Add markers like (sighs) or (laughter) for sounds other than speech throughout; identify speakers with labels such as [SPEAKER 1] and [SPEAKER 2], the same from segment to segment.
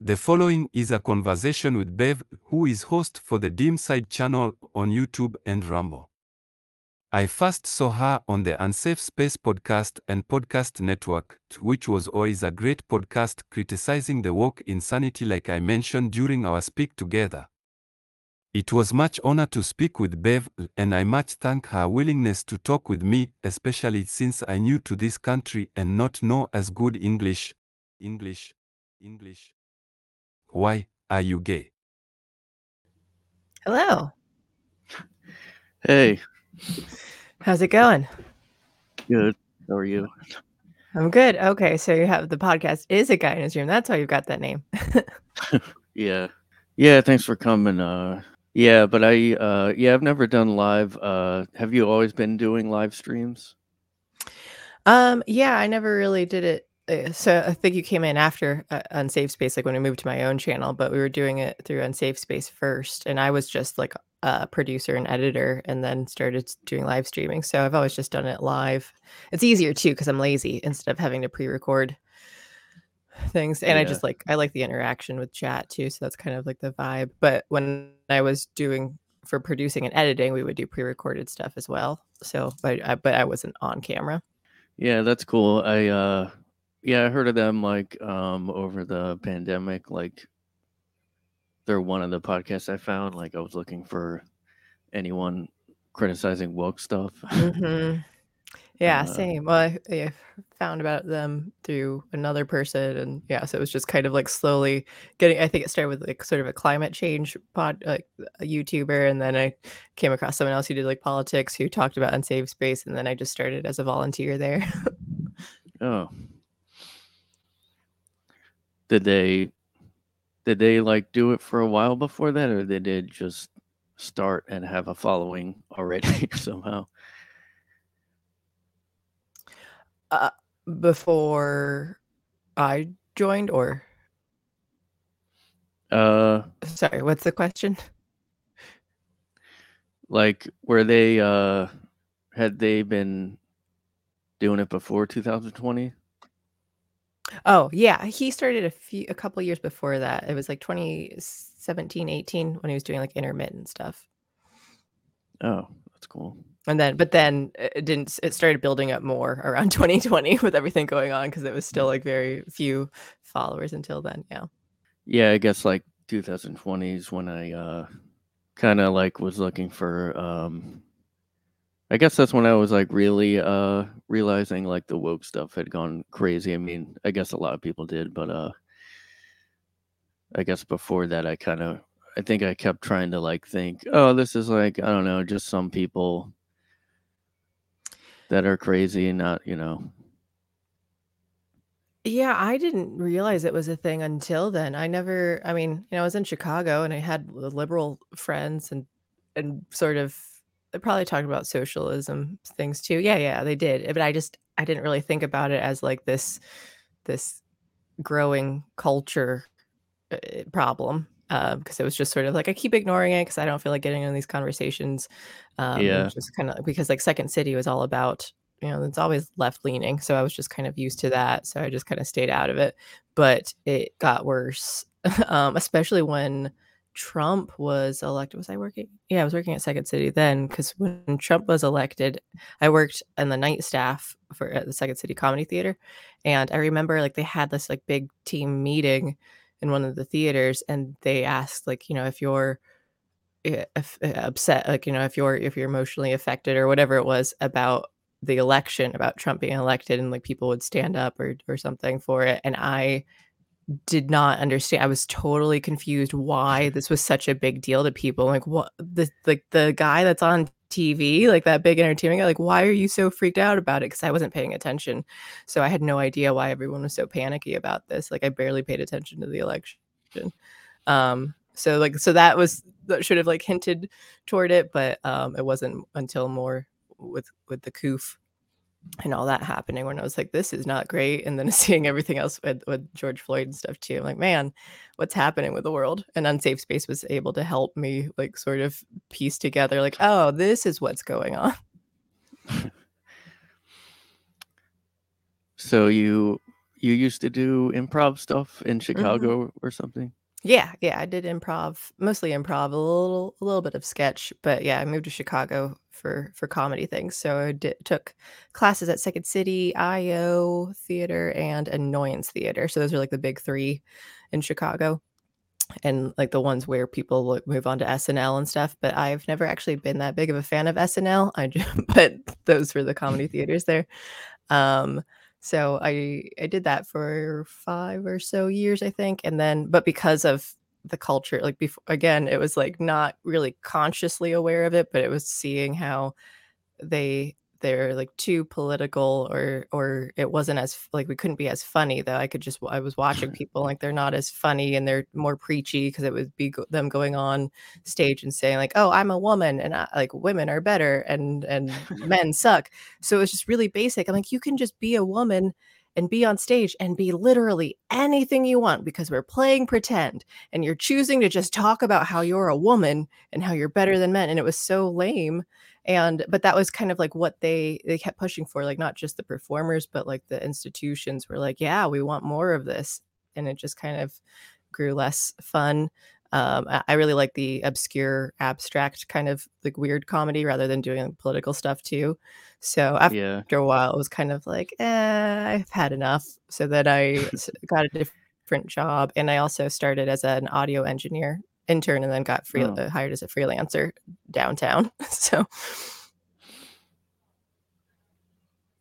[SPEAKER 1] The following is a conversation with Bev, who is host for the Dim Side channel on YouTube and Rumble. I first saw her on the Unsafe Space podcast and podcast network, which was always a great podcast criticizing the woke insanity like I mentioned during our speak together. It was much honor to speak with Bev, and I much thank her willingness to talk with me, especially since I new to this country and not know as good English. English. English. Why are you gay?
[SPEAKER 2] Hello.
[SPEAKER 3] Hey,
[SPEAKER 2] How's it going?
[SPEAKER 3] good. How are you?
[SPEAKER 2] I'm good. Okay, so you have the podcast is a guy in his room. That's why you've got that name. (laughs)
[SPEAKER 3] Yeah. Yeah, thanks for coming. Uh yeah, but I uh yeah, I've never done live. Uh have you always been doing live streams?
[SPEAKER 2] um, yeah, I never really did it. Uh, So I think you came in after uh, Unsafe Space, like when I moved to my own channel, but we were doing it through Unsafe Space first, and I was just like a producer and editor, and then started doing live streaming. So I've always just done it live. It's easier too because I'm lazy instead of having to pre-record things and i just like i like the interaction with chat too so that's kind of like the vibe but when i was doing for producing and editing we would do pre-recorded stuff as well so but i but i wasn't on camera
[SPEAKER 3] Yeah, that's cool. I uh yeah, I heard of them like um over the pandemic like they're one of the podcasts I found like I was looking for anyone criticizing woke stuff.
[SPEAKER 2] hmm (laughs) yeah
[SPEAKER 3] Uh,
[SPEAKER 2] same well I, I found about them through another person and yeah so it was just kind of like slowly getting i think it started with like sort of a climate change pod like a youtuber and then i came across someone else who did like politics who talked about unsafe space and then i just started as a volunteer there (laughs)
[SPEAKER 3] Oh. Did they did they like do it for a while before that or they did just start and have a following already (laughs) somehow?
[SPEAKER 2] Uh, before I joined, or
[SPEAKER 3] Uh
[SPEAKER 2] sorry, what's the question?
[SPEAKER 3] like were they uh had they been doing it before 2020?
[SPEAKER 2] Oh, yeah, he started a few a couple years before that. It was like 2017, 18 when he was doing like intermittent stuff.
[SPEAKER 3] Oh, that's cool.
[SPEAKER 2] And then, but then it didn't, it started building up more around (laughs) 2020 with everything going on because it was still like very few followers until then. Yeah.
[SPEAKER 3] Yeah, I guess like 2020 is when I uh kind of like was looking for um I guess that's when I was like really uh realizing like the woke stuff had gone crazy. I mean, I guess a lot of people did, but uh I guess before that I kind of I think I kept trying to like think, oh, this is like I don't know, just some people that are crazy and not, you know.
[SPEAKER 2] Yeah, I didn't realize it was a thing until then. I never, I mean, you know, I was in Chicago and I had liberal friends and and sort of they probably talked about socialism things too. Yeah, yeah, they did. But I just I didn't really think about it as like this this growing culture uh, problem because it was just sort of like I keep ignoring it because I don't feel like getting in these conversations. Um,
[SPEAKER 3] Yeah.
[SPEAKER 2] just kind of because like Second City was all about you know it's always left leaning, so I was just kind of used to that, so I just kind of stayed out of it. But it got worse, (laughs) um, especially when Trump was elected. Was I working? Yeah, I was working at Second City then because when Trump was elected, I worked in the night staff for at the Second City Comedy Theater, and I remember like they had this like big team meeting in one of the theaters and they asked like you know if you're eh, if, uh, upset like you know if you're if you're emotionally affected or whatever it was about the election about Trump being elected and like people would stand up or or something for it and I did not understand I was totally confused why this was such a big deal to people like what the like the guy that's on TV like that big entertainment guy like why are you so freaked out about it? Because I wasn't paying attention. So I had no idea why everyone was so panicky about this like I barely paid attention to the election. Um so like so that was that should have like hinted toward it but um it wasn't until more with with the coof and all that happening when I was like, this is not great. And then (laughs) seeing everything else with, with George Floyd and stuff too. I'm like, man, what's happening with the world? And Unsafe Space was able to help me like sort of piece together, like, oh, this is what's going on. (laughs)
[SPEAKER 3] So you you used to do improv stuff in
[SPEAKER 2] Mhm.
[SPEAKER 3] Chicago or something?
[SPEAKER 2] Yeah, yeah, I did improv, mostly improv, a little a little bit of sketch, but yeah, I moved to Chicago for for comedy things. So I did, took classes at Second City, IO Theater, and Annoyance Theater. So those are like the big three in Chicago, and like the ones where people like, move on to SNL and stuff. But I've never actually been that big of a fan of SNL. I just, (laughs) but those were the comedy (laughs) theaters there. Um, so I I did that for 5 or so years, I think, and then but because of the culture, like before again, it was like not really consciously aware of it, but it was seeing how they they're like too political or or it wasn't as like we couldn't be as funny though. I could just i was watching (laughs) people like they're not as funny and they're more preachy because it would be go- them going on stage and saying like oh i'm a woman and I, like women are better and and (laughs) men suck. So it was just really basic. I'm like you can just be a woman and be on stage and be literally anything you want because we're playing pretend and you're choosing to just talk about how you're a woman and how you're better mm. than men. And it was so lame and but that was kind of like what they they kept pushing for like not just the performers but like the institutions were like yeah we want more of this and it just kind of grew less fun um i really like the obscure abstract kind of like weird comedy rather than doing like, political stuff too so after
[SPEAKER 3] Yeah.
[SPEAKER 2] a while it was kind of like eh, i've had enough so that I got a different job and i also started as an audio engineer intern and then got free
[SPEAKER 3] Oh.
[SPEAKER 2] uh, hired as a freelancer downtown (laughs) so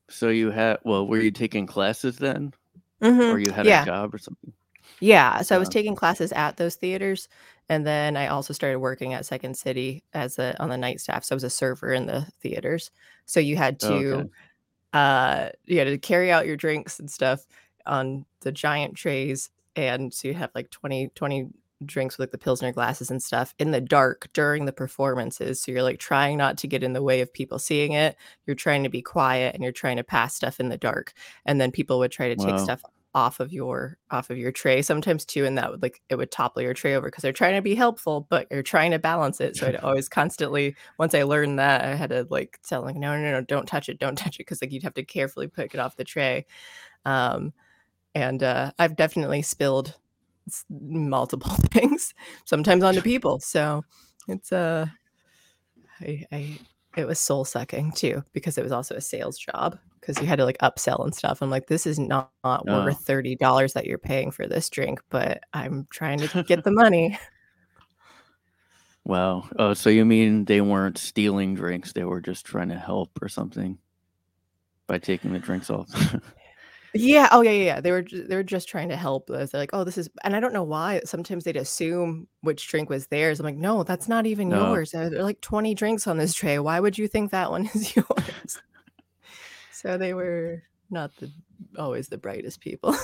[SPEAKER 3] So you had well, were you taking classes then,
[SPEAKER 2] Mhm.
[SPEAKER 3] or you had
[SPEAKER 2] yeah
[SPEAKER 3] a job or something?
[SPEAKER 2] yeah so i was taking classes at those theaters and then i also started working at second city as a on the night staff so i was a server in the theaters so you had
[SPEAKER 3] okay.
[SPEAKER 2] to uh you had to carry out your drinks and stuff on the giant trays and so you have like 20 20 drinks with like the pilsner glasses and stuff in the dark during the performances so you're like trying not to get in the way of people seeing it. You're trying to be quiet and you're trying to pass stuff in the dark and then people would try to take stuff off of your off of your tray sometimes too and that would like it would topple your tray over because they're trying to be helpful but you're trying to balance it so i'd (laughs) always constantly once i learned that i had to like tell like no no no don't touch it don't touch it because like you'd have to carefully pick it off the tray. Um and uh i've definitely spilled multiple (laughs) things sometimes onto people so it's uh I, I it was soul sucking too because it was also a sales job because you had to like upsell and stuff. I'm like, this is not, not worth thirty dollars that you're paying for this drink, but I'm trying to get the (laughs) money.
[SPEAKER 3] Wow. Oh, so you mean they weren't stealing drinks? They were just trying to help or something by taking the drinks off. (laughs)
[SPEAKER 2] Yeah. Oh yeah, yeah. yeah. They were ju- they were just trying to help us. They're like, oh, this is, and I don't know why. Sometimes they'd assume which drink was theirs. I'm like, no, that's not even
[SPEAKER 3] No.
[SPEAKER 2] yours. There are like 20 drinks on this tray. Why would you think that one (laughs) is yours? so they were not the always the brightest people.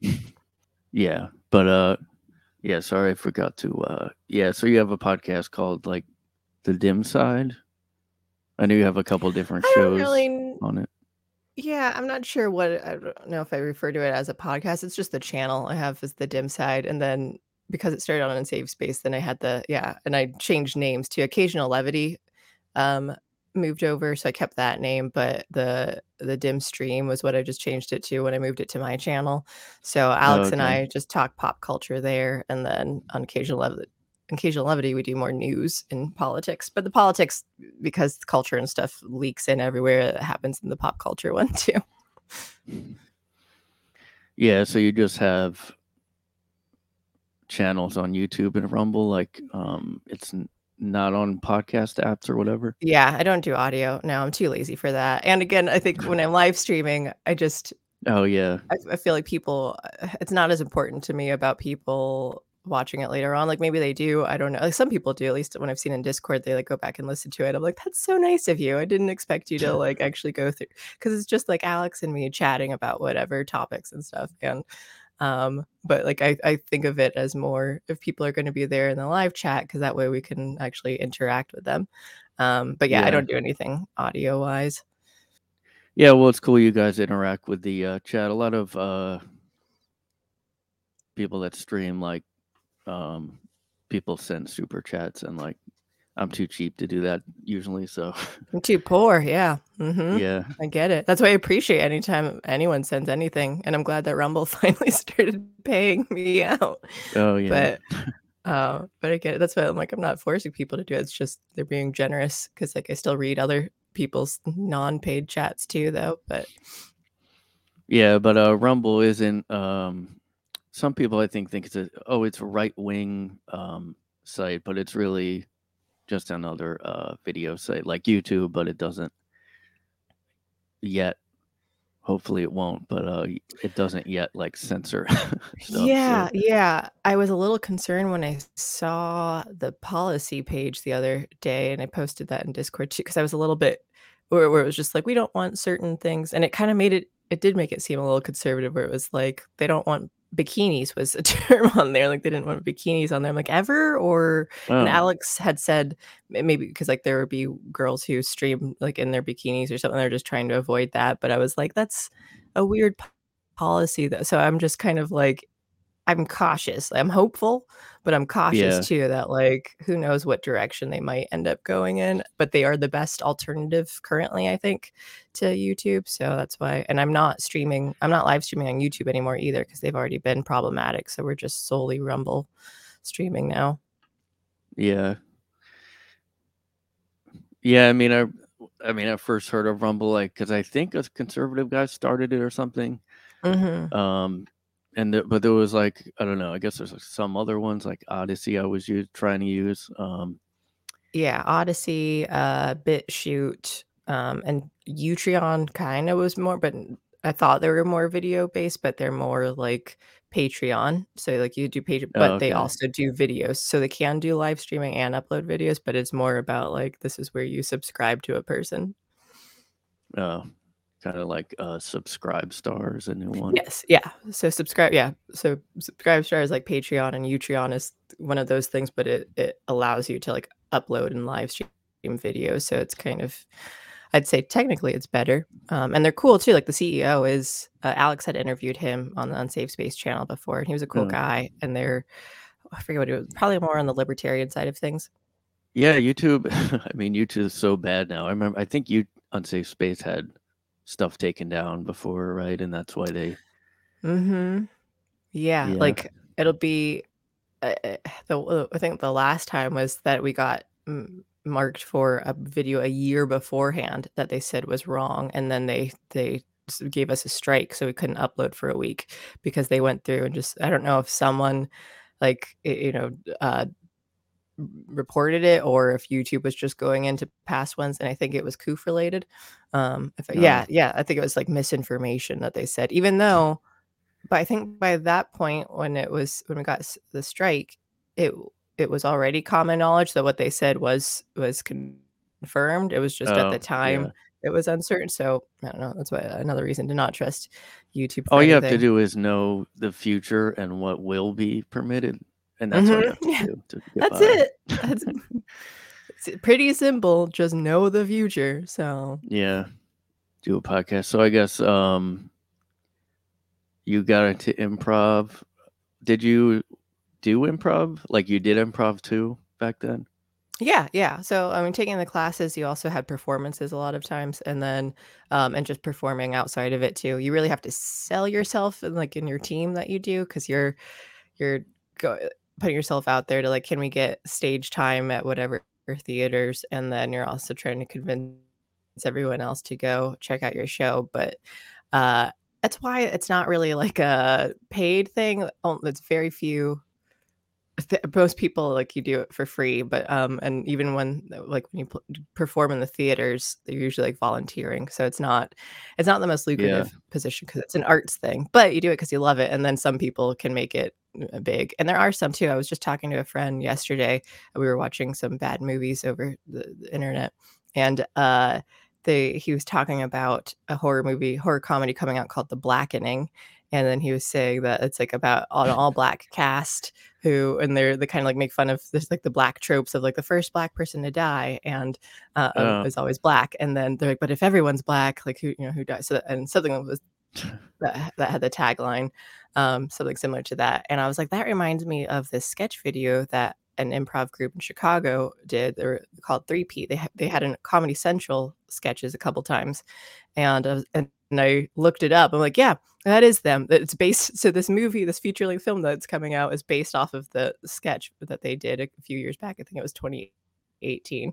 [SPEAKER 2] (laughs)
[SPEAKER 3] yeah, but uh, yeah. Sorry, I forgot to. Uh, yeah. So you have a podcast called like the Dim Side. I know you have a couple different
[SPEAKER 2] I don't
[SPEAKER 3] shows
[SPEAKER 2] really
[SPEAKER 3] on it.
[SPEAKER 2] Yeah, I'm not sure what I don't know if I refer to it as a podcast. It's just the channel I have is the dim side, and then because it started on Unsafe Space, then I had the yeah, and I changed names to Occasional Levity. Um, moved over, so I kept that name, but the the dim stream was what I just changed it to when I moved it to my channel. So Alex and
[SPEAKER 3] okay.
[SPEAKER 2] I just talk pop culture there, and then on Occasional Levity. Occasional levity, we do more news and politics, but the politics, because culture and stuff leaks in everywhere, it happens in the pop culture (laughs) one too.
[SPEAKER 3] Yeah. So you just have channels on YouTube and Rumble. Like, um, it's n- not on podcast apps or whatever.
[SPEAKER 2] Yeah, I don't do audio. No, I'm too lazy for that. And again, I think when I'm live streaming, I just
[SPEAKER 3] Oh yeah.
[SPEAKER 2] I, I feel like people uh, it's not as important to me about people watching it later on. Like maybe they do. I don't know. Like some people do, at least when I've seen in Discord, they like go back and listen to it. I'm like, that's so nice of you. I didn't expect you to (laughs) like actually go through because it's just like Alex and me chatting about whatever topics and stuff. And um, but like I, I think of it as more if people are going to be there in the live chat, because that way we can actually interact with them. Um, but yeah, I don't do anything audio wise.
[SPEAKER 3] Yeah, well, it's cool you guys interact with the uh, chat. A lot of uh, people that stream, like, um, people send super chats and like I'm too cheap to do that usually. So
[SPEAKER 2] I'm too poor. Yeah. hmm
[SPEAKER 3] yeah,
[SPEAKER 2] I get it. That's why I appreciate anytime anyone sends anything. And I'm glad that Rumble (laughs) finally started paying me out.
[SPEAKER 3] oh yeah,
[SPEAKER 2] But uh, but I get it. That's why I'm like, I'm not forcing people to do it. It's just they're being generous because like I still read other people's non-paid chats too, though. But
[SPEAKER 3] yeah. But uh, Rumble isn't. Um, some people I think think it's a oh it's a right wing um site, but it's really just another uh video site like YouTube, but it doesn't yet. Hopefully it won't, but uh, it doesn't yet like censor (laughs) stuff. so-
[SPEAKER 2] yeah, yeah. I was a little concerned when I saw the policy page the other day, and I posted that in Discord too, because I was a little bit where, where it was just like we don't want certain things, and it kind of made it. It did make it seem a little conservative, where it was like they don't want bikinis was a (laughs) term on there, like they didn't want bikinis on there. I'm like ever, or and
[SPEAKER 3] Oh,
[SPEAKER 2] Alex had said maybe because like there would be girls who stream like in their bikinis or something. They're just trying to avoid that, but I was like, that's a weird p- policy though. So I'm just kind of like I'm cautious. I'm hopeful, but I'm cautious
[SPEAKER 3] Yeah.
[SPEAKER 2] too that like who knows what direction they might end up going in. But they are the best alternative currently, I think, to YouTube. So that's why. And I'm not streaming. I'm not live streaming on YouTube anymore either because they've already been problematic. So we're just solely Rumble streaming now.
[SPEAKER 3] yeah, yeah. I mean, I, I mean, I first heard of Rumble like because I think a conservative guy started it or something.
[SPEAKER 2] hmm
[SPEAKER 3] Um, and the, but there was like I don't know. I guess there's like some other ones like Odysee. I was u- trying to use. Um,
[SPEAKER 2] Yeah, Odysee, uh, BitChute, um, and Utreon kind of was more, but I thought they were more video based, but they're more like Patreon. So like you do Patreon,
[SPEAKER 3] Oh,
[SPEAKER 2] but they also do videos. So they can do live streaming and upload videos, but it's more about like this is where you subscribe to a person.
[SPEAKER 3] uh, kind of like uh, subscribe stars a new one.
[SPEAKER 2] Yes, yeah. So subscribe, yeah. So subscribe star is like Patreon and Utreon is one of those things, but it it allows you to like upload and live stream videos. So it's kind of I'd say technically it's better. Um, and they're cool too. Like the CEO is uh, Alex had interviewed him on the Unsafe Space channel before, and he was a cool
[SPEAKER 3] Oh.
[SPEAKER 2] guy. And they're I forget what it was, probably more on the libertarian side of things.
[SPEAKER 3] Yeah, YouTube. (laughs) I mean, YouTube is so bad now. I remember. I think you Unsafe Space had stuff taken down before, right? And that's why they.
[SPEAKER 2] Mm-hmm. Yeah,
[SPEAKER 3] Yeah.
[SPEAKER 2] like it'll be uh, uh, the uh, I think the last time was that we got m- marked for a video a year beforehand that they said was wrong, and then they they gave us a strike, so we couldn't upload for a week because they went through and just I don't know if someone like you know uh reported it or if YouTube was just going into past ones and I think it was COOF related. Um if, yeah,
[SPEAKER 3] Oh.
[SPEAKER 2] yeah, I think it was like misinformation that they said even though but I think by that point when it was when we got the strike it it was already common knowledge that what they said was was confirmed. It was just at
[SPEAKER 3] Oh,
[SPEAKER 2] the time
[SPEAKER 3] yeah.
[SPEAKER 2] it was uncertain. So I don't know. That's why another reason to not trust YouTube.
[SPEAKER 3] All you have to do is know the future and what will be permitted, and that's all you
[SPEAKER 2] Mhm.
[SPEAKER 3] have to
[SPEAKER 2] Yeah,
[SPEAKER 3] do. To
[SPEAKER 2] That's
[SPEAKER 3] by.
[SPEAKER 2] it. That's it's pretty simple. Just know the future. So
[SPEAKER 3] Yeah, do a podcast. So I guess um, you got into improv. Did you do improv? Like you did improv too back then?
[SPEAKER 2] yeah, yeah. So I mean, taking the classes, you also had performances a lot of times, and then um, and just performing outside of it too. You really have to sell yourself and like in your team that you do because you're you're go- putting yourself out there to like, can we get stage time at whatever theaters, and then you're also trying to convince everyone else to go check out your show, but uh that's why it's not really like a paid thing. Oh, It's very few most people like you do it for free but um and even when like when you pl- perform in the theaters they're usually like volunteering so it's not it's not the most lucrative position because it's an arts thing but you do it because you love it and then some people can make it big and there are some too i was just talking to a friend yesterday uh, we were watching some bad movies over the, the internet and uh they he was talking about a horror movie horror comedy coming out called the blackening and then he was saying that it's like about an all black cast who and they're they kind of like make fun of this like the black tropes of like the first black person to die and uh, um,
[SPEAKER 3] Oh.
[SPEAKER 2] is always black and then they're like but if everyone's black like who you know who dies so and something was that, that had the tagline um something similar to that and i was like that reminds me of this sketch video that an improv group in Chicago did. They were called 3Peat. They they had a Comedy Central sketches a couple times, and uh, and I looked it up. I'm like, yeah, that is them. It's based. So this movie, this feature length film that's coming out, is based off of the sketch that they did a few years back. I think it was 2018.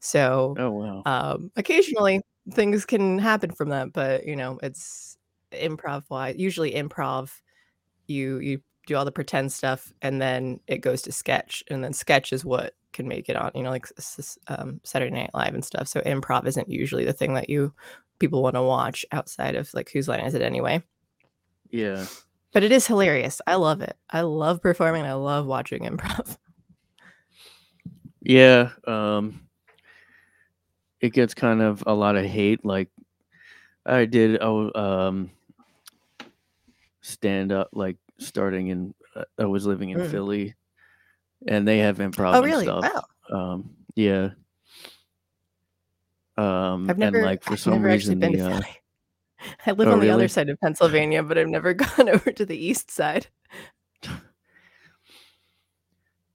[SPEAKER 2] So,
[SPEAKER 3] oh wow,
[SPEAKER 2] um, occasionally things can happen from that, but you know, it's improv wise. Usually, improv, you you do all the pretend stuff, and then it goes to sketch, and then sketch is what can make it on. You know, like um, Saturday Night Live and stuff. So improv isn't usually the thing that you people want to watch outside of like whose line is it anyway.
[SPEAKER 3] Yeah.
[SPEAKER 2] But it is hilarious. I love it. I love performing. I love watching (laughs) improv.
[SPEAKER 3] Yeah. Um it gets kind of a lot of hate. Like I did oh um stand up like starting in uh, I was living in mm. Philly and they have improv oh, really? stuff. Wow. Um yeah. Um
[SPEAKER 2] I've never
[SPEAKER 3] and like for I've some reason the,
[SPEAKER 2] uh, (laughs) I live oh, on the really? other side of Pennsylvania, but I've never (laughs) gone over to the east side. (laughs)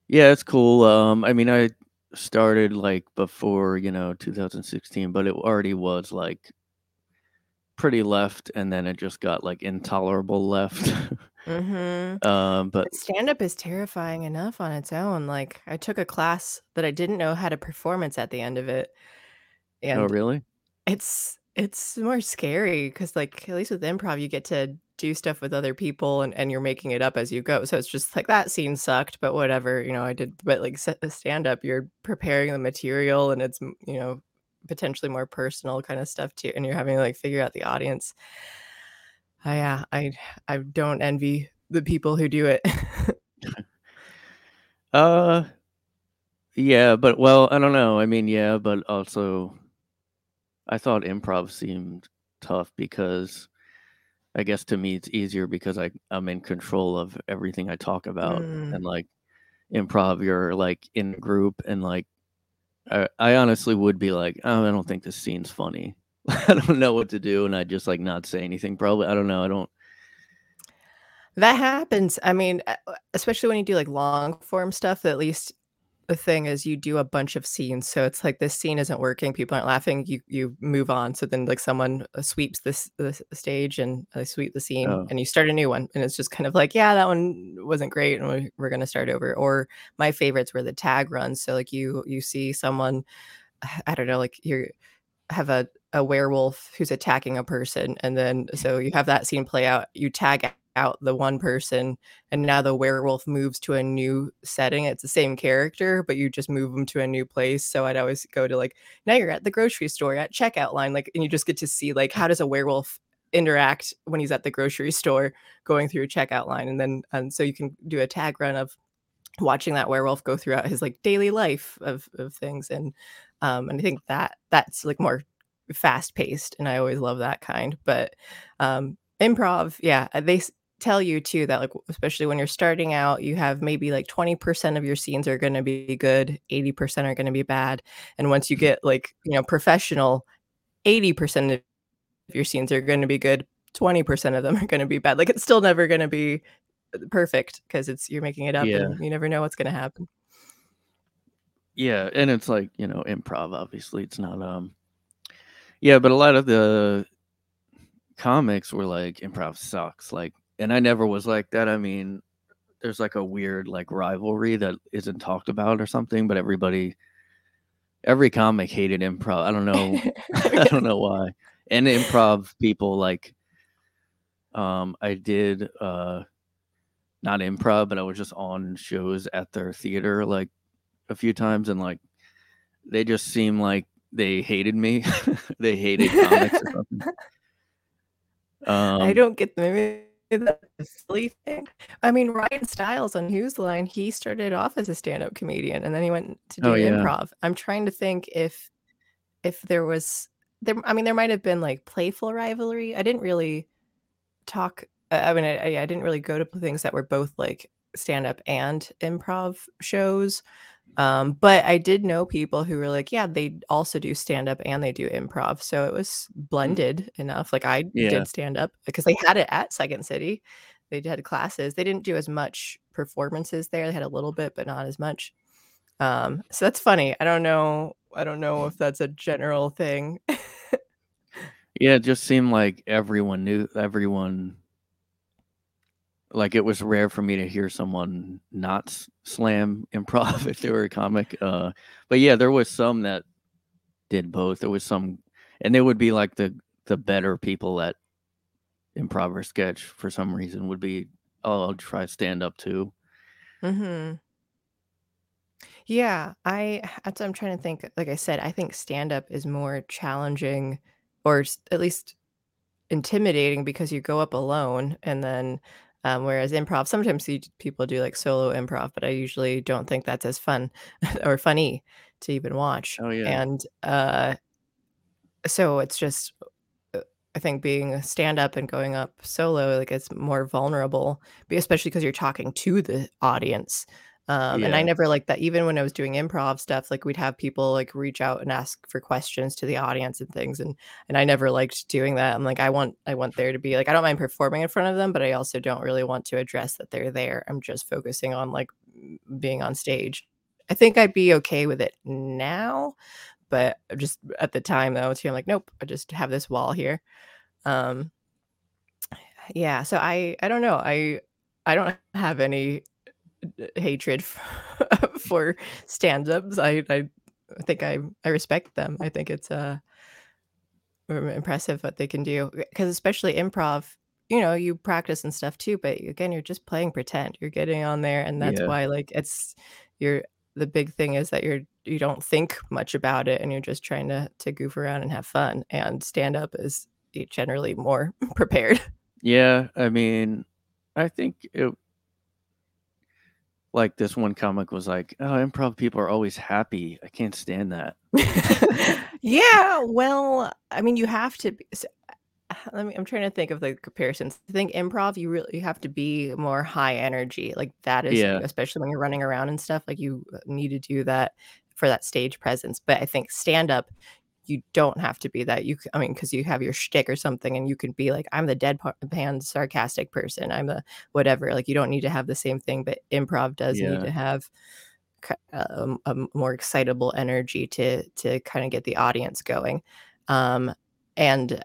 [SPEAKER 3] Yeah, it's cool. Um, I mean, I started like before, you know, 2016, but it already was like pretty left, and then it just got like intolerable left.
[SPEAKER 2] mm-hmm. (laughs)
[SPEAKER 3] um, but
[SPEAKER 2] stand up is terrifying enough on its own. Like, I took a class that I didn't know had a performance at the end of it.
[SPEAKER 3] Oh, and oh, really?
[SPEAKER 2] It's it's more scary because, like, at least with improv, you get to do stuff with other people and, and you're making it up as you go. So it's just like that scene sucked, but whatever, you know, I did, but like the stand up, you're preparing the material and it's, you know, potentially more personal kind of stuff too. And you're having to like figure out the audience. Uh, yeah, I, I don't envy the people who do it. (laughs)
[SPEAKER 3] uh, yeah, but well, I don't know. I mean, yeah, but also I thought improv seemed tough because I guess to me it's easier because I I'm in control of everything I talk about mm. and like improv you're like in a group and like I, I honestly would be like oh I don't think this scene's funny. (laughs) I don't know what to do and I just like not say anything probably I don't know I don't
[SPEAKER 2] that happens I mean especially when you do like long form stuff at least the thing is you do a bunch of scenes so it's like this scene isn't working people aren't laughing you you move on so then like someone uh, sweeps this the stage and they sweep the scene oh. and you start a new one and it's just kind of like yeah that one wasn't great and we're going to start over or my favorites were the tag runs so like you you see someone i don't know like you have a a werewolf who's attacking a person and then so you have that scene play out you tag out the one person and now the werewolf moves to a new setting it's the same character but you just move them to a new place so i'd always go to like now you're at the grocery store at checkout line like and you just get to see like how does a werewolf interact when he's at the grocery store going through checkout line and then and so you can do a tag run of watching that werewolf go throughout his like daily life of, of things and um and i think that that's like more fast paced and i always love that kind but um improv yeah they tell you too that like especially when you're starting out you have maybe like 20% of your scenes are going to be good 80% are going to be bad and once you mm-hmm. get like you know professional 80% of your scenes are going to be good 20% of them are going to be bad like it's still never going to be uh, perfect because it's you're making it up yeah. and you never know what's going to happen
[SPEAKER 3] yeah and it's like you know improv obviously it's not um yeah but a lot of the comics were like improv sucks like and I never was like that. I mean, there's like a weird like rivalry that isn't talked about or something, but everybody every comic hated improv. I don't know (laughs) (laughs) I don't know why. And improv people like um I did uh not improv, but I was just on shows at their theater like a few times and like they just seem like they hated me. (laughs) they hated comics or something.
[SPEAKER 2] Um, I don't get maybe the silly thing. I mean, Ryan Stiles on Whose Line, he started off as a stand-up comedian and then he went to do oh, yeah. improv. I'm trying to think if if there was there I mean there might have been like playful rivalry. I didn't really talk I mean I, I didn't really go to things that were both like stand-up and improv shows. Um, but I did know people who were like, yeah, they also do stand up and they do improv. So it was mm. blended enough. Like I yeah. did stand up because they had it at Second City. They had classes. They didn't do as much performances there. They had a little bit, but not as much. Um, so that's funny. I don't know. I don't know if that's a general thing. (laughs)
[SPEAKER 3] Yeah, it just seemed like everyone knew everyone. Like it was rare for me to hear someone not slam improv (laughs) if they were a comic. Uh, but yeah, there was some that did both. There was some, and they would be like the the better people at improv or sketch for some reason would be. Oh, I'll try stand up too.
[SPEAKER 2] hmm Yeah, I that's what I'm trying to think. Like I said, I think stand up is more challenging or at least intimidating because you go up alone and then um, whereas improv sometimes you, people do like solo improv but i usually don't think that's as fun (laughs) or funny to even watch.
[SPEAKER 3] Oh yeah,
[SPEAKER 2] and uh so it's just uh, i think being a stand up and going up solo like it's more vulnerable especially because you're talking to the audience um, and I never liked that. Even when I was doing improv stuff, like we'd have people like reach out and ask for questions to the audience and things, and and I never liked doing that. I'm like, I want I want there to be like I don't mind performing in front of them, but I also don't really want to address that they're there. I'm just focusing on like being on stage. I think I'd be okay with it now, but just at the time though, too, I'm like, nope, I just have this wall here. Um, yeah, so I I don't know. I I don't (laughs) have any hatred f- (laughs) for stand-ups. I I think I I respect them. I think it's uh impressive what they can do because especially improv, you know, you practice and stuff too, but again, you're just playing pretend. You're getting on there and that's
[SPEAKER 3] yeah,
[SPEAKER 2] why like it's you're the big thing is that you're you don't think much about it and you're just trying to to goof around and have fun and stand up is generally more (laughs) prepared.
[SPEAKER 3] yeah. I mean, I think it like this one comic was like, "Oh, improv people are always happy. I can't stand that." (laughs)
[SPEAKER 2] Yeah, well, I mean, you have to be s (sighs) let me I'm trying to think of the comparisons. I think improv, you really you have to be more high energy, like, that is
[SPEAKER 3] Yeah,
[SPEAKER 2] especially when you're running around and stuff, like, you, uh, need to do that for that stage presence, but I think stand-up, you don't have to be that, you I mean, because you have your shtick or something, and you can be like, "I'm the deadpan sarcastic person, I'm the whatever," like, you don't need to have the same thing, but improv does need to have um, a more excitable energy to to kinda get the audience going. Um, and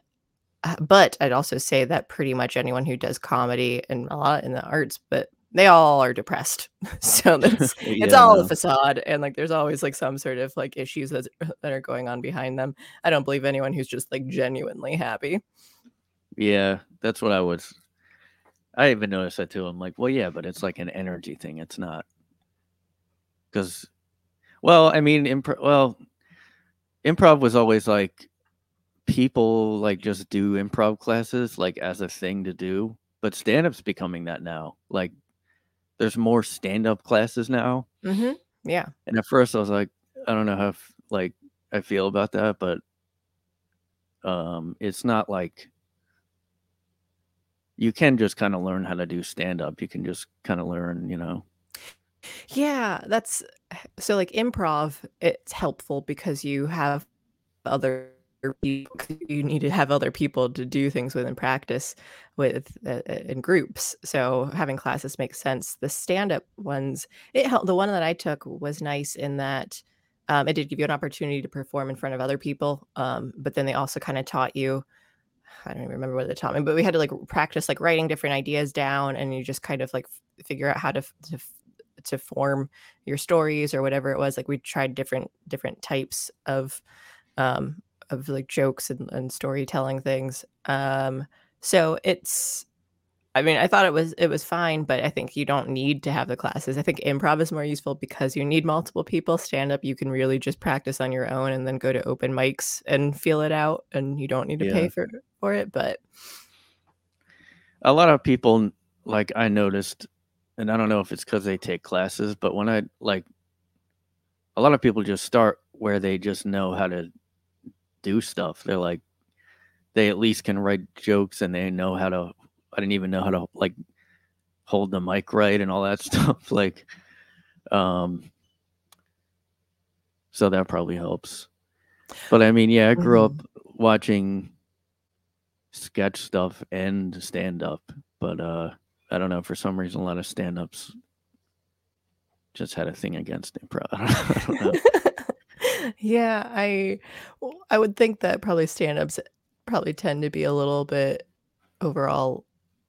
[SPEAKER 2] uh, but I'd also say that pretty much anyone who does comedy and a lot in the arts, but they all are depressed. (laughs) So that's (laughs) it's
[SPEAKER 3] yeah.
[SPEAKER 2] all a facade, and, like, there's always, like, some sort of, like, issues that uh, that are going on behind them. I don't believe anyone who's just, like, genuinely happy.
[SPEAKER 3] yeah. That's what I was. I even noticed that too. I'm like, well, yeah, but it's like an energy thing. It's not because, well, I mean, improv. Well, improv was always like people like just do improv classes like as a thing to do, but stand up's becoming that now. Like, there's more stand up classes now,
[SPEAKER 2] Mhm. Yeah.
[SPEAKER 3] and at first I was like, I don't know how like I feel about that, but um, it's not like you can just kind of learn how to do stand up. You can just kind of learn, you know.
[SPEAKER 2] Yeah, that's so, like, improv, it's helpful because you have other you need to have other people to do things with and practice with uh, uh, in groups. So having classes makes sense. The stand-up ones it helped the one that i took was nice in that um, it did give you an opportunity to perform in front of other people um, but then they also kind of taught you i don't even remember what they taught me but we had to like practice like writing different ideas down and you just kind of like f- figure out how to f- to, f- to form your stories or whatever it was. Like we tried different different types of um, of like jokes and, and storytelling things. Um, so it's, I mean, I thought it was it was fine, but I think you don't need to have the classes. I think improv is more useful because you need multiple people. Stand up, you can really just practice on your own and then go to open mics and feel it out, and you don't need to pay for for it. But
[SPEAKER 3] A lot of people like I noticed, and I don't know if it's because they take classes, but when I like a lot of people just start where they just know how to do stuff. They're like they at least can write jokes and they know how to I didn't even know how to like hold the mic right and all that (laughs) stuff. Like um so that probably helps. But I mean, yeah, I grew up
[SPEAKER 2] Mhm.
[SPEAKER 3] watching sketch stuff and stand up, but uh I don't know, for some reason a lot of stand ups just had a thing against improv. (laughs) (laughs)
[SPEAKER 2] Yeah, I I would think that probably stand-ups probably tend to be a little bit overall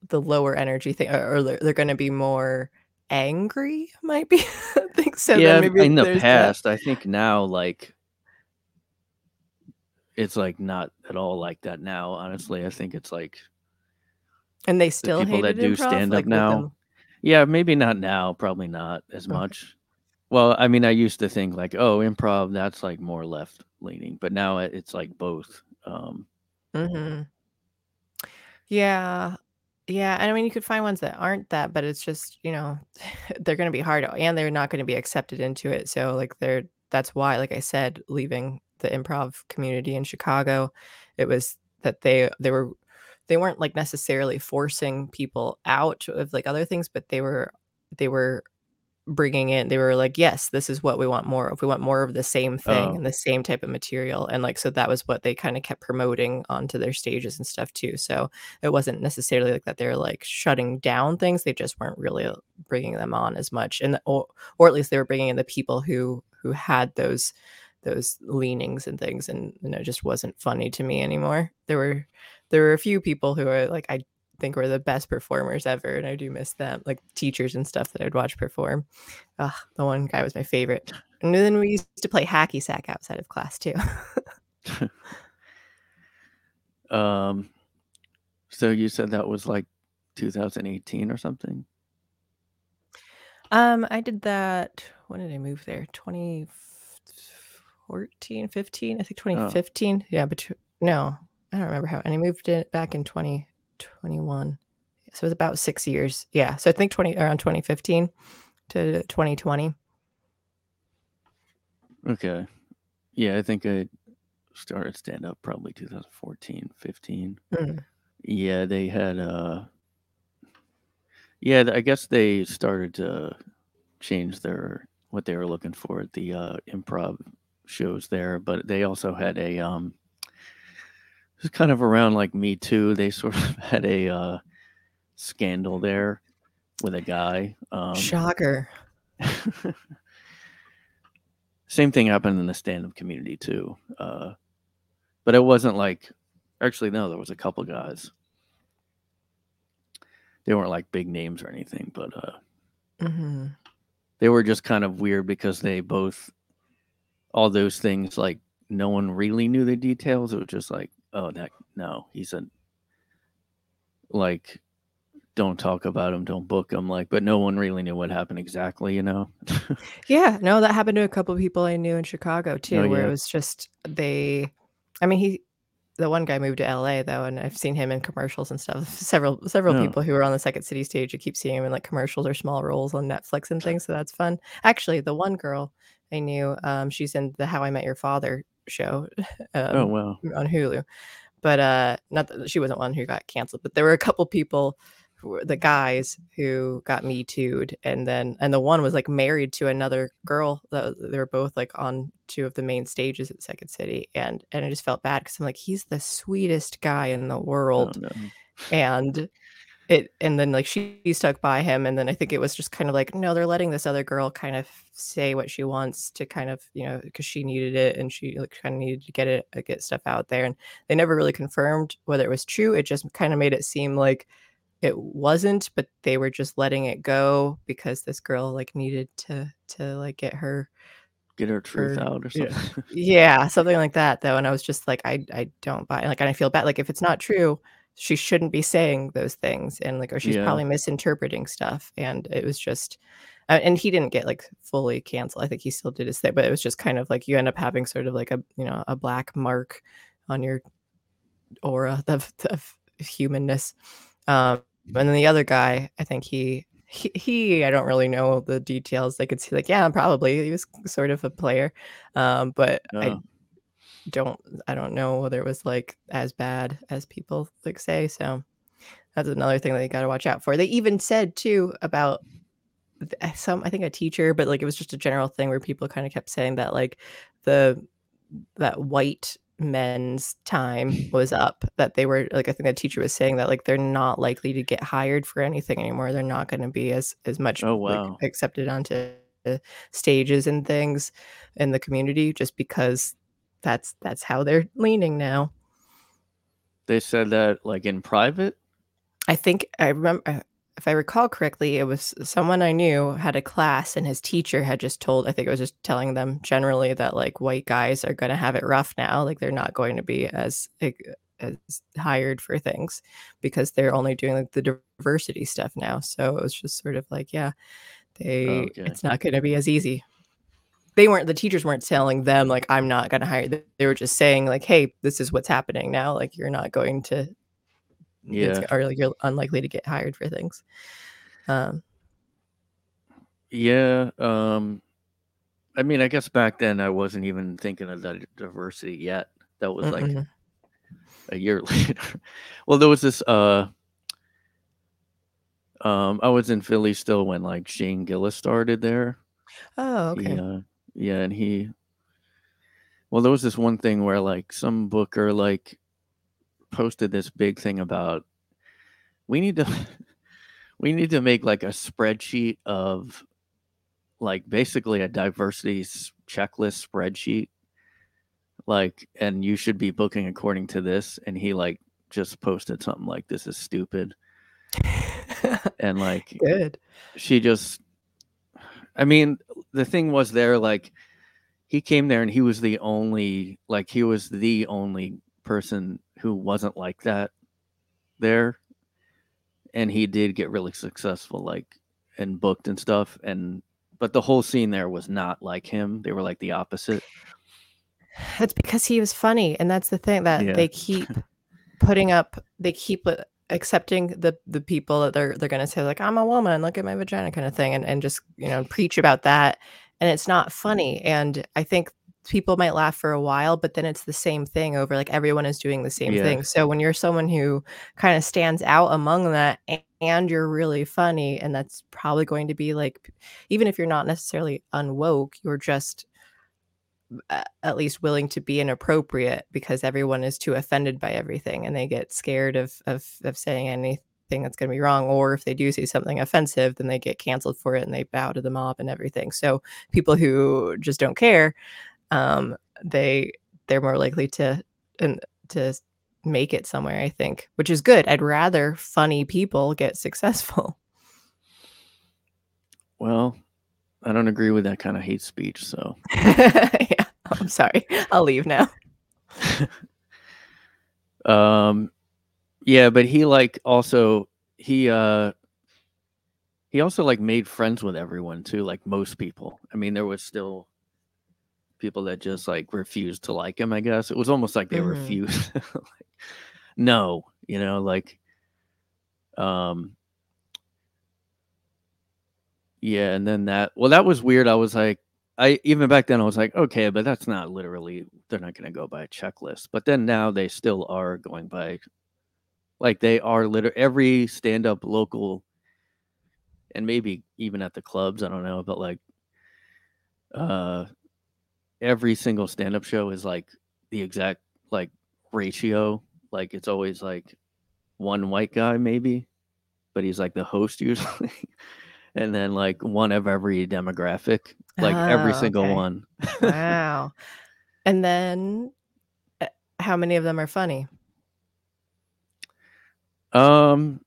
[SPEAKER 2] the lower energy thing, or, or they're, they're going to be more angry. Might be. (laughs) I think so.
[SPEAKER 3] yeah,
[SPEAKER 2] maybe
[SPEAKER 3] in the
[SPEAKER 2] there's that.
[SPEAKER 3] past, I think now like it's like not at all like that now. Honestly, I think it's like
[SPEAKER 2] And they
[SPEAKER 3] the
[SPEAKER 2] still
[SPEAKER 3] people that do stand up
[SPEAKER 2] like
[SPEAKER 3] now. Yeah, maybe not now. Probably not as
[SPEAKER 2] Okay.
[SPEAKER 3] much. Well, I mean, I used to think like, oh, improv, that's like more left leaning, but now it- it's like both. Um,
[SPEAKER 2] hmm Yeah. Yeah. And I mean, you could find ones that aren't that, but it's just, you know, (laughs) they're going to be hard and they're not going to be accepted into it. So, like, they're, that's why, like I said, leaving the improv community in Chicago, it was that they, they were, they weren't like necessarily forcing people out of like other things, but they were, they were bringing in they were like yes this is what we want more of. We want more of the same thing
[SPEAKER 3] oh,
[SPEAKER 2] and the same type of material. And like so that was what they kind of kept promoting onto their stages and stuff too. So it wasn't necessarily like that they're like shutting down things they just weren't really uh, bringing them on as much. And or, or at least they were bringing in the people who who had those those leanings and things and you know it just wasn't funny to me anymore. There were there were a few people who are like i think were the best performers ever and i do miss them like teachers and stuff that i'd watch perform Ugh, the one guy was my favorite. And then we used to play hacky sack outside of class too. (laughs)
[SPEAKER 3] um, so you said that was like 2018 or something?
[SPEAKER 2] um, I did that. When did I move there? 2014, 15? I think
[SPEAKER 3] Oh,
[SPEAKER 2] 2015. Yeah, but no, I don't remember how. And I moved it back in 2021. So it was about six years. Yeah. So I think 20 around 2015 to 2020.
[SPEAKER 3] okay. Yeah, I think I started stand up probably 2014, 15.
[SPEAKER 2] Mm.
[SPEAKER 3] Yeah, they had uh yeah, I guess they started to change their what they were looking for at the uh improv shows there, but they also had a um it was kind of around like Me Too. They sort of (laughs) had a uh scandal there with a guy. Um
[SPEAKER 2] Shocker. (laughs)
[SPEAKER 3] same thing happened in the stand-up community too. Uh but it wasn't like actually no, there was a couple guys. They weren't like big names or anything, but uh
[SPEAKER 2] hmm
[SPEAKER 3] they were just kind of weird because they both all those things like no one really knew the details. It was just like, oh that no, he's a like don't talk about him, don't book him, like but no one really knew what happened exactly, you know? (laughs)
[SPEAKER 2] Yeah, no, that happened to a couple of people I knew in Chicago too,
[SPEAKER 3] oh
[SPEAKER 2] where it was just they I mean he the one guy moved to LA though, and I've seen him in commercials and stuff. (laughs) Several several
[SPEAKER 3] No.
[SPEAKER 2] people who are on the Second City stage, you keep seeing him in like commercials or small roles on Netflix and things, so that's fun. Actually, the one girl I knew, um, she's in the How I Met Your Father show (laughs)
[SPEAKER 3] Oh
[SPEAKER 2] um,
[SPEAKER 3] wow.
[SPEAKER 2] on Hulu, but uh, not that she wasn't one who got canceled, but there were a couple people, who were, the guys who got me too'd, and then and the one was like married to another girl. That they were both like on two of the main stages at Second City, and and I just felt bad because I'm like he's the sweetest guy in the
[SPEAKER 3] Oh
[SPEAKER 2] world,
[SPEAKER 3] no.
[SPEAKER 2] and it and then like she stuck by him and then i think it was just kind of like no they're letting this other girl kind of say what she wants to kind of you know because she needed it and she like kind of needed to get it uh, get stuff out there and they never really confirmed whether it was true it just kind of made it seem like it wasn't but they were just letting it go because this girl like needed to to like get her
[SPEAKER 3] Get her truth
[SPEAKER 2] her
[SPEAKER 3] out or
[SPEAKER 2] yeah
[SPEAKER 3] something. (laughs)
[SPEAKER 2] yeah something like that though and i was just like i i don't buy like and i feel bad like if it's not true she shouldn't be saying those things and like or she's
[SPEAKER 3] yeah.
[SPEAKER 2] probably misinterpreting stuff and it was just uh, and he didn't get like fully canceled i think he still did his thing but it was just kind of like you end up having sort of like a you know a black mark on your aura of, of humanness um and then the other guy i think he he, he i don't really know the details i could see like yeah probably he was sort of a player um but i. don't i don't know whether it was like as bad as people like say so that's another thing that you got to watch out for. They even said too about uh, some i think a teacher but like it was just a general thing where people kind of kept saying that like the that white men's time was up that they were like i think the teacher was saying that like they're not likely to get hired for anything anymore. They're not going to be as as much
[SPEAKER 3] Oh
[SPEAKER 2] like accepted onto stages and things in the community just because that's that's how they're leaning now.
[SPEAKER 3] They said that like in private.
[SPEAKER 2] I think I remember uh, if I recall correctly, it was someone I knew had a class and his teacher had just told, I think it was just telling them generally that like white guys are going to have it rough now. Like they're not going to be as, as hired for things because they're only doing like the diversity stuff now. So it was just sort of like, yeah, they, okay. it's not going to be as easy. They weren't, the teachers weren't telling them like, I'm not going to hire. They were just saying like, hey, this is what's happening now. Like you're not going to yeah. or like you're unlikely to get hired for things. Um.
[SPEAKER 3] Yeah um i mean i guess back then i wasn't even thinking of that diversity yet. That was like mm a year (laughs) later. Well there was this uh um i was in philly still when like shane gillis started there.
[SPEAKER 2] Oh okay.
[SPEAKER 3] Yeah yeah and he well there was this one thing where like some booker like posted this big thing about we need to (laughs) we need to make like a spreadsheet of like basically a diversity checklist spreadsheet. Like and you should be booking according to this. And he like just posted something like this is stupid. (laughs) And like
[SPEAKER 2] good.
[SPEAKER 3] she just i mean the thing was there like he came there and he was the only like he was the only person who wasn't like that there. And he did get really successful like and booked and stuff. And but the whole scene there was not like him. They were like the opposite.
[SPEAKER 2] That's because he was funny. And that's the thing that yeah. they keep putting up they keep uh, accepting the the people that they're they're going to say like i'm a woman look at my vagina kind of thing and, and just you know preach about that and it's not funny and i think people might laugh for a while, but then it's the same thing over like everyone is doing the same yeah. thing. So when you're someone who kind of stands out among that and you're really funny, and that's probably going to be like, even if you're not necessarily unwoke, you're just at least willing to be inappropriate because everyone is too offended by everything and they get scared of of, of saying anything that's going to be wrong or if they do say something offensive then they get canceled for it and they bow to the mob and everything so people who just don't care um, they they're more likely to and to make it somewhere. I think, which is good. I'd rather funny people get successful.
[SPEAKER 3] Well, I don't agree with that kind of hate speech. So, (laughs)
[SPEAKER 2] yeah, I'm sorry. I'll leave now. (laughs)
[SPEAKER 3] um, yeah, but he like also he uh he also like made friends with everyone too, like most people. I mean, there was still people that just like refused to like him. I guess it was almost like they mm-hmm. refused. (laughs) like, no, you know, like, um, yeah, and then that. Well, that was weird. I was like, I even back then I was like, okay, but that's not literally. They're not going to go by a checklist. But then now they still are going by, like they are literally every stand up local, and maybe even at the clubs. I don't know, but like, uh every single stand-up show is like the exact like ratio. Like it's always like one white guy maybe, but he's like the host usually. (laughs) and then like one of every demographic, like oh, every single okay. one. (laughs)
[SPEAKER 2] wow. And then eh, how many of them are funny?
[SPEAKER 3] Um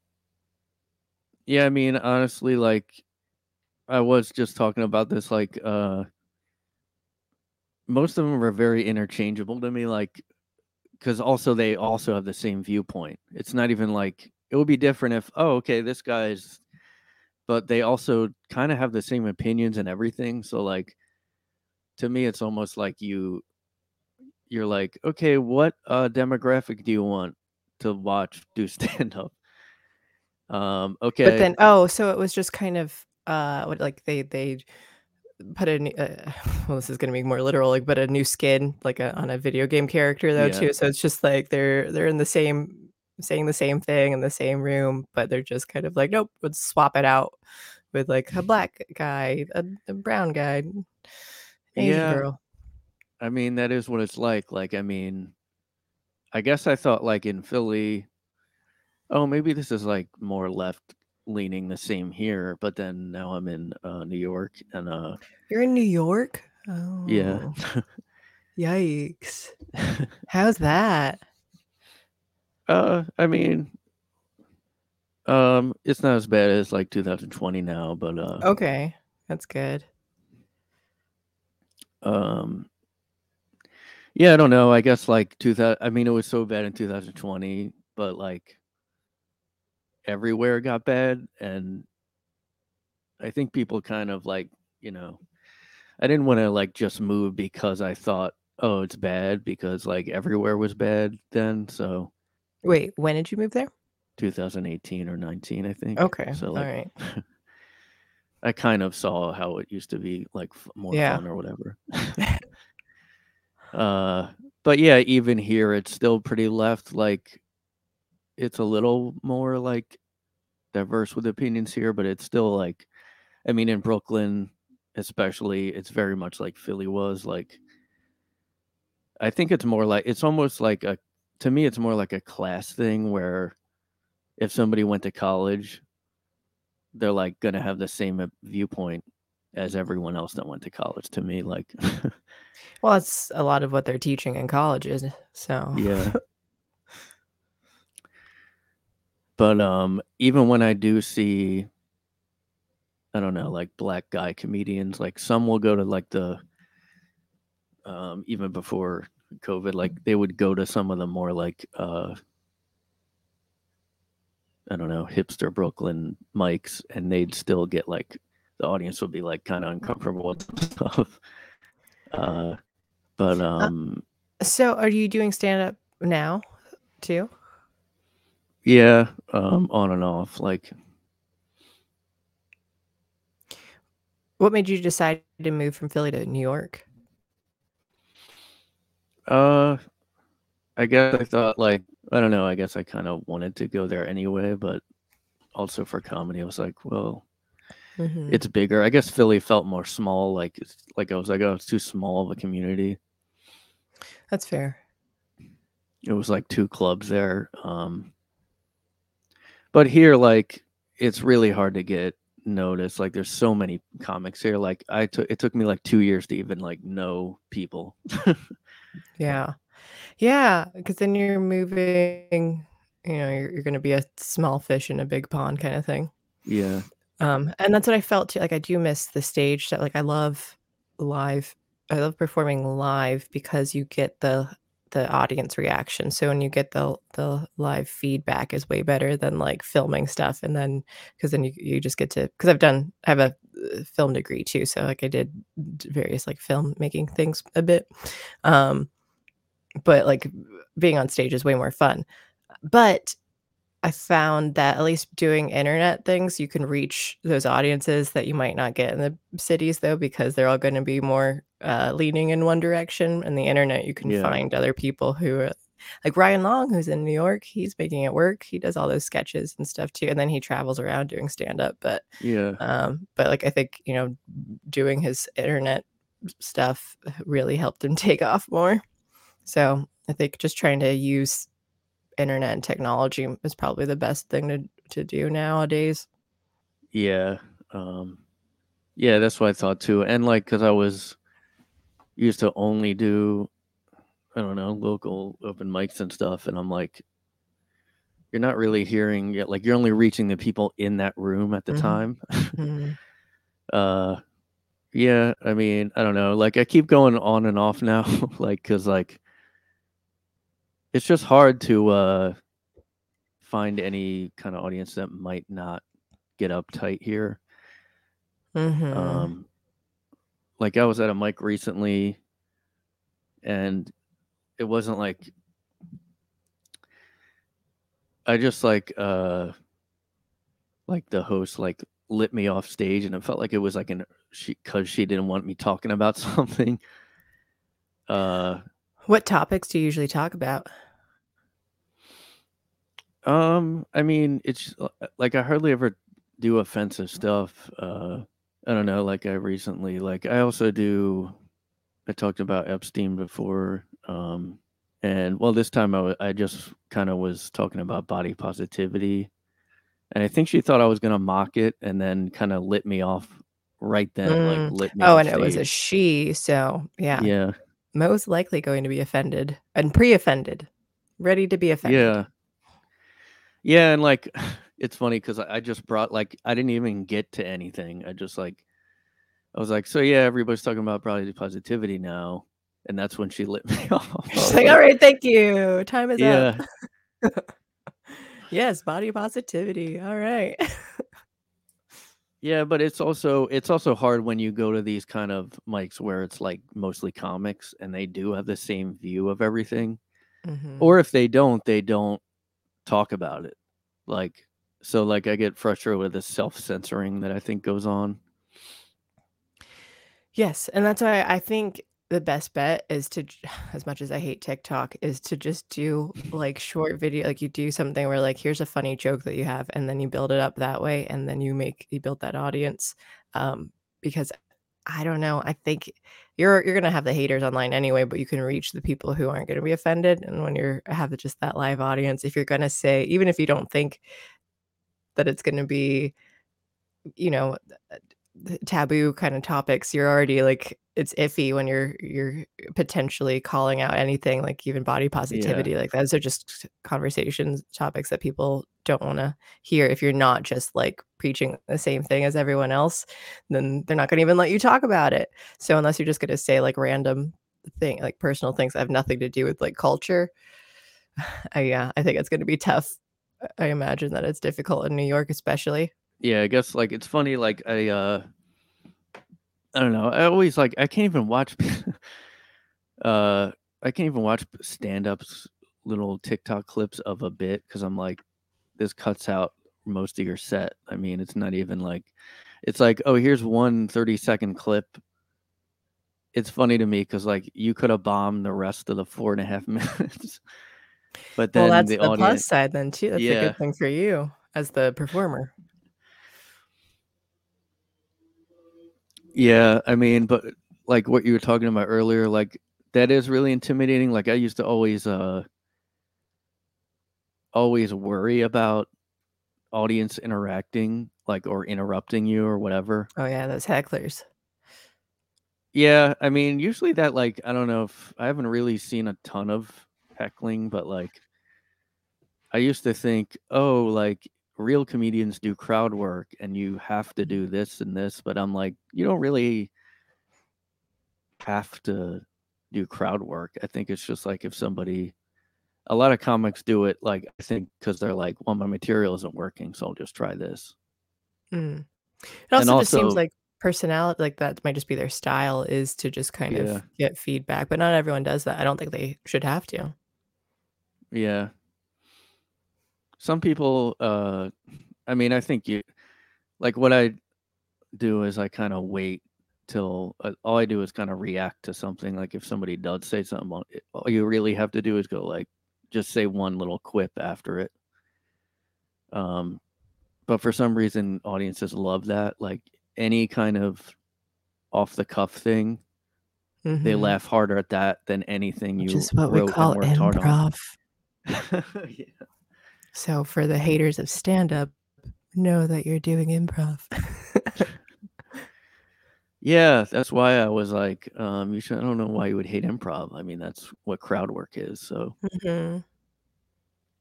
[SPEAKER 3] yeah, I mean honestly like I was just talking about this like uh most of them are very interchangeable to me like because also they also have the same viewpoint it's not even like it would be different if oh okay this guy's but they also kind of have the same opinions and everything so like to me it's almost like you you're like okay what uh demographic do you want to watch (laughs) do stand up um okay
[SPEAKER 2] but then oh so it was just kind of uh what like they they put a uh, (sighs) well this is going to be more literal like but a new skin like a, on a video game character though yeah. too so it's just like they're they're in the same saying the same thing in the same room but they're just kind of like nope let's swap it out with like a black guy a, a brown guy Asian yeah girl.
[SPEAKER 3] i mean that is what it's like like i mean i guess i thought like in philly oh maybe this is like more left leaning the same here, but then now I'm in uh, New York and uh
[SPEAKER 2] You're in New York? Oh.
[SPEAKER 3] yeah. (laughs)
[SPEAKER 2] Yikes. How's that?
[SPEAKER 3] Uh I mean um it's not as bad as like 2020 now, but uh
[SPEAKER 2] Okay. That's good.
[SPEAKER 3] um yeah, I don't know. I guess like 2000 I mean it was so bad in 2020, but like everywhere got bad and I think people kind of like, you know, I didn't want to like just move because I thought, oh, it's bad because like everywhere was bad then. So
[SPEAKER 2] Wait, when did you move there?
[SPEAKER 3] 2018 or 19, I think.
[SPEAKER 2] Okay.
[SPEAKER 3] So like
[SPEAKER 2] right. (laughs)
[SPEAKER 3] I kind of saw how it used to be like f- more
[SPEAKER 2] Yeah.
[SPEAKER 3] fun or whatever. (laughs) (laughs) uh, but yeah, even here it's still pretty left. Like it's a little more like diverse with opinions here, but it's still like, I mean, in Brooklyn, especially, it's very much like Philly was. Like, I think it's more like it's almost like a to me, it's more like a class thing where if somebody went to college, they're like gonna have the same viewpoint as everyone else that went to college. To me, like, (laughs)
[SPEAKER 2] Well, that's a lot of what they're teaching in colleges. So
[SPEAKER 3] yeah. (laughs) But um, even when I do see, I don't know, like black guy comedians, like some will go to like the, um, even before COVID, like they would go to some of the more like, uh, I don't know, hipster Brooklyn mics, and they'd still get like the audience would be like kind of uncomfortable with stuff. (laughs) Uh, but um,
[SPEAKER 2] So are you doing stand up now too?
[SPEAKER 3] yeah, um, on and off, like
[SPEAKER 2] What made you decide to move from Philly to New York?
[SPEAKER 3] Uh, I guess I thought like I don't know. I guess I kind of wanted to go there anyway, but also for comedy, I was like, well,
[SPEAKER 2] Mhm.
[SPEAKER 3] it's bigger. I guess Philly felt more small. Like like I was like, oh, it's too small of a community.
[SPEAKER 2] That's fair.
[SPEAKER 3] It was like two clubs there. Um, but here, like, it's really hard to get noticed. Like, there's so many comics here. Like, I took it took me like two years to even like know people. (laughs)
[SPEAKER 2] Yeah. Yeah. Because then you're moving, you know, you're, you're going to be a small fish in a big pond kind of thing.
[SPEAKER 3] yeah,
[SPEAKER 2] Um, and that's what I felt too. Like I do miss the stage that like I love live. I love performing live because you get the the audience reaction. So when you get the the live feedback is way better than like filming stuff. And then because then you you just get to because I've done I have a film degree too. So like I did various like film making things a bit. Um, but like being on stage is way more fun. But I found that at least doing internet things, you can reach those audiences that you might not get in the cities, though, because they're all going to be more uh, leaning in one direction. And the internet, you can
[SPEAKER 3] Yeah.
[SPEAKER 2] find other people who are like Ryan Long, who's in New York. He's making it work. He does all those sketches and stuff too, and then he travels around doing stand up. But
[SPEAKER 3] yeah,
[SPEAKER 2] um, but like I think you know, doing his internet stuff really helped him (laughs) take off more. So I think just trying to use internet and technology is probably the best thing to to do nowadays.
[SPEAKER 3] yeah. Um, yeah, that's what I thought too. And like, cause I was used to only do, I don't know, local open mics and stuff, and I'm like, you're not really hearing yet. Like, you're only reaching the people in that room at the
[SPEAKER 2] Mhm.
[SPEAKER 3] time.
[SPEAKER 2] Mm, (laughs)
[SPEAKER 3] uh yeah i mean i don't know like i keep going on and off now (laughs) like because like it's just hard to uh find any kind of audience that might not get uptight here
[SPEAKER 2] mhm.
[SPEAKER 3] um like i was at a mic recently and it wasn't like i just like uh like the host like lit me off stage and it felt like it was like an she because she didn't want me talking about (laughs) something uh
[SPEAKER 2] What topics do you usually talk about?
[SPEAKER 3] um i mean it's uh, like i hardly ever do offensive stuff uh i don't know like i recently like i also do i talked about epstein before um and well this time i, I just kind of was talking about body positivity and I think she thought I was gonna mock it, and then kind of lit me off right then.
[SPEAKER 2] Mm.
[SPEAKER 3] Like lit me.
[SPEAKER 2] Oh, and it was a she, so yeah,
[SPEAKER 3] Yeah.
[SPEAKER 2] most likely going to be offended and pre-offended, ready to be offended.
[SPEAKER 3] Yeah. Yeah, and like (sighs) it's funny because I I just brought like I didn't even get to anything. I just like I was like, so yeah, everybody's talking about body positivity now, and that's when she lit (laughs) me (laughs) off.
[SPEAKER 2] She's like, all right, thank you. Time is
[SPEAKER 3] yeah,
[SPEAKER 2] up. (laughs) yes, body positivity. All right.
[SPEAKER 3] yeah, but it's also it's also hard when you go to these kind of mics where it's like mostly comics and they do have the same view of everything,
[SPEAKER 2] Mhm.
[SPEAKER 3] or if they don't, they don't talk about it. Like so, like I get frustrated with the self censoring that I think goes on.
[SPEAKER 2] Yes, and that's why I think the best bet is to (sighs) as much as I hate TikTok, is to just do, like, short video like, you do something where, like, here's a funny joke that you have, and then you build it up that way, and then you make you build that audience, um, because I don't know, I think you're you're gonna have the haters online anyway, but you can reach the people who aren't gonna be offended, and when you're have just that live audience, if you're gonna say even if you don't think that it's gonna be, you know, taboo kind of topics, you're already like it's iffy when you're you're potentially calling out anything like even body
[SPEAKER 3] Yeah,
[SPEAKER 2] positivity. Like those are just conversations, topics that people don't want to hear. If you're not just like preaching the same thing as everyone else, then they're not going to even let you talk about it. So unless you're just going to say like random thing, like personal things that have nothing to do with like culture, (sighs) I yeah, I think it's going to be tough. I imagine that it's difficult in New York, especially.
[SPEAKER 3] Yeah. I guess like it's funny. Like I uh I don't know. I always like I can't even watch (laughs) uh I can't even watch stand-ups little TikTok clips of a bit because I'm like, this cuts out most of your set. I mean, it's not even like it's like, oh, here's one 30 second clip. It's funny to me because like you could have bombed the rest of the four and a half (laughs) minutes. But
[SPEAKER 2] Well,
[SPEAKER 3] then
[SPEAKER 2] that's
[SPEAKER 3] the
[SPEAKER 2] the plus side then too. That's a good thing for you as the performer.
[SPEAKER 3] Yeah, I mean, but like what you were talking about earlier, like that is really intimidating. Like I used to always uh always worry about audience interacting, like or interrupting you or whatever.
[SPEAKER 2] Oh yeah, those hecklers.
[SPEAKER 3] Yeah, I mean, usually that like I don't know if I haven't really seen a ton of heckling, but like I used to think, oh, like real comedians do crowd work and you have to do this and this, but I'm like, you don't really have to do crowd work. I think it's just like if somebody a lot of comics do it like I think because they're like, well, my material isn't working, so I'll just try this.
[SPEAKER 2] Mm. It
[SPEAKER 3] And
[SPEAKER 2] also just seems like personality, like that might just be their style is to just kind
[SPEAKER 3] yeah,
[SPEAKER 2] of get feedback, but not everyone does that. I don't think they should have to.
[SPEAKER 3] yeah. Some people, uh, I mean, I think you like what I do is I kind of wait till uh, all I do is kind of react to something. Like if somebody does say something, all you really have to do is go like, just say one little quip after it. Um, but for some reason, audiences love that. Like any kind of off the cuff thing, they
[SPEAKER 2] Mhm.
[SPEAKER 3] laugh harder at that than anything
[SPEAKER 2] Which
[SPEAKER 3] you
[SPEAKER 2] is what we call
[SPEAKER 3] worked hard on.
[SPEAKER 2] improv. (laughs)
[SPEAKER 3] yeah.
[SPEAKER 2] So for the haters of stand up, know that you're doing improv.
[SPEAKER 3] Yeah, that's why I was like, um, you should. I don't know why you would hate improv. I mean, that's what crowd work is. So
[SPEAKER 2] Mhm.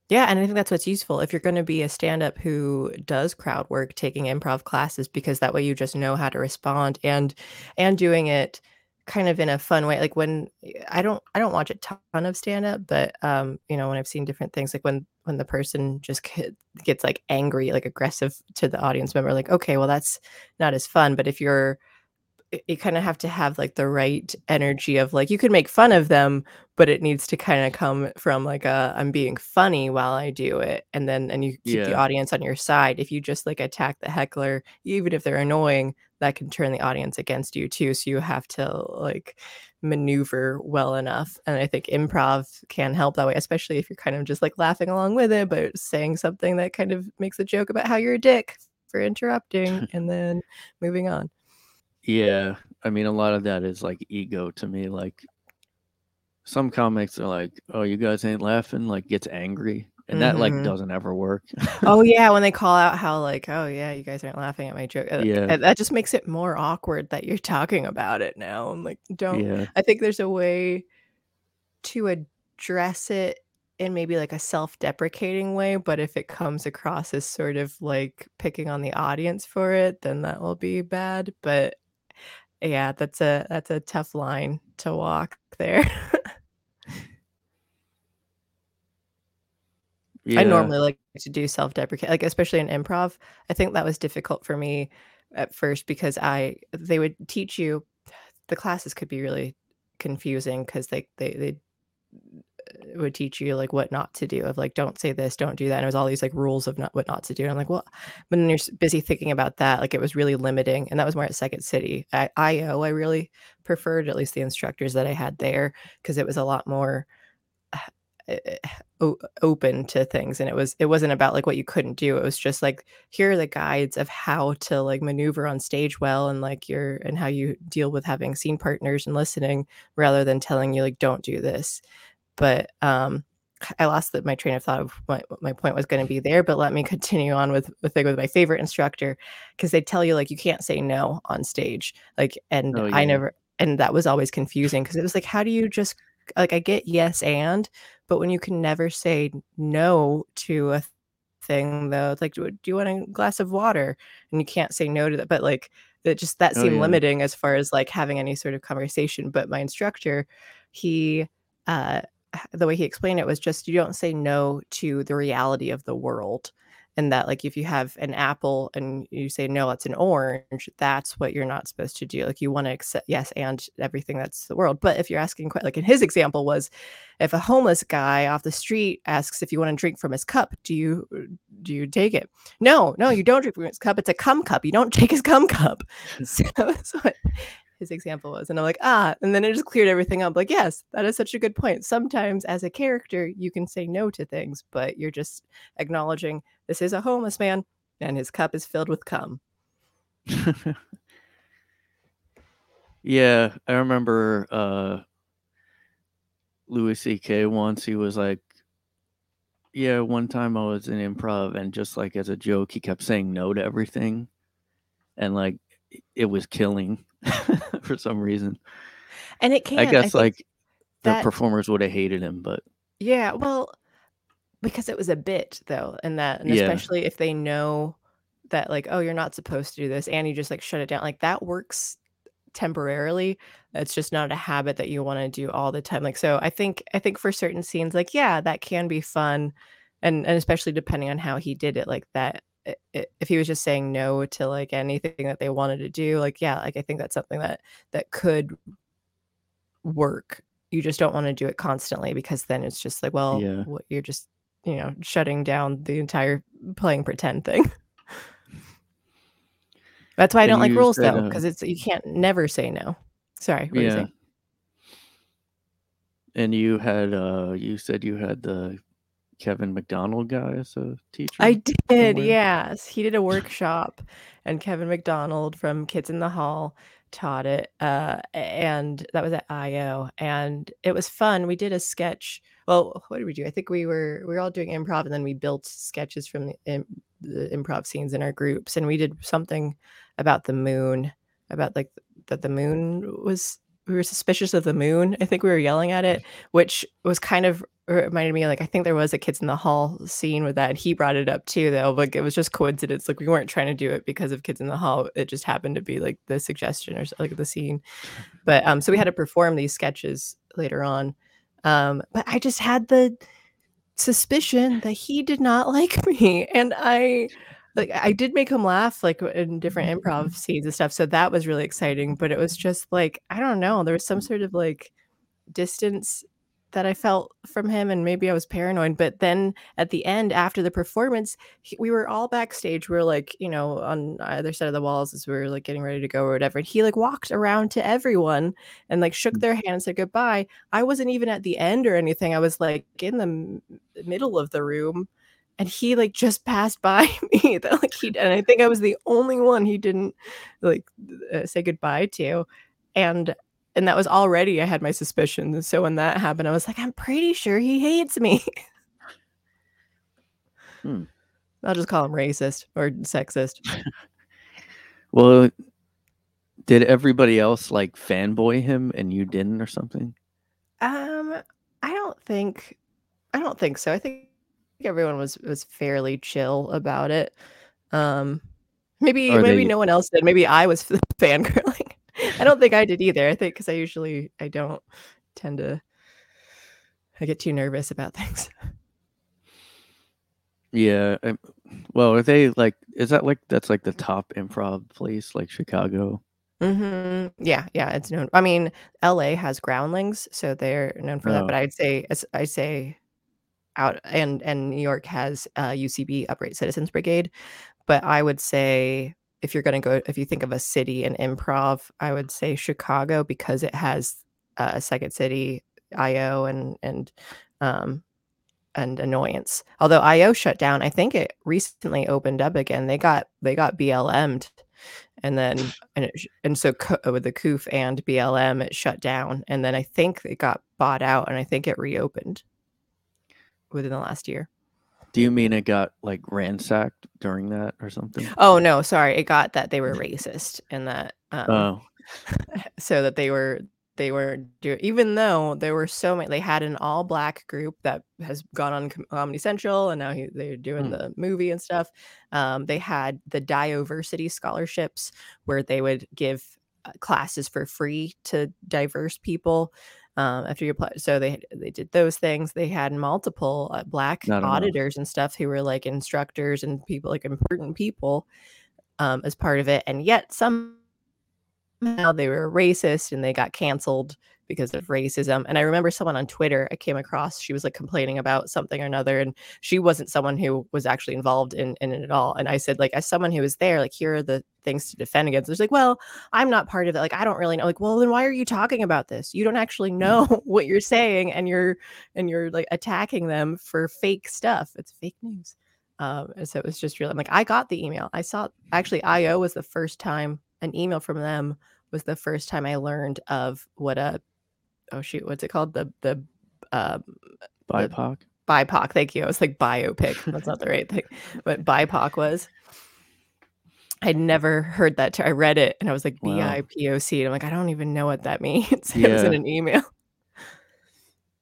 [SPEAKER 2] Yeah, and I think that's what's useful if you're going to be a stand-up who does crowd work, taking improv classes because that way you just know how to respond and and doing it kind of in a fun way. Like when I don't I don't watch a ton of stand-up, but um, you know, when I've seen different things, like when when the person just gets like angry, like aggressive to the audience member, like okay, well that's not as fun. But if you're you kind of have to have like the right energy of like you can make fun of them but it needs to kind of come from like a i'm being funny while i do it and then and you keep the audience on your side if you just like attack the heckler even if they're annoying that can turn the audience against you too so you have to like maneuver well enough and i think improv can help that way especially if you're kind of just like laughing along with it but saying something that kind of makes a joke about how you're a dick for interrupting (laughs) and then moving on
[SPEAKER 3] yeah. I mean, a lot of that is like ego to me. Like some comics are like, "Oh, you guys ain't laughing," like gets angry, and that like
[SPEAKER 2] Mhm.
[SPEAKER 3] doesn't ever work.
[SPEAKER 2] Oh (laughs) yeah, when they call out how like, "Oh yeah, you guys aren't laughing at my joke." Uh,
[SPEAKER 3] Yeah.
[SPEAKER 2] that just makes it more awkward that you're talking about it now. I'm like, don't
[SPEAKER 3] yeah,
[SPEAKER 2] I think there's a way to address it in maybe like a self-deprecating way, but if it comes across as sort of like picking on the audience for it, then that will be bad. But yeah, that's a that's a tough line to walk there. (laughs) I normally like to do self-deprecate like, especially in improv. I think that was difficult for me at first because I they would teach you the classes could be really confusing because they they they uh, would teach you like what not to do of like don't say this, don't do that. And it was all these like rules of not what not to do. And I'm like, well, but then you're busy thinking about that. Like it was really limiting. And that was more at Second City. At IO, I really preferred at least the instructors that I had there because it was a lot more open to things and it was it wasn't about like what you couldn't do it was just like here are the guides of how to like maneuver on stage well and like your and how you deal with having scene partners and listening rather than telling you like don't do this. But um I lost that my train of thought of what, my point was going to be there, but let me (laughs) continue on with the thing with my favorite instructor because they tell you like you can't say no on stage, like, and
[SPEAKER 3] Oh,
[SPEAKER 2] I never, and that was always confusing because it was like, how do you just like I get yes and, but when you can never say no to a thing though, it's like, do, you want a glass of water? And you can't say no to that, but like that just that
[SPEAKER 3] Oh,
[SPEAKER 2] seemed
[SPEAKER 3] yeah.
[SPEAKER 2] limiting as far as like having any sort of conversation. But my instructor, he uh the way he explained it was just you don't say no to the reality of the world and that like if you have an apple and you say no it's an orange that's what you're not supposed to do like you want to accept yes and everything that's the world but if you're asking like in his example was if a homeless guy off the street asks if you want to drink from his cup do you uh, do you take it? No no you don't drink from his cup it's a cum cup you don't (laughs) take his cum cup. (laughs) So (laughs) what his example was. And I'm like, ah, and then it just cleared everything up. Like, yes, that is such a good point. Sometimes as a character, you can say no to things, but you're just acknowledging this is a homeless man and his cup is filled with cum. (laughs)
[SPEAKER 3] yeah. I remember uh, Louis C.K. once. He was like, "Yeah, one time I was in improv, and just like as a joke, he kept saying no to everything, and like it was killing (laughs) for some reason.
[SPEAKER 2] And it can
[SPEAKER 3] I guess
[SPEAKER 2] think
[SPEAKER 3] like the performers would have hated him, but
[SPEAKER 2] yeah, well, because it was a bit though, and that and
[SPEAKER 3] Yeah.
[SPEAKER 2] especially if they know that like, oh, you're not supposed to do this, and you just like shut it down, like that works temporarily. It's just not a habit that you want to do all the time. Like so I think I think for certain scenes, like, yeah, that can be fun. And and especially depending on how he did it, like that i- i- if he was just saying no to like anything that they wanted to do, like yeah, like I think that's something that that could work. You just don't want to do it constantly because then it's just like, well,
[SPEAKER 3] Yeah.
[SPEAKER 2] what you're just, you know, shutting down the entire playing pretend thing. (laughs) That's why I don't like rules
[SPEAKER 3] said,
[SPEAKER 2] though,
[SPEAKER 3] uh,
[SPEAKER 2] because it's you can't never say no. Sorry, what were you
[SPEAKER 3] yeah. And you had uh you said you had the Kevin McDonald guy as a teacher.
[SPEAKER 2] I did,
[SPEAKER 3] somewhere?
[SPEAKER 2] yes. He did a workshop, and Kevin McDonald from Kids in the Hall taught it, uh, and that was at IO, and it was fun. We did a sketch. Well, what did we do? I think we were we were all doing improv, and then we built sketches from the, the improv scenes in our groups, and we did something about the moon, about like that the moon was. We were suspicious of the moon. I think we were yelling at it, which was kind of reminded me like I think there was a kids in the hall scene with that he brought it up too though like it was just coincidence like we weren't trying to do it because of kids in the hall it just happened to be like the suggestion or like the scene. But um so we had to perform these sketches later on um but I just had the suspicion that he did not (laughs) like me and I like I did make him laugh like in different improv scenes and stuff so that was really exciting but it was just like I don't know there was some sort of like distance that I felt from him, and maybe I was paranoid. But then at the end, after the performance, he, we were all backstage. We are like, you know, on either side of the walls as we were like getting ready to go or whatever. And he like walked around to everyone and like shook their hand and said goodbye. I wasn't even at the end or anything. I was like in the m- middle of the room. And he like just passed by (laughs) me. That like he and I think I was the only one he didn't like uh, say goodbye to. And and that was already I had my suspicions. So when that happened, I was like, I'm pretty sure he hates me.
[SPEAKER 3] Hmm.
[SPEAKER 2] I'll just call him racist or sexist. (laughs)
[SPEAKER 3] Well, did everybody else like fanboy him and you didn't or something?
[SPEAKER 2] Um, I don't think, I don't think so. I think everyone was was fairly chill about it. Um, maybe
[SPEAKER 3] Are
[SPEAKER 2] maybe
[SPEAKER 3] they
[SPEAKER 2] no one else did. Maybe I was (laughs) fangirling. I don't think I did either. I think because I usually I don't tend to. I get too nervous about (laughs) things.
[SPEAKER 3] Yeah. um, well, are they like is that like that's like the top improv place like Chicago?
[SPEAKER 2] hmm Yeah, yeah, it's known. I mean, LA has groundlings, so they're known for that. But
[SPEAKER 3] Oh.
[SPEAKER 2] I'd say, as- I'd say, out and and New York has uh, UCB Upright Citizens Brigade. But I would say if you're going to go, if you think of a city and improv, I would say Chicago because it has uh, Second City, IO, and and um and Annoyance. Although IO shut down, I think it recently opened up again. They got they got BLM'd and then (sighs) and it, and so co- uh, with the COOF and BLM it shut down and then I think it got bought out and I think it reopened within the last year.
[SPEAKER 3] Do you mean it got like ransacked during that or something?
[SPEAKER 2] Oh no, sorry, it got that they were racist and that um
[SPEAKER 3] Oh. (laughs)
[SPEAKER 2] so that they were they were do even though there were so many they had an all black group that has gone on Com- comedy central and now he, they're doing
[SPEAKER 3] Hmm.
[SPEAKER 2] the movie and stuff um, they had the diversity scholarships where they would give uh, classes for free to diverse people um, after you apply so they they did those things they had multiple uh, black
[SPEAKER 3] Not enough.
[SPEAKER 2] auditors and stuff who were like instructors and people like important people um, as part of it and yet some somehow they were racist and they got canceled because of racism. And I remember someone on Twitter I came across, she was like complaining about something or another, and she wasn't someone who was actually involved in, in it at all. And I said, like, as someone who was there, like, here are the things to defend against. There's like, well, I'm not part of it. Like, I don't really know. Like, well, then why are you talking about this? You don't actually know (laughs) what you're saying, and you're and you're like attacking them for fake stuff. It's fake news. Um, and so it was just really I'm like, I got the email. I saw actually IO was the first time an email from them was the first time I learned of what a oh shoot, what's it called? The the um
[SPEAKER 3] BIPOC?
[SPEAKER 2] BIPOC. Thank you. I was like biopic. That's not the right thing. (laughs) But BIPOC was. I'd never heard that. I read it and I was like B. I P O C. And I'm like, I don't even know what that (laughs) means. it was in an email.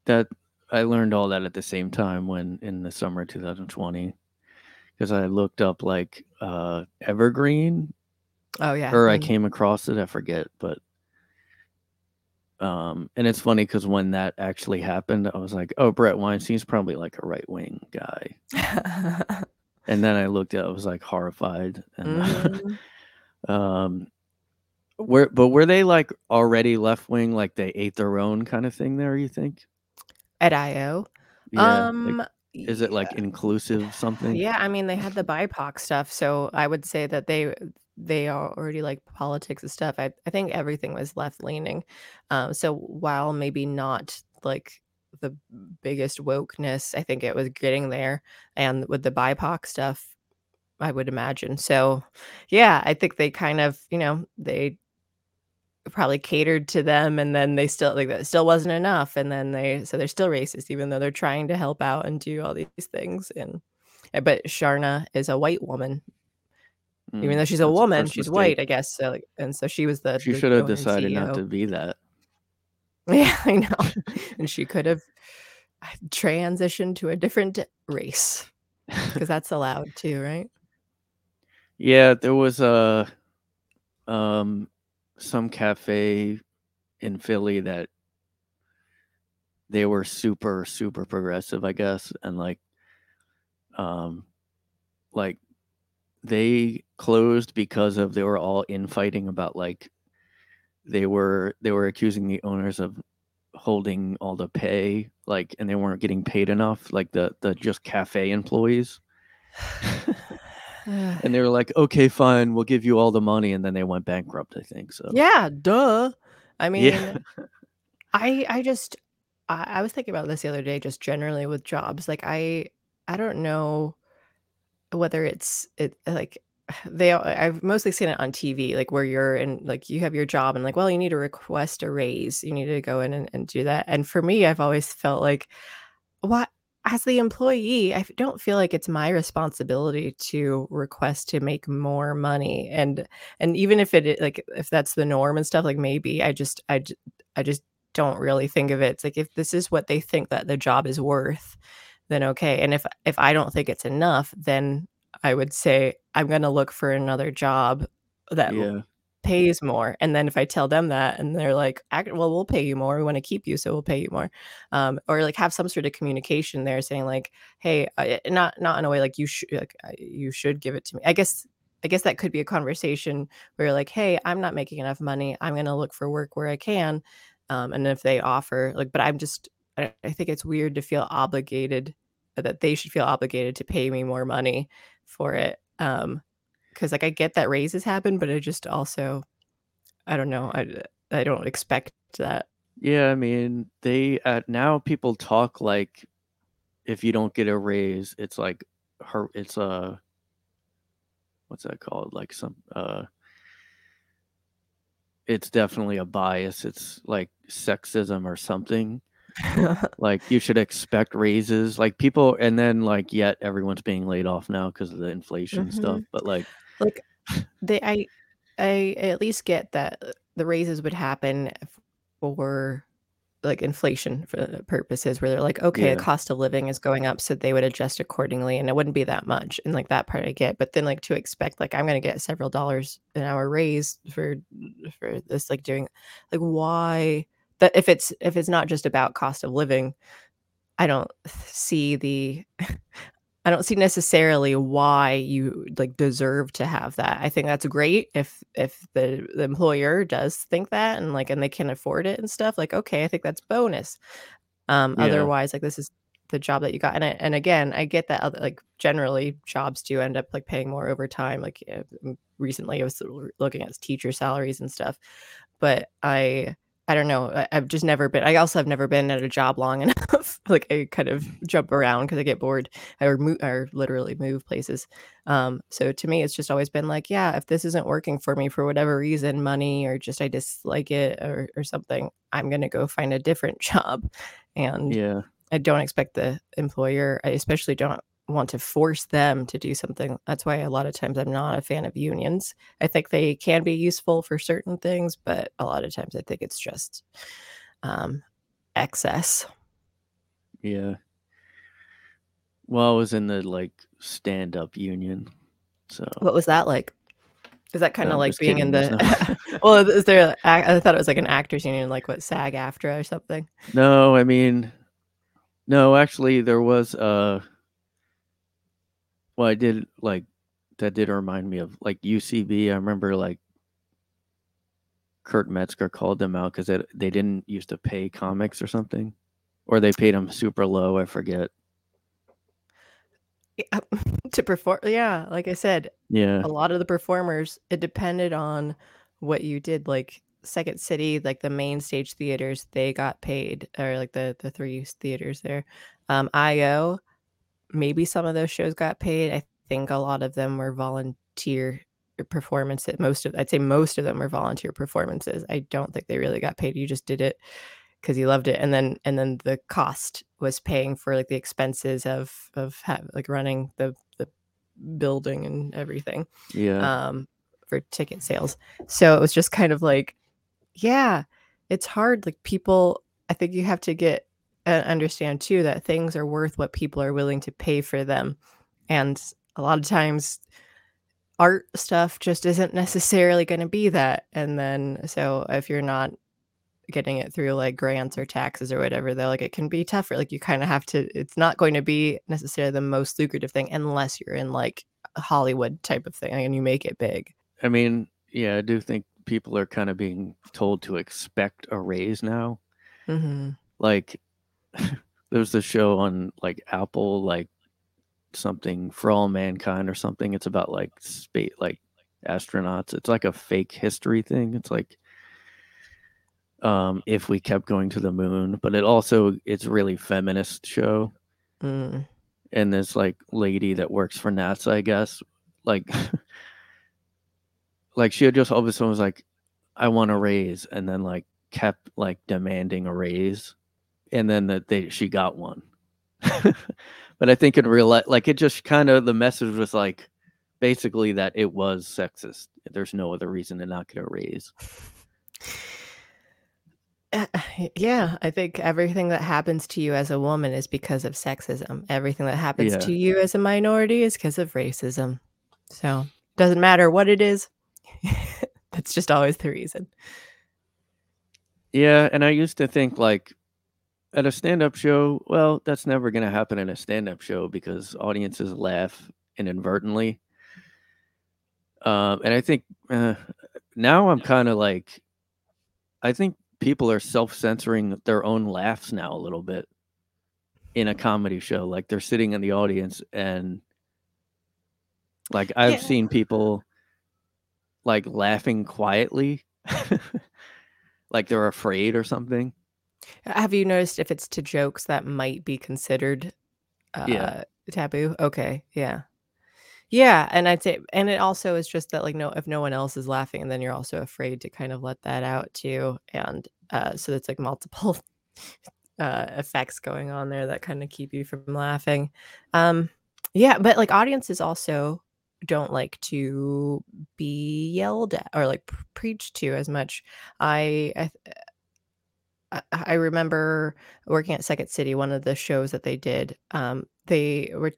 [SPEAKER 3] That I learned all that at the same time when in the summer 2020 because I looked up like uh Evergreen
[SPEAKER 2] Oh yeah.
[SPEAKER 3] or I
[SPEAKER 2] mm.
[SPEAKER 3] came across it, I forget, but um and it's funny because when that actually happened, I was like, oh Bret Weinstein's probably like a right wing guy. And then I looked at I was like horrified. And (laughs)
[SPEAKER 2] Mhm.
[SPEAKER 3] um where but were they like already left wing, like they ate their own kind of thing there, you think?
[SPEAKER 2] At IO.
[SPEAKER 3] Yeah. like,
[SPEAKER 2] um
[SPEAKER 3] is it like inclusive something?
[SPEAKER 2] Yeah, I mean they had the BIPOC stuff, so I would say that they they are already like politics and stuff. I I think everything was left leaning. Um, so while maybe not like the biggest wokeness, I think it was getting there. And with the BIPOC stuff, I would imagine. So yeah, I think they kind of you know they probably catered to them and then they still like that still wasn't enough and then they so they're still racist even though they're trying to help out and do all these things and uh, but Charna is a white woman even
[SPEAKER 3] Mm,
[SPEAKER 2] though she's a woman she's
[SPEAKER 3] mistake.
[SPEAKER 2] white I guess so like and so she was the
[SPEAKER 3] She should have decided not to be that. (laughs)
[SPEAKER 2] yeah I know and she could have transitioned to a different race (laughs) because that's allowed too right
[SPEAKER 3] yeah, there was a um some cafe in Philly that they were super super progressive, I guess, and like um like they closed because of they were all infighting about like they were they were accusing the owners of holding all the pay like and they weren't getting paid enough like the the just cafe employees. (sighs) And they were like okay fine we'll give you all the money and then they went bankrupt i think so.
[SPEAKER 2] Yeah duh. I (laughs) mean
[SPEAKER 3] yeah
[SPEAKER 2] I I just I, I was thinking about this the other day, just generally with jobs. Like I I don't know whether it's it like (sighs) they I've mostly seen it on TV, like where you're in like you have your job and like, well, you need to request a raise. You need to go in and, and do that. And for me, I've always felt like what as the employee, I don't feel like it's my responsibility to request to make more money. And and even if it like if that's the norm and stuff, like maybe I just I I just don't really think of it. It's like if this is what they think that the job is worth, then okay. And if if I don't think it's enough, then I would say I'm gonna look for another job that
[SPEAKER 3] Yeah.
[SPEAKER 2] pays more. And then if I tell them that and they're like, well, we'll pay you more. We want to keep you, so we'll pay you more. Um, or like have some sort of communication there saying like, hey, uh, not not in a way like you should like you should give it to me. I guess I guess that could be a conversation where you're like, hey, I'm not making enough money. I'm gonna look for work where I can. Um, and if they offer like, but I'm just I, think it's weird to feel obligated that they should feel obligated to pay me more money for it. Um, because like I get that raises happen, but I just also I don't know. I I don't expect that.
[SPEAKER 3] Yeah, I mean, they uh, now people talk like if you don't get a raise, it's like her it's a what's that called? Like some uh it's definitely a bias. It's like sexism or something. (laughs) Like you should expect raises. Like people and then like yet everyone's being laid off now because of the inflation stuff.
[SPEAKER 2] Mhm.
[SPEAKER 3] But like
[SPEAKER 2] Like they (laughs) I I at least get that uh, the raises would happen for like inflation for the purposes where they're like, okay, the cost of living is going up, so they would adjust accordingly, and it wouldn't be that much. And like that part I get, but then like to expect like I'm gonna get several dollars an hour raise for for this like doing like why that if it's if it's not just about cost of living, I don't see the (laughs) I don't see necessarily why you like deserve to have that. I think that's great if if the, the employer does think that and like and they can afford it and stuff. Like, okay, I think that's bonus. Um,
[SPEAKER 3] Yeah.
[SPEAKER 2] otherwise, like this is the job that you got. And I, and again, I get that other, like generally jobs do end up like paying more over time. Like recently, I was looking at teacher salaries and stuff but I I don't know. I, I've just never been. I also have never been at a job long (laughs) enough. like I kind of jump around because I get bored. I move, or literally move places. Um, so to me, it's just always been like, yeah, if this isn't working for me for whatever reason, money or just I dislike it or or something, I'm gonna go find a different (laughs) job. And
[SPEAKER 3] Yeah.
[SPEAKER 2] I don't expect the employer. I especially don't want to force them to do something. That's why a lot of times I'm not a fan of unions. I think they can be useful for certain things, but a lot of times I think it's just um, excess.
[SPEAKER 3] Yeah. Well, I was in the like stand up union. So
[SPEAKER 2] What was that like? Is that kind
[SPEAKER 3] no,
[SPEAKER 2] of like being in
[SPEAKER 3] kidding. There's
[SPEAKER 2] the?
[SPEAKER 3] no (laughs)
[SPEAKER 2] well, is there? a- I thought it was like an actors union, like what SAG AFTRA or something.
[SPEAKER 3] No, I mean no, actually there was uh well I did like that did remind me of like UCB. I remember like Kurt Metzger called them out because they didn't used to pay comics or something. Or they paid them super low, I forget.
[SPEAKER 2] Yeah, (laughs) to perform, yeah, like I said,
[SPEAKER 3] Yeah.
[SPEAKER 2] a lot of the performers, it depended on what you did. Like Second City, like the main stage theaters, they got paid, or like the the three theaters there. Um, IO, maybe some of those shows got paid. I think a lot of them were volunteer performances. Most of, I'd say most of them were volunteer performances. I don't think they really got paid. You just did it because you loved it, and then and then the cost was paying for like the expenses of of ha- like running the the building and everything
[SPEAKER 3] Yeah.
[SPEAKER 2] um for ticket sales. So it was just kind of like, yeah, it's hard. Like people, I think you have to get understand too that things are worth what people are willing to pay for them, and a lot of times art stuff just isn't necessarily going to be that. And then so if you're not getting it through like grants or taxes or whatever though like it can be tougher like you kind of have to it's not going to be necessarily the most lucrative thing unless you're in like a hollywood type of thing and you make it big
[SPEAKER 3] I mean, yeah, I do think people are kind of being told to expect a raise now.
[SPEAKER 2] hmm
[SPEAKER 3] Like (laughs) there's the show on like Apple, like something for all mankind or something. It's about like space, like astronauts. It's like a fake history thing. It's like um if we kept going to the moon, but it also it's really feminist show.
[SPEAKER 2] mm.
[SPEAKER 3] And this like lady that works for NASA, I guess, like (laughs) like she had just all of a sudden was like, I want a raise, and then like kept like demanding a raise, and then that they she got one, (laughs) but I think in real life, like it just kind of the message was like basically that it was sexist. There's no other reason to not get a raise.
[SPEAKER 2] Uh, yeah, I think everything that happens to you as a woman is because of sexism. Everything that happens
[SPEAKER 3] Yeah.
[SPEAKER 2] to you as a minority is because of racism. So doesn't matter what it is. (laughs) That's just always the reason.
[SPEAKER 3] Yeah, and I used to think like at a stand-up show, well, that's never going to happen in a stand-up show because audiences laugh inadvertently. Um, and I think uh, now I'm kind of like, I think people are self-censoring their own laughs now a little bit in a comedy show. Like they're sitting in the audience and like I've
[SPEAKER 2] Yeah.
[SPEAKER 3] seen people like laughing quietly, (laughs) like they're afraid or something.
[SPEAKER 2] Have you noticed if it's to jokes that might be considered uh
[SPEAKER 3] Yeah.
[SPEAKER 2] taboo? Okay, yeah. Yeah, and I'd say and it also is just that like no if no one else is laughing and then you're also afraid to kind of let that out too and uh so it's like multiple (laughs) uh effects going on there that kind of keep you from laughing. Um yeah, but like audiences also don't like to be yelled at or like preached to as much. I I I I remember working at Second City, one of the shows that they did, um, they were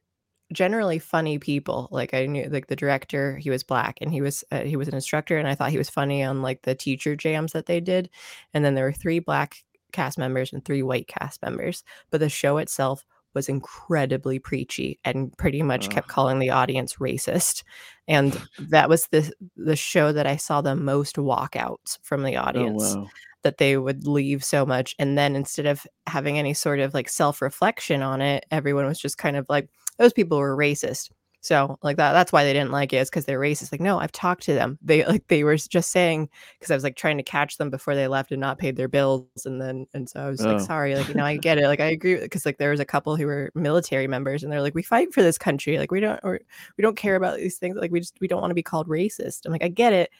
[SPEAKER 2] generally funny people. Like I knew like the director, he was black and he was uh, he was an instructor and I thought he was funny on like the teacher jams that they did. And then there were three black cast members and three white cast members, but the show itself was incredibly preachy and pretty much kept calling the audience racist. And that was the the show that I saw the most walkouts from the
[SPEAKER 3] Oh
[SPEAKER 2] audience
[SPEAKER 3] wow.
[SPEAKER 2] That they would leave so much and then instead of having any sort of like self-reflection on it everyone was just kind of like those people were racist. So like that that's why they didn't like it is because they're racist. Like no i've talked to them. They (laughs) like they were just saying because i was like trying to catch them before they left and not paid their bills and then and so i was like
[SPEAKER 3] Oh. (laughs)
[SPEAKER 2] sorry like you know i get it like i agree because like there was a couple who were military members and they're like we fight for this country like we don't or we don't care about these things like we just we don't want to be called racist. I'm like i get it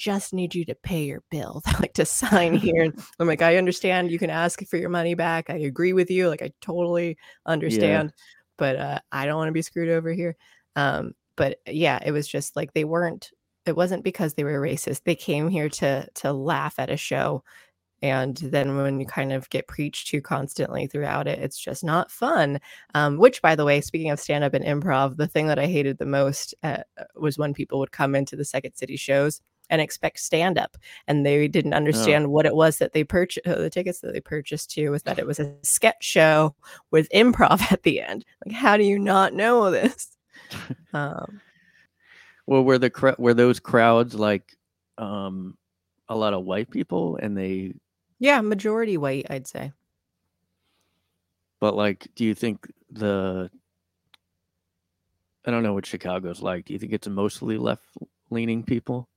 [SPEAKER 2] just need you to pay your bill (laughs) like to sign here. And (laughs) i'm like i understand you can ask for your money back. I agree with you. Like i totally understand but uh i don't want to be screwed over here. Um but yeah it was just like they weren't it wasn't because they were racist. They came here to to laugh at a show and then when you kind of get preached to constantly throughout it it's just not fun. Um, which by the way speaking of stand up and improv the thing that i hated the most uh, was when people would come into the second city shows and expect stand up and they didn't understand what it was that they purchased the tickets that they purchased to was that it was a sketch show with improv (laughs) at the end like how do you not know this (laughs) um,
[SPEAKER 3] Well, were the cra- were those crowds like um a lot of white people and they
[SPEAKER 2] yeah majority white i'd say
[SPEAKER 3] but like do you think the I don't know what Chicago's like. Do you think it's mostly left leaning people?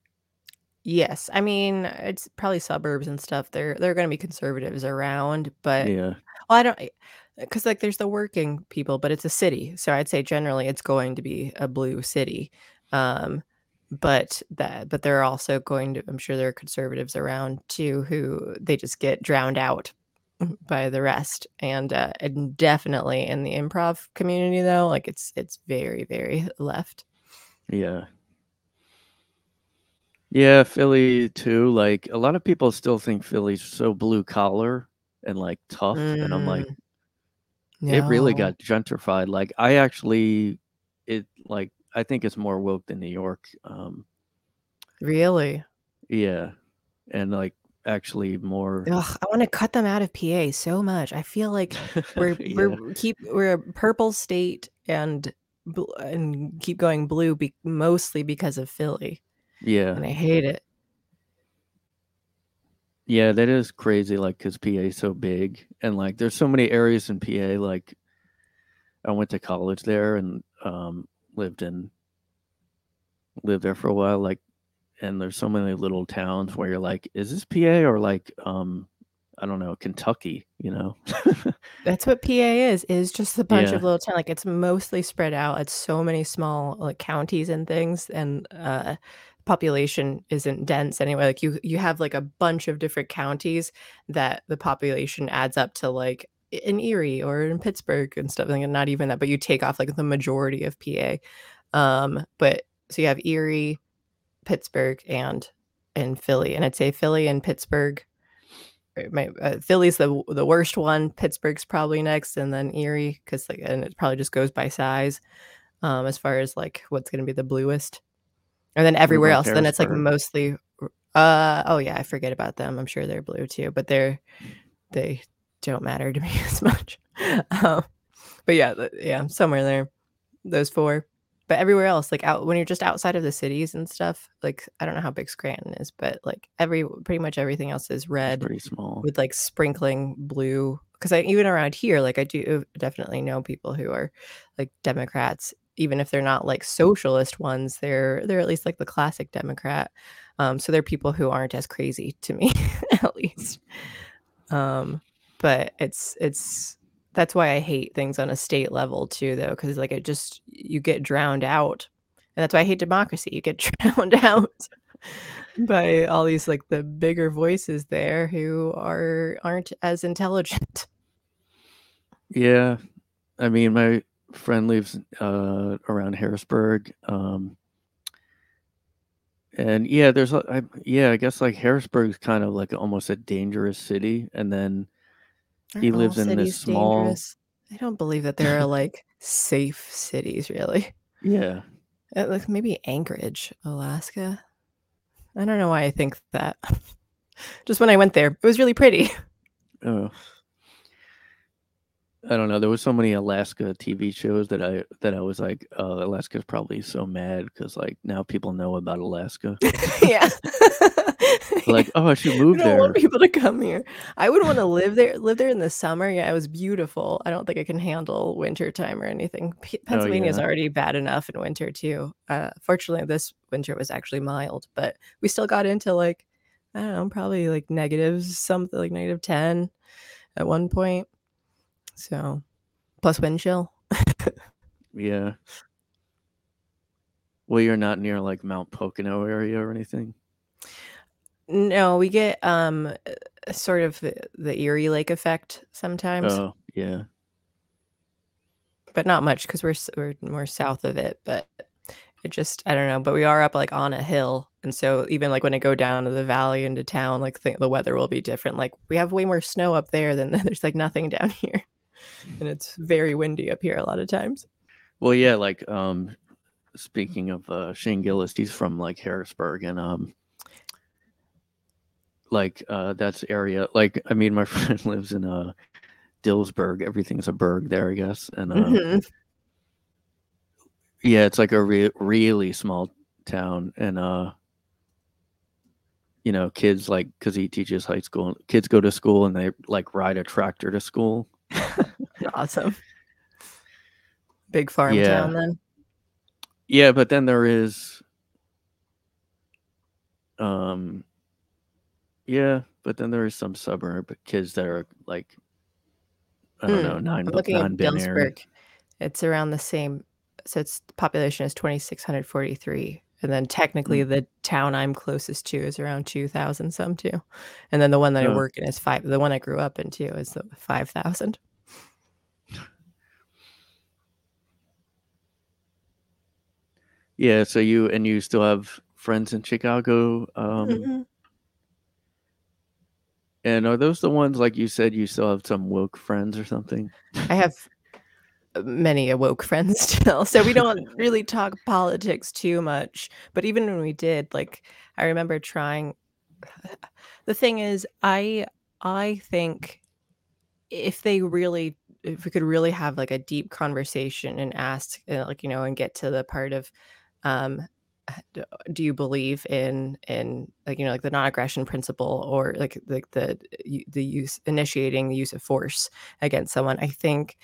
[SPEAKER 2] Yes i mean it's probably suburbs and stuff there there are going to be conservatives around but
[SPEAKER 3] Yeah.
[SPEAKER 2] Well, I don't because like there's the working people, but it's a city. So I'd say generally it's going to be a blue city. Um, but that but there are also going to I'm sure there are conservatives around too who they just get drowned out by the rest. And uh and definitely in the improv community though, like it's it's very, very left.
[SPEAKER 3] Yeah. Yeah, Philly too. Like a lot of people still think Philly's so blue collar and like tough. And I'm like,
[SPEAKER 2] Mm,
[SPEAKER 3] it really
[SPEAKER 2] no.
[SPEAKER 3] got gentrified. Like I actually it like I think it's more woke than New York. Um
[SPEAKER 2] really.
[SPEAKER 3] yeah. And like actually more
[SPEAKER 2] Ugh, I want to cut them out of PA so much. I feel like we're (laughs)
[SPEAKER 3] Yeah.
[SPEAKER 2] we're keep we're a purple state and bl- and keep going blue be- mostly because of Philly,
[SPEAKER 3] Yeah.
[SPEAKER 2] and I hate it.
[SPEAKER 3] Yeah, that is crazy. Like, cause PA is so big, and like, there's so many areas in PA. Like, I went to college there and um, lived in lived there for a while. Like, and there's so many little towns where you're like, is this PA or like, um, I don't know, Kentucky? You know? (laughs)
[SPEAKER 2] That's what PA is. Is just a bunch
[SPEAKER 3] Yeah.
[SPEAKER 2] of little town. Like it's mostly spread out. It's so many small like counties and things, and uh, population isn't dense anyway. Like you you have like a bunch of different counties that the population adds up to like in Erie or in Pittsburgh and stuff, like not even that, but you take off like the majority of PA. Um, but so you have Erie, Pittsburgh, and and Philly, and I'd say Philly and Pittsburgh. My uh, Philly's the the worst one. Pittsburgh's probably next, and then Erie, because like, and it probably just goes by size, um, as far as like what's going to be the bluest, and then everywhere else, then it's like mostly. Uh oh yeah, I forget about them. I'm sure they're blue too, but they're they don't matter to (laughs) me as much. Um, but yeah, yeah, somewhere there, those four but everywhere else like out when you're just outside of the cities and stuff like i don't know how big scranton is but like every pretty much everything else is red
[SPEAKER 3] pretty small
[SPEAKER 2] with like sprinkling blue because i even around here like i do definitely know people who are like democrats even if they're not like socialist ones they're they're at least like the classic democrat um so they're people who aren't as crazy to me (laughs) at least um but it's it's that's why I hate things on a state level too, though, because like it just you get drowned out, and that's why I hate democracy. You get (laughs) drowned out by all these like the bigger voices there who are aren't as intelligent.
[SPEAKER 3] Yeah, I mean, my friend lives uh, around Harrisburg, um, and yeah, there's I, yeah, I guess like Harrisburg's kind of like almost a dangerous city, and then he
[SPEAKER 2] Aren't all
[SPEAKER 3] lives in this small
[SPEAKER 2] dangerous? I don't believe that there are like safe cities, really.
[SPEAKER 3] yeah.
[SPEAKER 2] Uh, Like maybe Anchorage, Alaska. I don't know why I think that. (laughs) Just when I went there, it was really pretty.
[SPEAKER 3] Oh. I don't know. There was so many Alaska TV shows that I that I was like, uh, Alaska's probably so mad because like now people know about Alaska. (laughs)
[SPEAKER 2] yeah. (laughs)
[SPEAKER 3] like, oh, I should
[SPEAKER 2] I
[SPEAKER 3] move
[SPEAKER 2] don't
[SPEAKER 3] there.
[SPEAKER 2] want people to come here. I would want to live there. Live there in the summer. Yeah, it was beautiful. I don't think I can handle winter time or anything. P- Pennsylvania's
[SPEAKER 3] Oh, yeah.
[SPEAKER 2] already bad enough in winter too. Uh, fortunately, this winter was actually mild, but we still got into like I don't know, probably like negatives, something like negative ten at one point. So plus wind chill. (laughs)
[SPEAKER 3] Yeah. Well, you're not near like Mount Pocono area or anything.
[SPEAKER 2] No, we get um uh, sort of the, the Erie Lake effect sometimes.
[SPEAKER 3] Oh, yeah.
[SPEAKER 2] but not much because we're we're more south of it. But it just I don't know. But we are up like on a hill, and so even like when I go down to the valley into town, like the, the weather will be different. Like we have way more snow up there than (laughs) there's like nothing down (laughs) here, and it's very windy up here a lot of times.
[SPEAKER 3] Well, yeah, like um speaking of uh Shane Gillis, he's from like Harrisburg and um like uh that's area like I mean my (laughs) friend lives in uh Dillsburg. Everything's a burg there, I guess. And uh
[SPEAKER 2] Mhm.
[SPEAKER 3] yeah, it's like a re- really small town and uh you know, kids like cuz he teaches high school, kids go to school and they like ride a tractor to school. (laughs)
[SPEAKER 2] Awesome. Big farm
[SPEAKER 3] Yeah.
[SPEAKER 2] town then.
[SPEAKER 3] Yeah, but then there is um yeah, but then there is some suburb kids that are like I don't
[SPEAKER 2] Hmm,
[SPEAKER 3] know, non
[SPEAKER 2] I'm looking at. Dillsburg. It's around the same. So its population is 2,643. And then technically
[SPEAKER 3] Mm.
[SPEAKER 2] the town I'm closest to is around 2,000 some too. And then the one that I work in is five. The one I grew up in too is the 5,000.
[SPEAKER 3] Yeah, so you and you still have friends in Chicago um
[SPEAKER 2] Mhm.
[SPEAKER 3] and are those the ones like you said you still have some woke friends or something?
[SPEAKER 2] I have uh, many awoke friends (laughs) still. So we don't really (laughs) talk politics too much. But even when we did, like I remember trying (sighs) the thing is I I think if they really if we could really have like a deep conversation and ask uh, like you know and get to the part of um do you believe in in like you know like the non-aggression principle or like like the the use initiating the use of force against someone? I think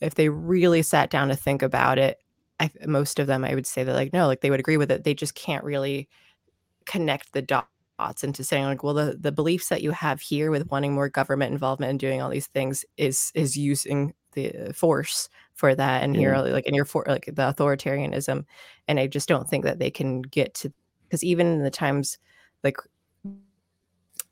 [SPEAKER 2] if they really sat down to think about it I, most of them i would say that like no like they would agree with it. They just can't really connect the dots into saying like well the the beliefs that you have here with wanting more government involvement and doing all these things is is using the force for that and here
[SPEAKER 3] mm-hmm.
[SPEAKER 2] like in your for like the authoritarianism and i just don't think that they can get to because even in the times like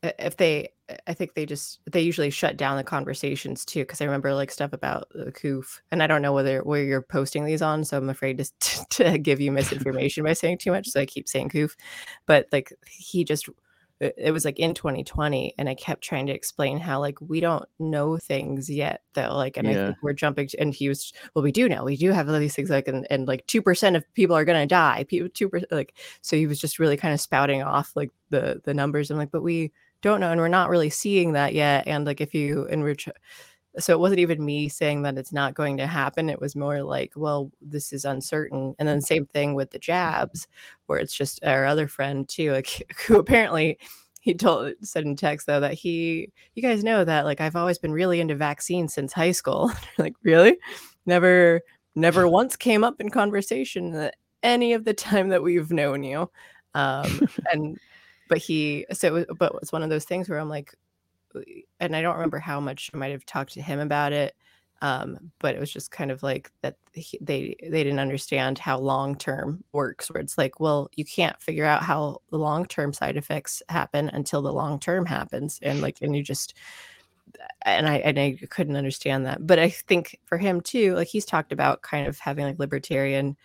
[SPEAKER 2] if they I think they just they usually shut down the conversations too because I remember like stuff about the coof, and I don't know whether where you're posting these on, so I'm afraid to (laughs) to give you misinformation by saying too much, so I keep saying coof. But like he just it was like in 2020 and i kept trying to explain how like we don't know things yet though like and yeah. i think we're jumping to, and he was well we do know we do have all these things like and, and like 2% of people are going to die people 2% like so he was just really kind of spouting off like the the numbers i'm like but we don't know and we're not really seeing that yet and like if you enrich so it wasn't even me saying that it's not going to happen it was more like well this is uncertain. And then same thing with the jabs where it's just our other friend too like (laughs) who apparently he told said in text though that he you guys know that like i've always been really into vaccines since high school. (laughs) Like really? Never never (laughs) once came up in conversation any of the time that we've known you. Um and but he so it was, but it's one of those things where i'm like and I don't remember how much I might have talked to him about it. Um, but it was just kind of like that he, they they didn't understand how long term works. Where it's like, well, you can't figure out how the long term side effects happen until the long term happens, and like, and you just and I and I couldn't understand that. But I think for him too, like he's talked about kind of having like libertarian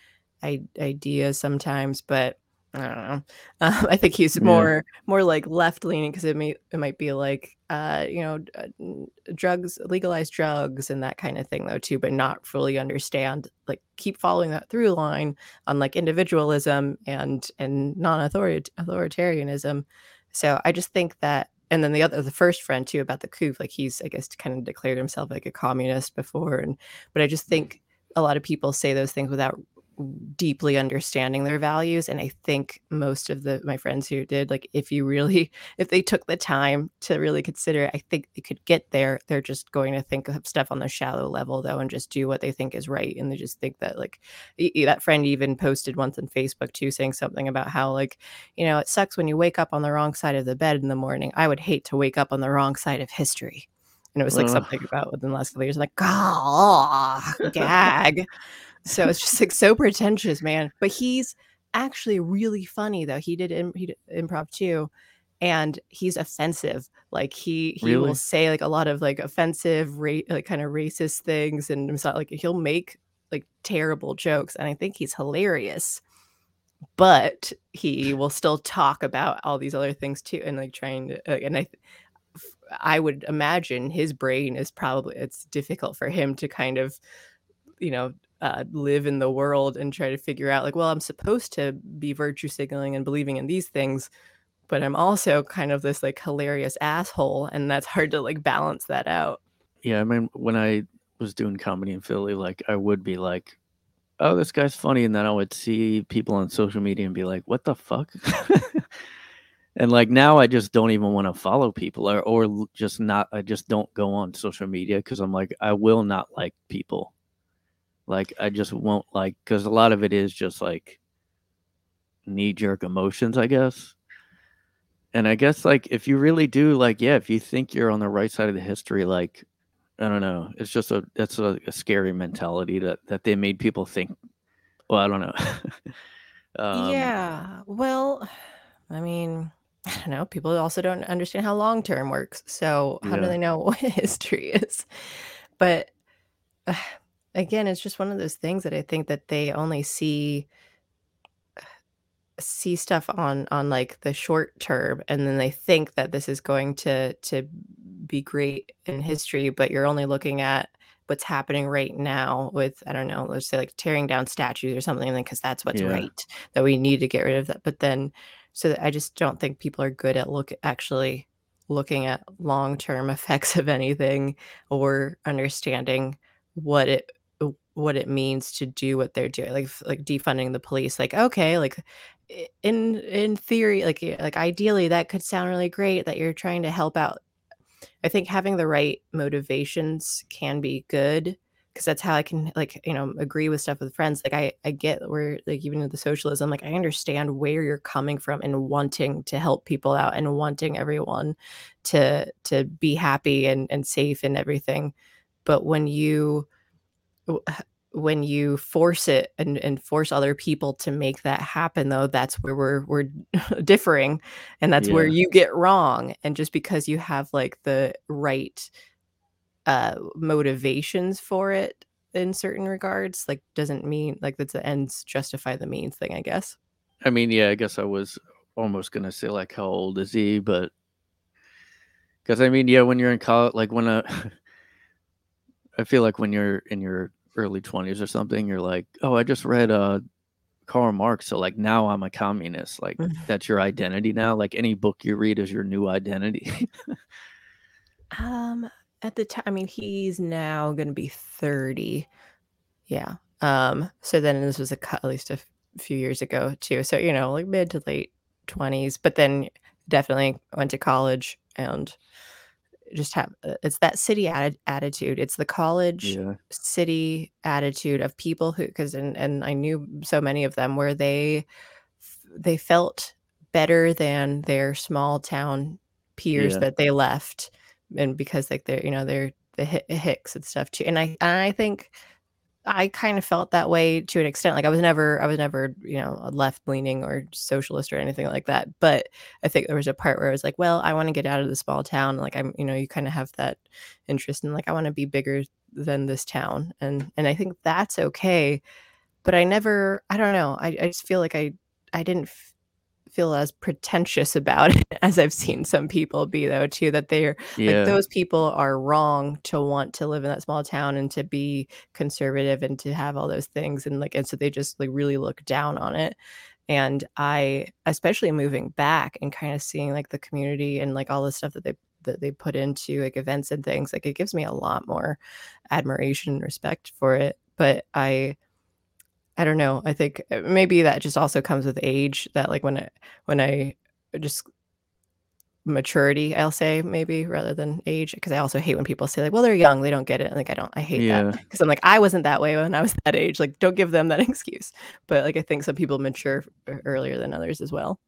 [SPEAKER 2] ideas sometimes, but I don't know. Uh, (laughs) I think he's more yeah. more like left leaning because it may it might be like uh, you know uh, drugs legalized drugs and that kind of thing though too, but not fully understand like keep following that through line on like individualism and and non authoritarianism. So I just think that and then the other the first friend too about the coof like he's i guess kind of declared himself like a communist before and but i just think a lot of people say those things without deeply understanding their values and i think most of the my friends who did like if you really if they took the time to really consider it i think they could get there they're just going to think of stuff on the shallow level though and just do what they think is right and they just think that like that friend even posted once on facebook too saying something about how like you know it sucks when you wake up on the wrong side of the bed in the morning i would hate to wake up on the wrong side of history and it was like uh. something about within the last couple years like oh gag so it's just like so pretentious, man. But he's actually really funny though. He did, Im- he did improv too, and he's offensive. Like he he really? will say like a lot of like offensive, ra- like kind of racist things, and himself like he'll make like terrible jokes, and I think he's hilarious. But he will still talk about all these other things too, and like trying to. Uh, and I, I would imagine his brain is probably it's difficult for him to kind of you know uh, live in the world and try to figure out like well i'm supposed to be virtue signaling and believing in these things but i'm also kind of this like hilarious asshole and that's hard to like balance that out.
[SPEAKER 3] Yeah i mean when i was doing comedy in philly like i would be like oh this guy's funny and then i would see people on social media and be like what the fuck? (laughs) And like now i just don't even want to follow people or, or just not i just don't go on social media because i'm like i will not like people like I just won't like because a lot of it is just like knee jerk emotions, I guess. And I guess like if you really do like yeah, if you think you're on the right side of the history, like I don't know, it's just a that's a, a scary mentality that that they made people think. Well, I don't know. (laughs)
[SPEAKER 2] um, yeah. Well, (sighs) I mean, (sighs) I don't know. People also don't understand how long term works. So how yeah. do they know (laughs) what history is? But. (sighs) Uh, again, it's just one of those things that I think that they only see see stuff on on like the short term and then they think that this is going to to be great in history but you're only looking at what's happening right now with i don't know let's say like tearing down statues or something because that's what's yeah. right that we need to get rid of that but then so i just don't think people are good at look actually looking at long-term (laughs) effects of anything or understanding what it what it means to do what they're doing like like defunding the police like okay like in in theory like like ideally that could sound really great that you're trying to help out. I think having the right motivations can be good because that's how i can like you know agree with stuff with friends like i i get where like even with the socialism like i understand where you're coming from and wanting to help people out and wanting everyone to to be happy and and safe and everything but when you when you force it and, and force other people to make that happen though that's where we're we're (laughs) differing and that's where you get wrong and just because you have like the right uh motivations for it in certain regards like doesn't mean like that's the ends justify the means thing i guess.
[SPEAKER 3] I mean, yeah, I guess I was almost gonna say like how old is he, but because I mean, yeah, when you're in college, like when I, (laughs) I feel like when you're in your early twenties or something, you're like, oh, I just read uh Karl Marx, so like now I'm a communist. Like (laughs) that's your identity now. Like any book you read is your new identity.
[SPEAKER 2] um at the time i mean he's now gonna be 30 yeah um so then this was a cou- at least a f- few years ago too so you know like mid to late 20s but then definitely went to college and just have uh, it's that city atti- attitude it's the college
[SPEAKER 3] yeah,
[SPEAKER 2] city attitude of people who because and, and i knew so many of them where they they felt better than their small town peers
[SPEAKER 3] Yeah.
[SPEAKER 2] that they left and because like they're you know they're the Hi- hicks and stuff too and i and i think i kind of felt that way to an extent like i was never i was never you know left leaning or socialist or anything like that but i think there was a part where i was like well i want to get out of the small town like i'm you know you kind of have that interest in like i want to be bigger than this town and and i think that's okay but i never i don't know i, I just feel like i i didn't feel as pretentious about it (laughs) as i've seen some people be though too that they're
[SPEAKER 3] yeah,
[SPEAKER 2] like those people are wrong to want to live in that small town and to be conservative and to have all those things and like and so they just like really look down on it. And i especially moving back and kind of seeing like the community and like all the stuff that they that they put into like events and things like it gives me a lot more admiration and respect for it. But i i don't know i think uh, maybe that just also comes with age that like when i when i just maturity i'll say maybe rather than age because i also hate when people say like well they're young they don't get it like i don't i hate
[SPEAKER 3] Yeah.
[SPEAKER 2] that because i'm like i wasn't that way when i was (laughs) that age like don't give them that (laughs) excuse but like i think some people mature earlier than others as well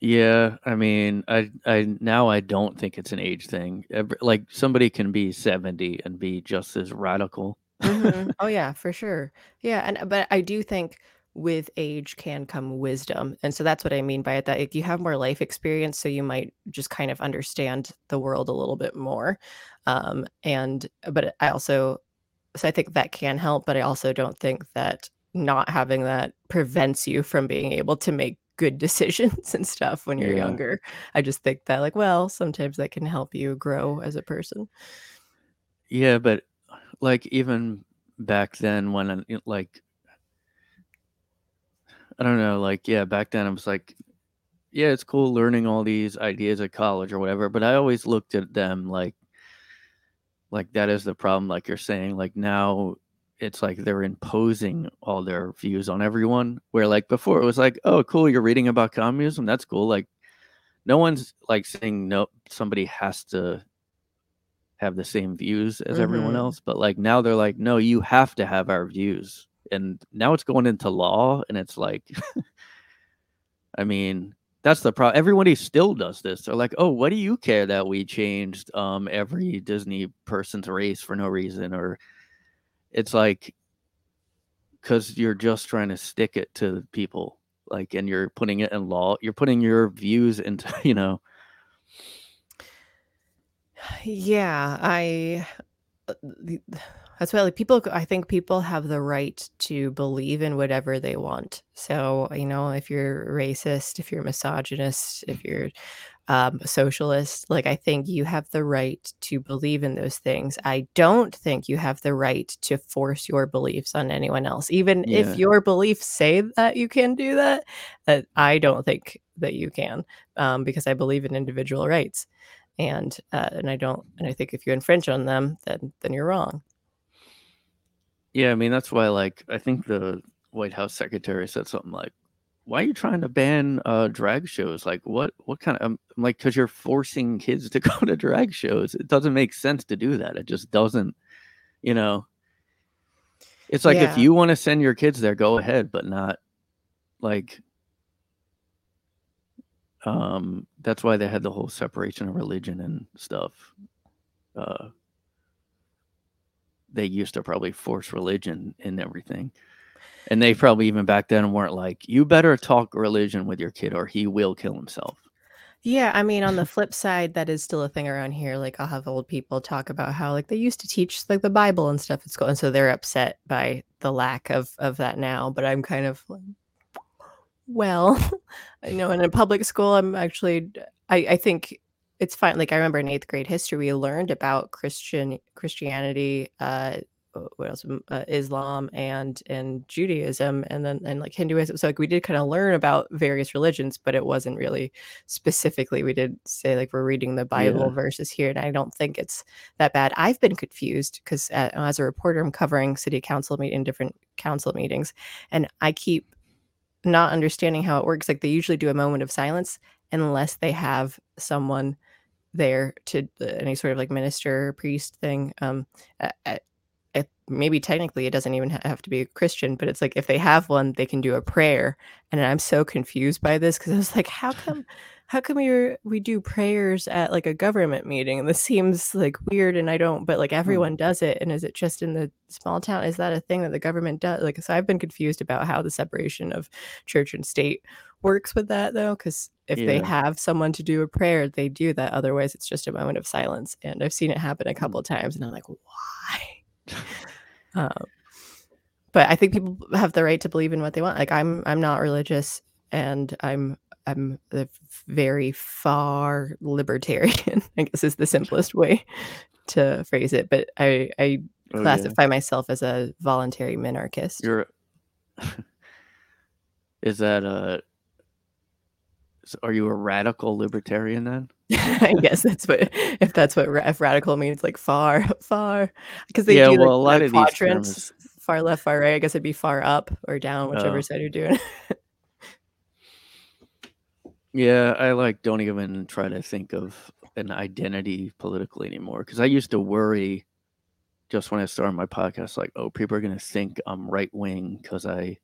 [SPEAKER 3] yeah. I mean, I I now I don't think it's an age thing. Like somebody can be seventy and be just as radical.
[SPEAKER 2] Mhm. (laughs) Oh yeah, for sure. Yeah, and but I do think with age can come wisdom. And so that's what I mean by it that like, you have more life experience so you might just kind of understand the world a little bit more. Um and but I also so I think that can help, but I also don't think that not having that prevents you from being able to make good (laughs) decisions and stuff when you're
[SPEAKER 3] Yeah.
[SPEAKER 2] younger. I just think that like well, sometimes that can help you grow as a person.
[SPEAKER 3] Yeah, but like even back then when uh, like I don't know, like yeah, back then I was like yeah, it's cool learning all these ideas at college or whatever, but I always looked at them like like that is the problem like you're saying like now it's like they're imposing all their views on everyone where like before it was like oh cool you're reading about communism that's cool like no one's like saying no somebody has to have the same views as everyone
[SPEAKER 2] Mhm.
[SPEAKER 3] else but like now they're like no you have to have our views. And now it's going into law and it's like (laughs) i mean that's the problem everybody still does this. They're like oh what do you care that we changed um every disney person's race for no reason? Or it's like because you're just trying to stick it to people like and you're putting it in law you're putting your views into (laughs) you know
[SPEAKER 2] Yeah, I uh, that's why like people I think people have the right to believe in whatever they want. So, you know, if you're racist, if you're misogynist, if you're um, socialist, like I think you have the right to believe in those things. I don't think you have the right to force your beliefs on anyone else, even
[SPEAKER 3] Yeah.
[SPEAKER 2] if your beliefs say that you can do that. That I don't think that you can, um, because I believe in individual rights and uh, and I don't and I think if you infringe on them, then then you're wrong.
[SPEAKER 3] Yeah, I mean that's why like I think the White House secretary said something like, "Why are you trying to ban uh drag shows? Like what what kind of I'm I'm like cuz you're forcing kids to (laughs) go to drag shows. It doesn't make sense to do that. It just doesn't, you know. It's like if you want to send your kids there, go ahead, but not like um that's why they had the whole separation of religion and stuff. Uh they used to probably force religion in everything. And they probably even back then weren't like, you better talk religion with your kid or he will kill himself.
[SPEAKER 2] Yeah, I mean, on the (laughs) flip side, that is still a thing around here. Like, I'll have old people talk about how, like, they used to teach like the Bible and stuff at school, and so they're upset by the lack of of that now. But I'm kind of like, well, (laughs) you know, in a public school, I'm actually, I I think it's fine. Like, I remember in eighth grade history, we learned about Christian Christianity, uh, what else? Uh, Islam and and Judaism, and then and like Hinduism. So like we did kind of learn about various religions, but it wasn't really specifically. We did say like we're reading the Bible
[SPEAKER 3] Yeah.
[SPEAKER 2] verses here, and I don't think it's that bad. I've been confused because uh, as a reporter, I'm covering city council meet in different council meetings, and I keep not understanding how it works. Like they usually do a moment of silence unless they have someone there to uh, any sort of like minister or priest thing. Um, maybe technically it doesn't even have to be a Christian, but it's like if they have one, they can do a prayer. And I'm so confused by this because I was like, how come, how come we we do prayers at like a government meeting? And this seems like weird, and I don't. But like everyone does it, and is it just in the small town? Is that a thing that the government does? Like, so I've been confused about how the separation of church and state works with that though, because if they have someone to do a prayer, they do that. Otherwise, it's just a moment of silence. And I've seen it happen a couple of times, and I'm like, why? (laughs) Um, but I think people have the right to believe in what they want. Like I'm I'm not religious and I'm I'm a very far libertarian, (laughs) I guess is the simplest way to phrase it. But I I
[SPEAKER 3] Oh, yeah.
[SPEAKER 2] classify myself as a voluntary minarchist.
[SPEAKER 3] You're (laughs) is that uh, a? are you a radical libertarian then? (laughs)
[SPEAKER 2] I guess that's what if that's what if radical means like far far because they
[SPEAKER 3] Yeah,
[SPEAKER 2] do
[SPEAKER 3] well, a
[SPEAKER 2] like,
[SPEAKER 3] lot
[SPEAKER 2] the
[SPEAKER 3] of these
[SPEAKER 2] quadrants
[SPEAKER 3] terms-
[SPEAKER 2] far left far right. I guess it'd be far up or down whichever
[SPEAKER 3] Oh.
[SPEAKER 2] side you're doing.
[SPEAKER 3] Yeah, I like don't even try to think of an identity politically anymore because I used to worry just when I started my podcast, like, oh, people are gonna think I'm right wing because I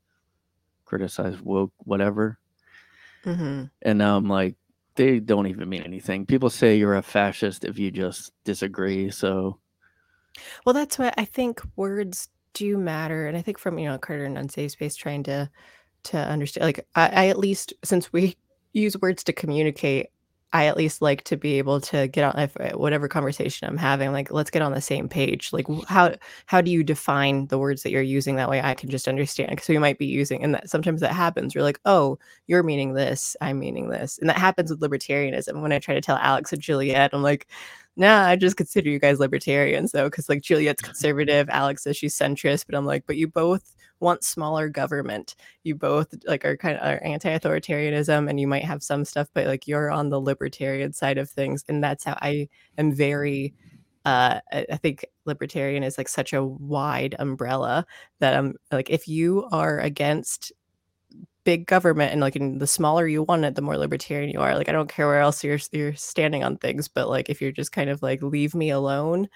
[SPEAKER 3] criticize woke whatever,
[SPEAKER 2] hmm
[SPEAKER 3] and now I'm like, they don't even mean anything. People say you're a fascist if you just disagree. So
[SPEAKER 2] Well, that's why I think words do matter. And I think from, you know, Carter and Unsafe Space trying to to understand like I, I at least since we use words to communicate, I at least like to be able to get on if uh, whatever conversation I'm having, like let's get on the same page. Like how how do you define the words that you're using that way I can just understand? Because we might be using and that sometimes that happens. We're like, oh, you're meaning this, I'm meaning this. And that happens with libertarianism. When I try to tell Alex and Juliet, I'm like, Nah, I just consider you guys libertarians though, because like Juliet's (laughs) conservative, Alex says she's centrist, but I'm like, but you both want smaller government. You both like are kind of are anti-authoritarianism, and you might have some stuff, but like you're on the libertarian side of things, and that's how I am very. Uh, I I think libertarian is like such a wide umbrella that I'm like, if you are against big government and like in the smaller you want it the more libertarian you are. Like i don't care where else you're you're standing on things but like if you're just kind of like leave me alone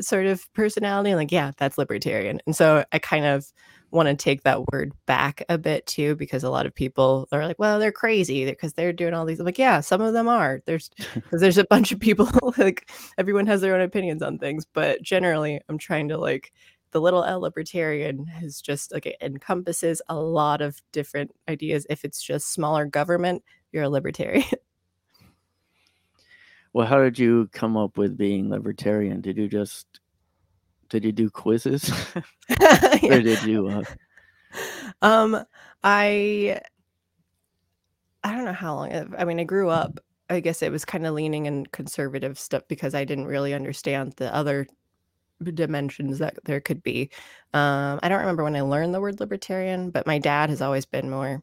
[SPEAKER 2] sort of personality like yeah that's libertarian. And so i kind of want to take that word back a bit too because a lot of people are like well they're crazy because they're doing all these I'm like yeah some of them are. There's (laughs) because there's a bunch of people (laughs) like everyone has their own opinions on things but generally i'm trying to like the little L libertarian is just like it encompasses a lot of different ideas. If it's just smaller government, you're a libertarian. (laughs)
[SPEAKER 3] well, how did you come up with being libertarian? Did you just did you do quizzes? (laughs) (laughs)
[SPEAKER 2] Yeah.
[SPEAKER 3] or did you uh,
[SPEAKER 2] Um, I I don't know how long. I've- I mean, I grew up. I guess it was kind of leaning in conservative stuff because I didn't really understand the other dimensions that there could be. Um, I don't remember when I learned the word libertarian, but my dad has always been more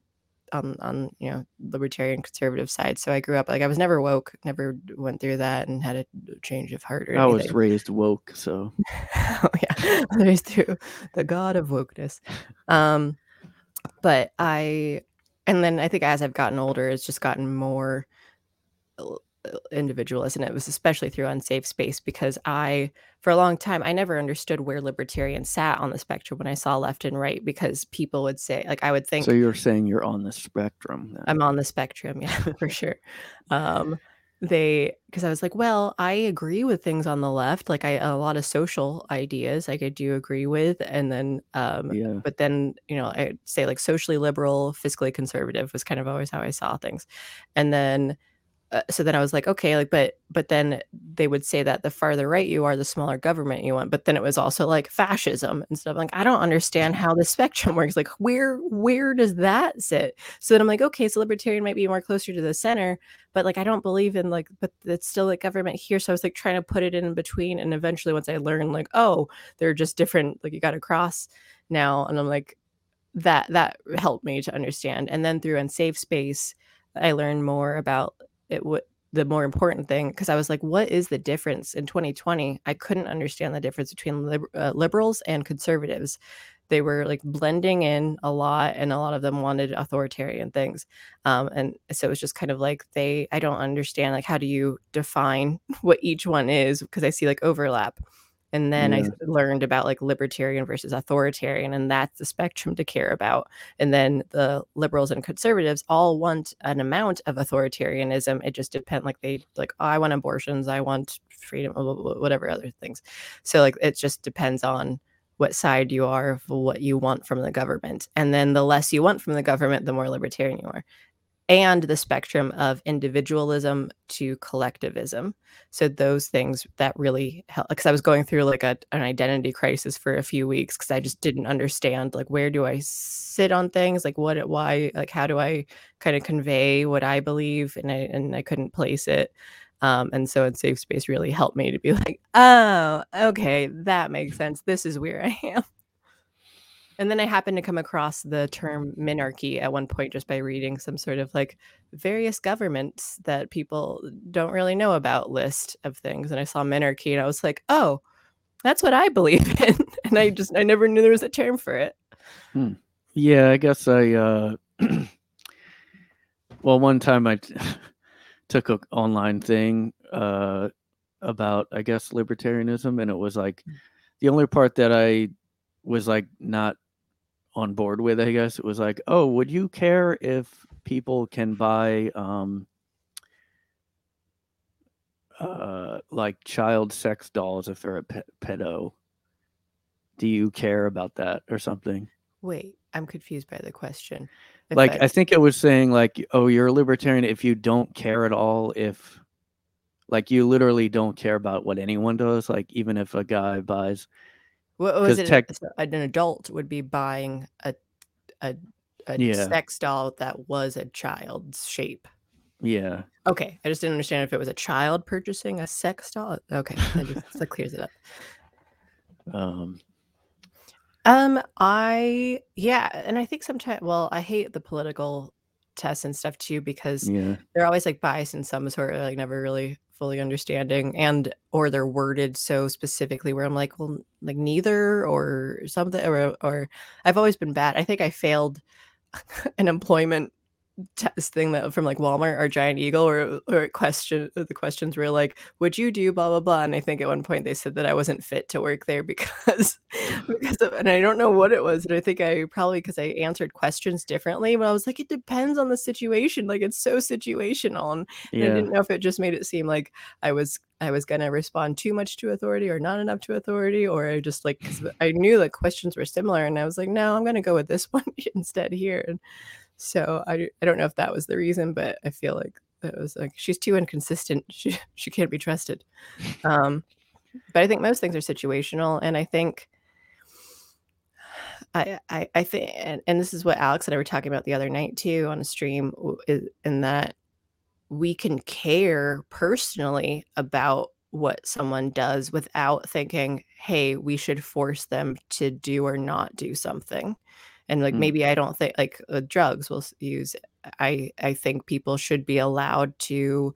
[SPEAKER 2] on on you know libertarian conservative side. So I grew up like I was never woke, never went through that and had a change of heart or
[SPEAKER 3] I was raised woke, so (laughs)
[SPEAKER 2] oh yeah (laughs) there's through the god of wokeness um but i and then i think as i've gotten older it's just gotten more individualist and it was especially through unsafe space because i for a long time i never understood where libertarians sat on the spectrum when i saw left and right because people would say like i would think
[SPEAKER 3] so you're saying you're on the spectrum. Then.
[SPEAKER 2] I'm on the spectrum, (laughs) yeah, for sure. Um, they because I was like, well, I agree with things on the left, like I a lot of social ideas like I do agree with, and then um,
[SPEAKER 3] Yeah.
[SPEAKER 2] but then you know I'd say like socially liberal, fiscally conservative was kind of always how I saw things, and then uh, so then I was like, okay, like, but but then they would say that the farther right you are, the smaller government you want. But then it was also like fascism and stuff. Like, I don't understand how the spectrum works. Like, where where does that sit? So then I'm like, okay, so libertarian might be more closer to the center, but like I don't believe in like, but it's still like government here. So I was like trying to put it in between. And eventually once I learned like, oh, they're just different, like you got to cross now. And I'm like, that that helped me to understand. And then through Unsafe Space, I learned more about it would the more important thing because I was like, what is the difference in 2020? I couldn't understand the difference between uh, liberals and conservatives. They were like blending in a lot, and a lot of them wanted authoritarian things. Um, and so it was just kind of like they, I don't understand, like, how do you define (laughs) what each one is? Because I see like overlap. And then I learned about like libertarian versus authoritarian, and that's the spectrum to care about. And then the liberals and conservatives all want an amount of authoritarianism. It just depends, like they like, oh, I want abortions, I want freedom, whatever other things. So like it just depends on what side you are of what you want from the government. And then the less you want from the government, the more libertarian you are and the spectrum of individualism to collectivism. So those things that really help because I was going through like a, an identity crisis for a few weeks because I just didn't understand like where do I sit on things like what why like how do I kind of convey what I believe and I and I couldn't place it. Um, and so Unsafe Space really helped me to be (laughs) like, oh, okay, that makes sense. This is where I am. And then I happened to come across the term minarchy at one point just by reading some sort of like various governments that people don't really know about list of things. And I saw minarchy and I was like, oh, that's what I believe (laughs) in. and I just, I never knew there was a term for it.
[SPEAKER 3] Yeah, I guess I. Uh, (clears throat) well, one time I t- (laughs) took an online thing uh, about, I guess, libertarianism, and it was like the only part that I was like not on board with. I guess it was like, oh, would you care if people can buy um, uh, like child sex dolls if they're a pe- pedo? Do you care about that or something?
[SPEAKER 2] Wait, I'm confused by the question. If
[SPEAKER 3] like I think it was saying like, oh, you're a libertarian if you don't care at all if like you literally don't care about what anyone does, like even if a guy buys
[SPEAKER 2] what was it?
[SPEAKER 3] tech-
[SPEAKER 2] an adult would be buying a, a, a
[SPEAKER 3] Yeah.
[SPEAKER 2] sex doll that was a child's shape.
[SPEAKER 3] yeah.
[SPEAKER 2] Okay, I just didn't understand if it was a child purchasing a sex doll. Okay, that, just, (laughs) that clears it up.
[SPEAKER 3] Um
[SPEAKER 2] Um, I yeah, and I think sometimes well, I hate the political tests and stuff too because
[SPEAKER 3] yeah.
[SPEAKER 2] they're always like biased in some sort of like never really fully understanding and or they're worded so specifically where I'm like, well, like neither or something or or I've always been bad. I think I failed (laughs) an employment test thing that from like Walmart or Giant Eagle or or question uh, the questions were like, would you do blah blah blah? And I think at one point they said that I wasn't fit to work there because (laughs) because of and I don't know what it was. And I think I probably because I answered questions differently, but I was like, it depends on the situation. Like it's so situational. And and I didn't know if it just made it seem like I was I was gonna respond too much to authority or not enough to authority, or I just like I knew the questions were similar, and I was like, no, I'm gonna go with this (laughs) one instead here. And so I I don't know if that was the reason, but I feel like it was like she's too inconsistent. (laughs) She she can't be trusted. Um, but I think most things are situational, and I think I I, I think and, and this is what Alex and I were talking about the other night too on a stream, is- in that we can care personally about what someone does without thinking, hey, we should force them to do or not do something. And like
[SPEAKER 3] Mm.
[SPEAKER 2] maybe I don't think like uh, drugs will use I I think people should be allowed to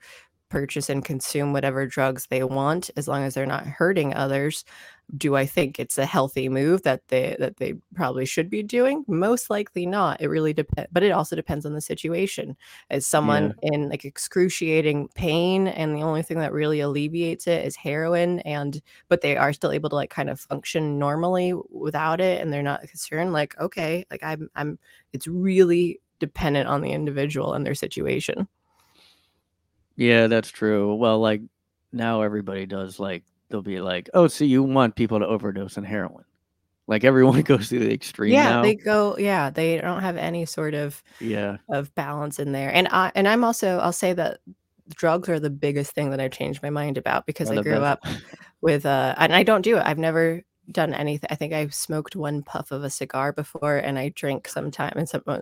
[SPEAKER 2] purchase and consume whatever drugs they want as long as they're not hurting others. Do I think it's a healthy move that they that they probably should be doing? Most likely not. It really depends, but it also depends on the situation. As someone in like excruciating pain, and the only thing that really alleviates it is heroin, and but they are still able to like kind of function normally without it, and they're not concerned. Like, okay, like I'm, I'm. It's really dependent on the individual and their situation.
[SPEAKER 3] Yeah, that's true. Well, like now everybody does like they'll be like, "Oh, so you want people to overdose on heroin?" Like everyone (laughs) goes to the extreme
[SPEAKER 2] Yeah,
[SPEAKER 3] now.
[SPEAKER 2] they go yeah, they don't have any sort of
[SPEAKER 3] Yeah.
[SPEAKER 2] of balance in there. And I and I'm also I'll say that drugs are the biggest thing that I've changed my mind about because I grew
[SPEAKER 3] best.
[SPEAKER 2] up with uh and I don't do it. I've never done anything. I think I smoked one puff of a cigar before and I drink sometime and some uh,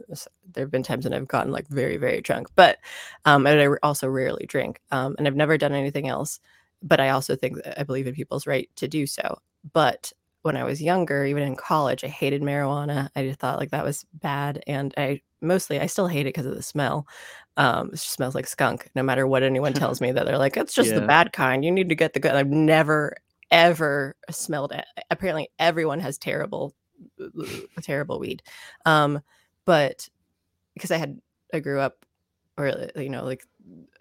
[SPEAKER 2] there have been times when I've gotten like very very drunk. But um and I also rarely drink. Um and I've never done anything else. But I also think that I believe in people's right to do so. But when I was younger, even in college, I hated marijuana. I just thought like that was bad and I mostly I still hate it because of the smell. Um, it just smells like skunk. No matter what anyone (laughs) tells me that they're like, it's just the bad kind. You need to get the good. I've never ever smelled it. Apparently, everyone has terrible, terrible weed. Um, but because I had I grew up, or uh, you know, like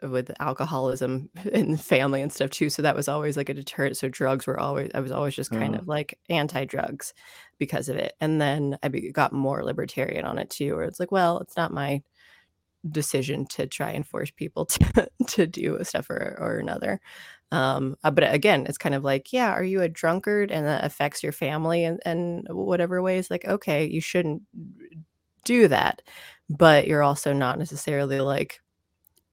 [SPEAKER 2] with alcoholism (laughs) and family and stuff too. So that was always like a deterrent. So drugs were always I was always just kind
[SPEAKER 3] Uh,
[SPEAKER 2] of like anti-drugs because of it. And then I got more libertarian on it too, where it's like, well, it's not my decision to try and force people (laughs) to to do a stuff or, or another. Um, uh, but again, it's kind of like, yeah, are you a drunkard and that affects your family and and whatever ways? Like, okay, you shouldn't do that, but you're also not necessarily like,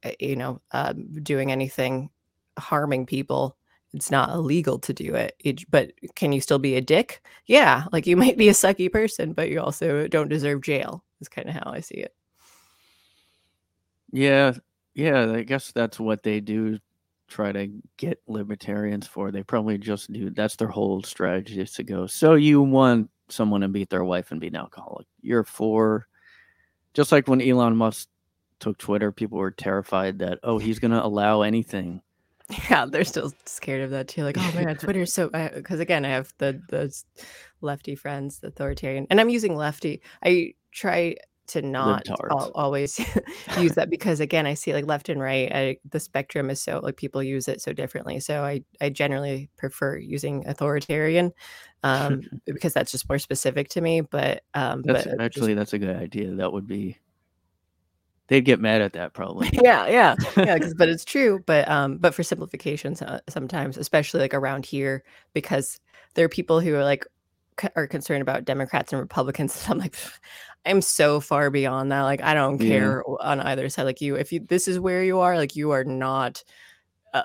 [SPEAKER 2] uh, you know, um, doing anything harming people. It's not illegal to do it. it. But can you still be a dick? Yeah, like you (laughs) might be a sucky person, but you also don't deserve jail. Is kind of how I see it.
[SPEAKER 3] yeah, yeah. I guess that's what they do. Try to get libertarians for. They probably just do. That's their whole strategy is to go. So you want someone to beat their wife and be an alcoholic? You're for. Just like when Elon Musk took Twitter, people were terrified that oh he's gonna allow anything. (laughs)
[SPEAKER 2] Yeah, they're still scared of that too. Like, oh my god, (laughs) Twitter's so. Uh, because again, I have the those lefty friends, the authoritarian, and I'm using lefty. I try to not al- always (laughs) use that because again, I see like left and right. I, the spectrum is so like people use it so differently. So I I generally prefer using authoritarian, um, (laughs) because that's just more specific to me. But um,
[SPEAKER 3] That's
[SPEAKER 2] but just
[SPEAKER 3] actually that's a good idea. That would be. They'd get mad at that probably. (laughs)
[SPEAKER 2] yeah yeah yeah but it's true but um but for simplifications uh, sometimes especially like around here because there are people who are like are concerned about democrats and republicans and (laughs) i'm like i'm so far beyond that like i don't care w- on either side like you if you this is where you are like you are not uh,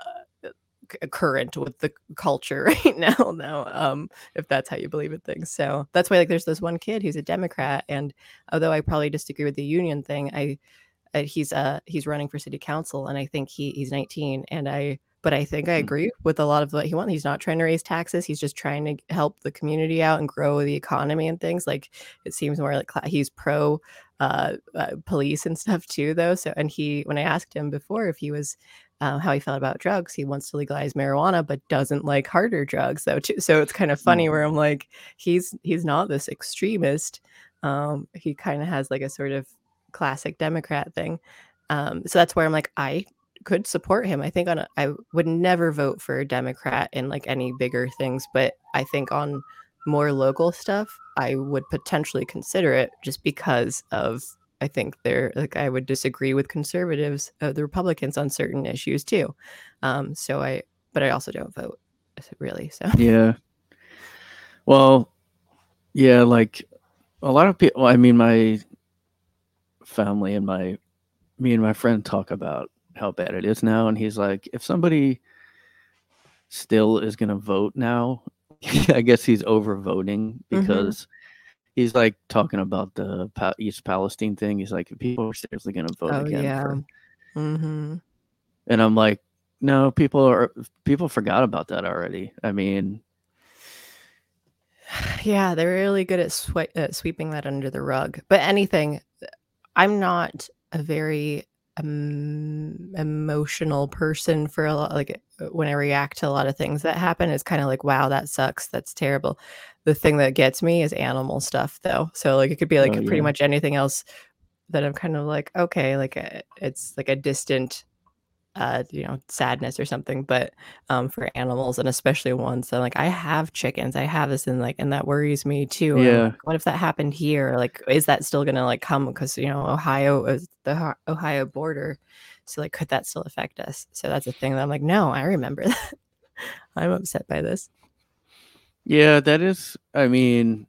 [SPEAKER 2] c- current with the culture (laughs) right now now um if that's how you believe in things. So that's why like there's this one kid who's a democrat and although i probably disagree with the union thing i uh, he's uh he's running for city council and i think he he's 19 and i but i think i
[SPEAKER 3] Hmm.
[SPEAKER 2] agree with a lot of what he wants he's not trying to raise taxes he's just trying to help the community out and grow the economy and things like it seems more like he's pro uh, uh police and (laughs) stuff too though so and he when i asked him before if he was uh, how he felt about drugs he wants to legalize marijuana but doesn't like harder drugs though too so it's kind of funny
[SPEAKER 3] Hmm.
[SPEAKER 2] where i'm like he's he's not this extremist um he kind of has like a sort of classic Democrat thing. Um, so that's where I'm like, I could support him. I think on a, I would never vote for a Democrat in like any bigger things, but I think on more local stuff, I would potentially consider it just because of I think they're like I would disagree with conservatives, uh, the Republicans on certain issues too. Um, so I, but I also don't vote really. So (laughs)
[SPEAKER 3] Yeah. Well, yeah, like a lot of people. I mean, my family and my me and my friend talk about how bad it is now, and he's like, if somebody still is gonna vote now, (laughs) I guess he's overvoting
[SPEAKER 2] Mhm.
[SPEAKER 3] because he's like talking about the East Palestine thing. He's like, people are seriously gonna vote
[SPEAKER 2] oh
[SPEAKER 3] again
[SPEAKER 2] yeah,
[SPEAKER 3] for,
[SPEAKER 2] hmm
[SPEAKER 3] and I'm like, no, people are people forgot about that already. I mean, (sighs)
[SPEAKER 2] Yeah, they're really good at, swe- at sweeping that under the rug. But anything, I'm not a very um, emotional person for a lot. Like uh, when I react to a lot of things that happen, it's kind of like, wow, that sucks. That's terrible. The thing that gets me is animal stuff, though. So like it could be like
[SPEAKER 3] Oh,
[SPEAKER 2] pretty much anything else that I'm kind of like, okay, like uh it's like a distant uh you know sadness or something but um for animals and especially ones that like i have chickens i have this and like and that worries me too
[SPEAKER 3] Yeah.
[SPEAKER 2] like, what if that happened here like is that still gonna like come because you know ohio is the ohio border So like, could that still affect us? So that's a thing that I'm like, no, I remember (laughs) that. I'm upset by this.
[SPEAKER 3] Yeah, that is. I mean,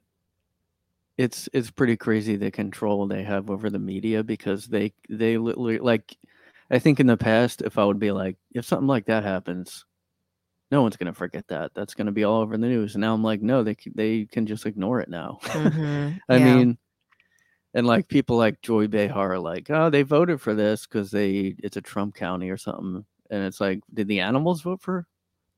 [SPEAKER 3] it's it's pretty crazy the control they have over the media because they they literally like. I think in the past, if I would be like, if something like that happens, no one's gonna forget that. That's gonna be all over the news. And now I'm like, no, they c- they can just ignore it now.
[SPEAKER 2] Mhm, (laughs)
[SPEAKER 3] I
[SPEAKER 2] yeah.
[SPEAKER 3] mean, and like people like Joy Behar are like, oh, they voted for this because they it's a Trump county or something. And it's like, did the animals vote for?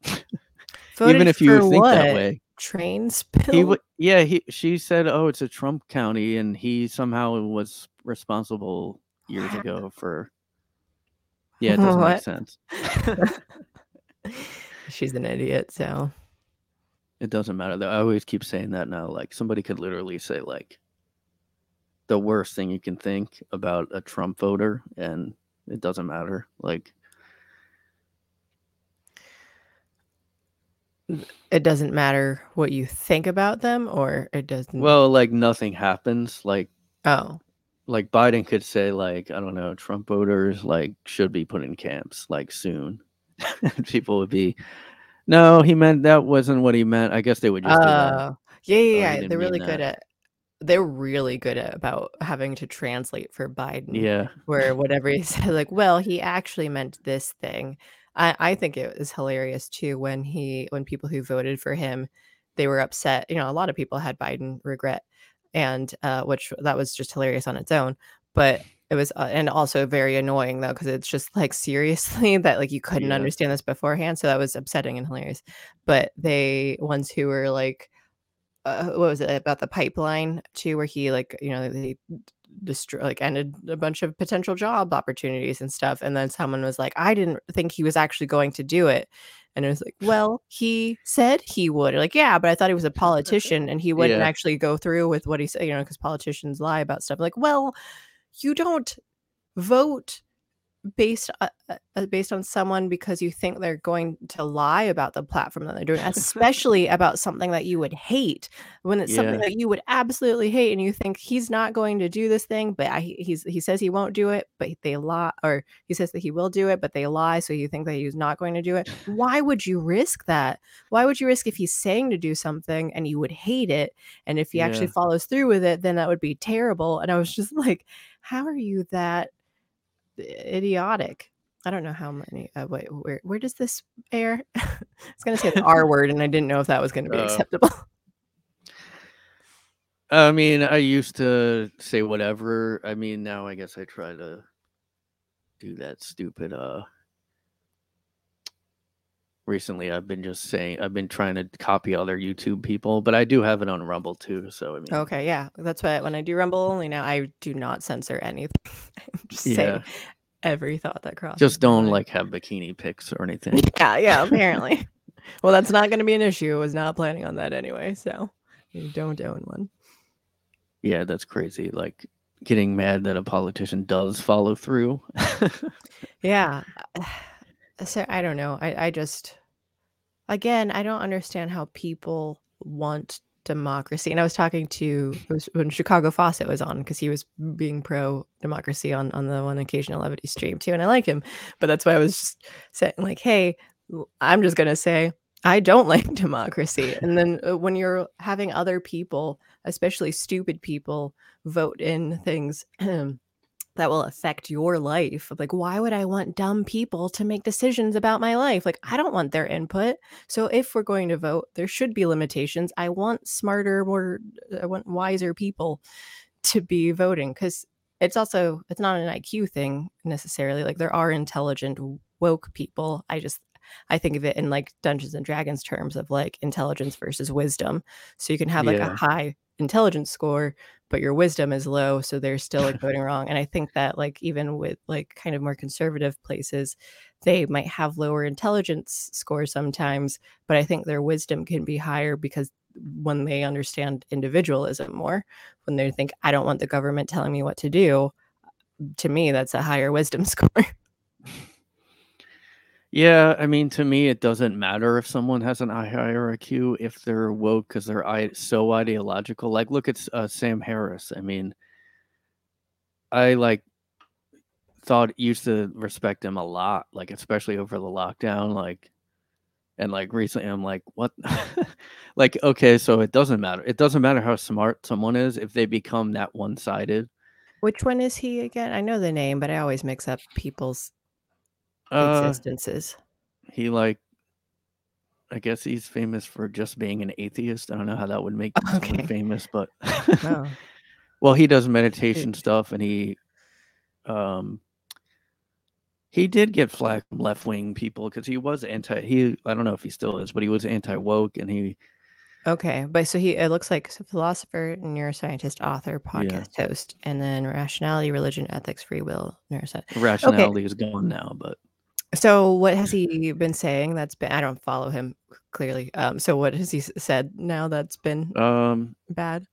[SPEAKER 3] (laughs) Even if you think that way,
[SPEAKER 2] train spill.
[SPEAKER 3] he would. Yeah, he she said, oh, it's a Trump county, and he somehow was responsible years
[SPEAKER 2] What?
[SPEAKER 3] ago for. Yeah, it doesn't make sense. (laughs)
[SPEAKER 2] She's an idiot. So
[SPEAKER 3] It doesn't matter though. I always keep saying that now. Like somebody could literally say like the worst thing you can think about a Trump voter, and it doesn't matter. Like
[SPEAKER 2] it doesn't matter what you think about them, or it doesn't.
[SPEAKER 3] well, like nothing happens. Like
[SPEAKER 2] oh,
[SPEAKER 3] like Biden could say like I don't know, Trump voters like should be put in camps like soon. (laughs) People would be, no, he meant that wasn't what he meant. I guess they would just
[SPEAKER 2] uh, yeah, yeah,
[SPEAKER 3] he
[SPEAKER 2] yeah. They're really good
[SPEAKER 3] that.
[SPEAKER 2] at. They're really good at about having to translate for Biden.
[SPEAKER 3] Yeah,
[SPEAKER 2] where whatever he (laughs) said, like, well, he actually meant this thing. I, I think it was hilarious too when he when people who voted for him, they were upset. You know, a lot of people had Biden regret, and uh, which that was just hilarious on its own. But it was uh, and also very annoying though because it's just like seriously (laughs) that like you couldn't
[SPEAKER 3] Yeah.
[SPEAKER 2] understand this beforehand. So that was upsetting and hilarious. But they ones who were like uh, what was it about the pipeline too, where he like you know they destroy like ended a bunch of potential job opportunities and stuff, and then someone was like, I didn't think he was actually going to do it, and it was like, well, he said he would, like yeah, but I thought he was a politician and he wouldn't
[SPEAKER 3] Yeah.
[SPEAKER 2] actually go through with what he said, you know, because politicians lie about stuff. Like, well, you don't vote based uh, uh, uh, based on someone because you think they're going to lie about the platform that they're doing (laughs) especially about something that you would hate. When it's something that you would absolutely hate and you think he's not going to do this thing but I, he's he says he won't do it but they lie or he says that he will do it but they lie so you think that he's not going to do it. (laughs) Why would you risk that? Why would you risk if he's saying to do something and you would hate it and if he actually follows through with it then that would be terrible. And i was just like how are you that idiotic. I don't know how many. Uh, wait, where where does this air? (laughs) I was gonna say the (laughs) R word, and I didn't know if that was going to be
[SPEAKER 3] Uh,
[SPEAKER 2] acceptable. (laughs)
[SPEAKER 3] I mean, I used to say whatever. I mean, now I guess I try to do that stupid uh recently I've been just saying I've been trying to copy other YouTube people, but I do have it on Rumble too, so I mean
[SPEAKER 2] Okay, yeah, that's why when I do Rumble only now, I do not censor anything. (laughs) I'm just
[SPEAKER 3] Yeah.
[SPEAKER 2] saying every thought that crosses.
[SPEAKER 3] just don't like have bikini pics or (laughs) anything.
[SPEAKER 2] Yeah, yeah. Apparently, (laughs) well, that's not going to be an issue. I was not planning on that anyway, so you don't own one.
[SPEAKER 3] yeah, that's crazy. Like getting mad that a politician does follow through.
[SPEAKER 2] Yeah. Uh, So I don't know. I, I just again I don't understand how people want democracy. And I was talking to was when Chicago Fawcett was on because he was being pro democracy on on the one occasional levity stream too. And I like him. But that's why I was just saying like, hey, I'm just gonna say I don't (laughs) like democracy. And then uh, when you're having other people, especially stupid people, vote in things (clears throat) that will affect your life. Like, why would I want dumb people to make decisions about my life? Like, I don't want their input. So, if we're going to vote, there should be limitations. I want smarter, more, I want wiser people to be voting because it's also it's not an IQ thing necessarily. Like, there are intelligent woke people. I just I think of it in like Dungeons and Dragons terms of like intelligence versus wisdom. So you can have like
[SPEAKER 3] Yeah.
[SPEAKER 2] a high intelligence score, but your wisdom is low, so they're still like (laughs) voting wrong. And I think that like even with like kind of more conservative places, they might have lower intelligence scores sometimes, but I think their wisdom can be higher because when they understand individualism more, when they think I don't want the government telling me what to do, to me that's a higher wisdom (laughs) score.
[SPEAKER 3] Yeah, I mean, to me, it doesn't matter if someone has an I- IQ if they're woke because they're I- so ideological. Like, look at uh, Sam Harris. I mean, I like thought used to respect him a lot, like especially over the lockdown, like and like recently I'm like, what (laughs) like okay, so it doesn't matter. It doesn't matter how smart someone is if they become that one sided.
[SPEAKER 2] Which one is he again? I know the name, but I always mix up people's
[SPEAKER 3] Uh
[SPEAKER 2] existences.
[SPEAKER 3] he like I guess he's famous for just being an atheist. I don't know how that would make (laughs)
[SPEAKER 2] Okay.
[SPEAKER 3] famous, but
[SPEAKER 2] Oh. (laughs)
[SPEAKER 3] well, he does meditation stuff and he um he did get flack from left wing people because he was anti he I don't know if he still is, but he was anti woke and he
[SPEAKER 2] Okay, but so he it looks like a philosopher, neuroscientist, author,
[SPEAKER 3] Yeah.
[SPEAKER 2] podcast host, and then rationality, religion, ethics, free will, neuroscience.
[SPEAKER 3] rationality is gone now, but
[SPEAKER 2] So what has he been saying that's been I don't follow him clearly. Um so what has he s- said now that's been
[SPEAKER 3] um
[SPEAKER 2] bad?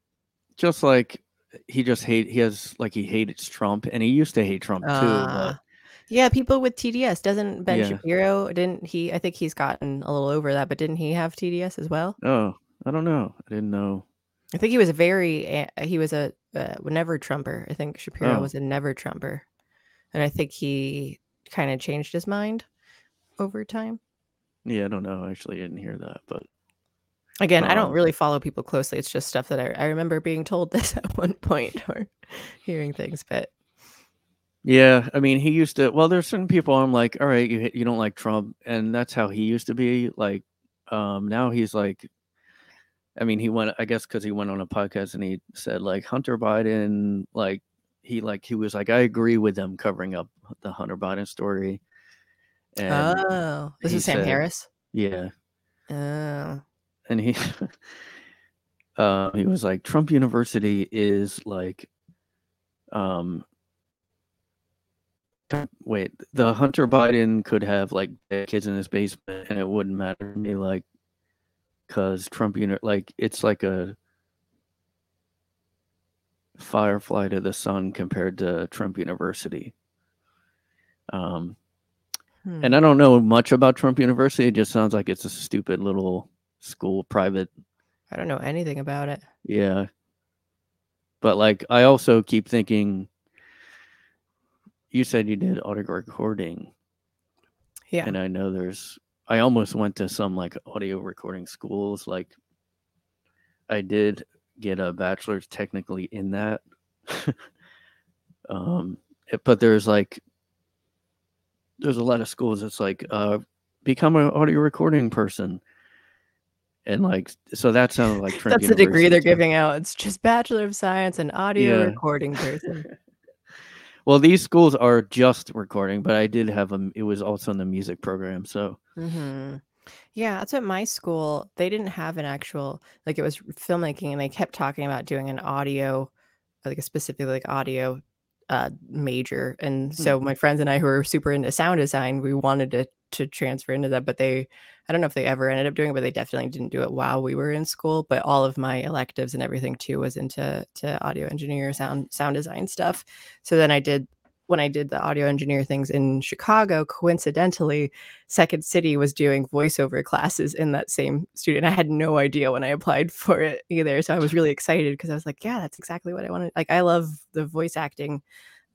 [SPEAKER 3] just like he just hate he has like he hates Trump and he used to hate Trump too, but
[SPEAKER 2] Ah. yeah, people with TDS doesn't Ben
[SPEAKER 3] Yeah.
[SPEAKER 2] Shapiro didn't he I think he's gotten a little over that, but didn't he have TDS as well?
[SPEAKER 3] oh, I don't know. I didn't know.
[SPEAKER 2] I think he was a very a- he was a uh, never Trumper. I think Shapiro
[SPEAKER 3] Oh.
[SPEAKER 2] was a never Trumper, and I think he kind of changed his mind over time.
[SPEAKER 3] Yeah, I don't know. I actually didn't hear that, but
[SPEAKER 2] Again, I don't
[SPEAKER 3] Um,
[SPEAKER 2] really follow people closely. It's just stuff that I, I remember being told (laughs) this at one point (laughs) or hearing things. But
[SPEAKER 3] yeah, I mean, he used to. Well, there's certain people I'm like, all right, you you don't like Trump, and that's how he used to be. Like, um, now he's like, I mean, he went, I guess, because he went on a podcast and he said like Hunter Biden, like he like he was like, I agree with them covering up the Hunter Biden story, and
[SPEAKER 2] oh, this is Sam
[SPEAKER 3] said-
[SPEAKER 2] Harris.
[SPEAKER 3] yeah,
[SPEAKER 2] Oh,
[SPEAKER 3] and he (laughs) uh, he was like Trump University is like um wait the Hunter Biden could have like kids in his basement and it wouldn't matter to me like because Trump uni- like it's like a firefly to the sun compared to Trump University um
[SPEAKER 2] hmm.
[SPEAKER 3] and I don't know much about Trump University it just sounds like it's a stupid little school private
[SPEAKER 2] I don't know anything about it.
[SPEAKER 3] Yeah. But like I also keep thinking you said you did audio recording
[SPEAKER 2] Yeah.
[SPEAKER 3] and I know there's I almost went to some like audio recording schools like I did get a bachelor's technically in that. (laughs) um it- but there's like there's a lot of schools that's like uh become an audio recording person. And like so that sounded like (laughs) Trent
[SPEAKER 2] That's the degree they're
[SPEAKER 3] University.
[SPEAKER 2] giving out. It's just Bachelor of Science and audio
[SPEAKER 3] Yeah.
[SPEAKER 2] recording person. (laughs)
[SPEAKER 3] well, these schools are just recording, but I did have them. It was also in the music program. So
[SPEAKER 2] hmm Yeah, that's what my school. They didn't have an actual like it was filmmaking, and they kept talking about doing an audio, like a specifically like audio uh major. And so my friends and I who were super into sound design, we wanted to to transfer into that, but they I don't know if they ever ended up doing it, but they definitely didn't do it while we were in school. But all of my electives and everything too was into to audio engineer, sound sound design stuff. So then I did when I did the audio engineer things in Chicago, coincidentally, Second City was doing voiceover classes in that same studio. And I had no idea when I applied (laughs) for it either. So I was really excited because I was like, yeah, that's exactly what I wanted. Like I love the voice acting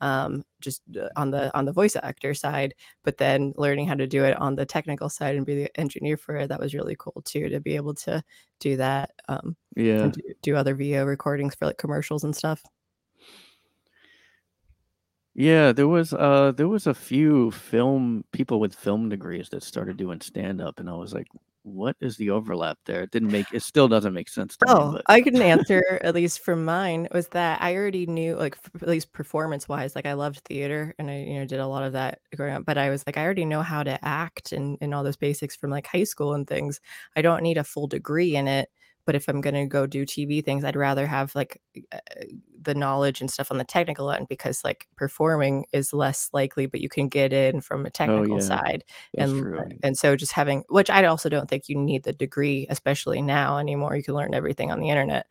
[SPEAKER 2] um just uh, on the on the voice actor side but then learning how to do it on the technical side and be the engineer for it that was really cool too to be able to do that um
[SPEAKER 3] yeah,
[SPEAKER 2] do, do other VO recordings for like commercials and stuff
[SPEAKER 3] yeah. There was uh there was a few film people with film degrees that started doing stand up, and I was like, what is the overlap there? It didn't make it still doesn't make sense to me.
[SPEAKER 2] Oh,
[SPEAKER 3] But
[SPEAKER 2] I couldn't answer at least from mine was that I already knew like at least performance wise, like I loved theater and I you know did a lot of that growing up. But I was like I already know how to act and and all those basics from like high school and things. I don't need a full degree in it. But if I'm gonna go do TV things, I'd rather have like the knowledge and stuff on the technical end because like performing is less likely, but you can get in from a oh, technical
[SPEAKER 3] Oh, yeah,
[SPEAKER 2] side
[SPEAKER 3] that's
[SPEAKER 2] and
[SPEAKER 3] true.
[SPEAKER 2] and so just having which i also don't think you need the degree especially now anymore you can learn everything on the internet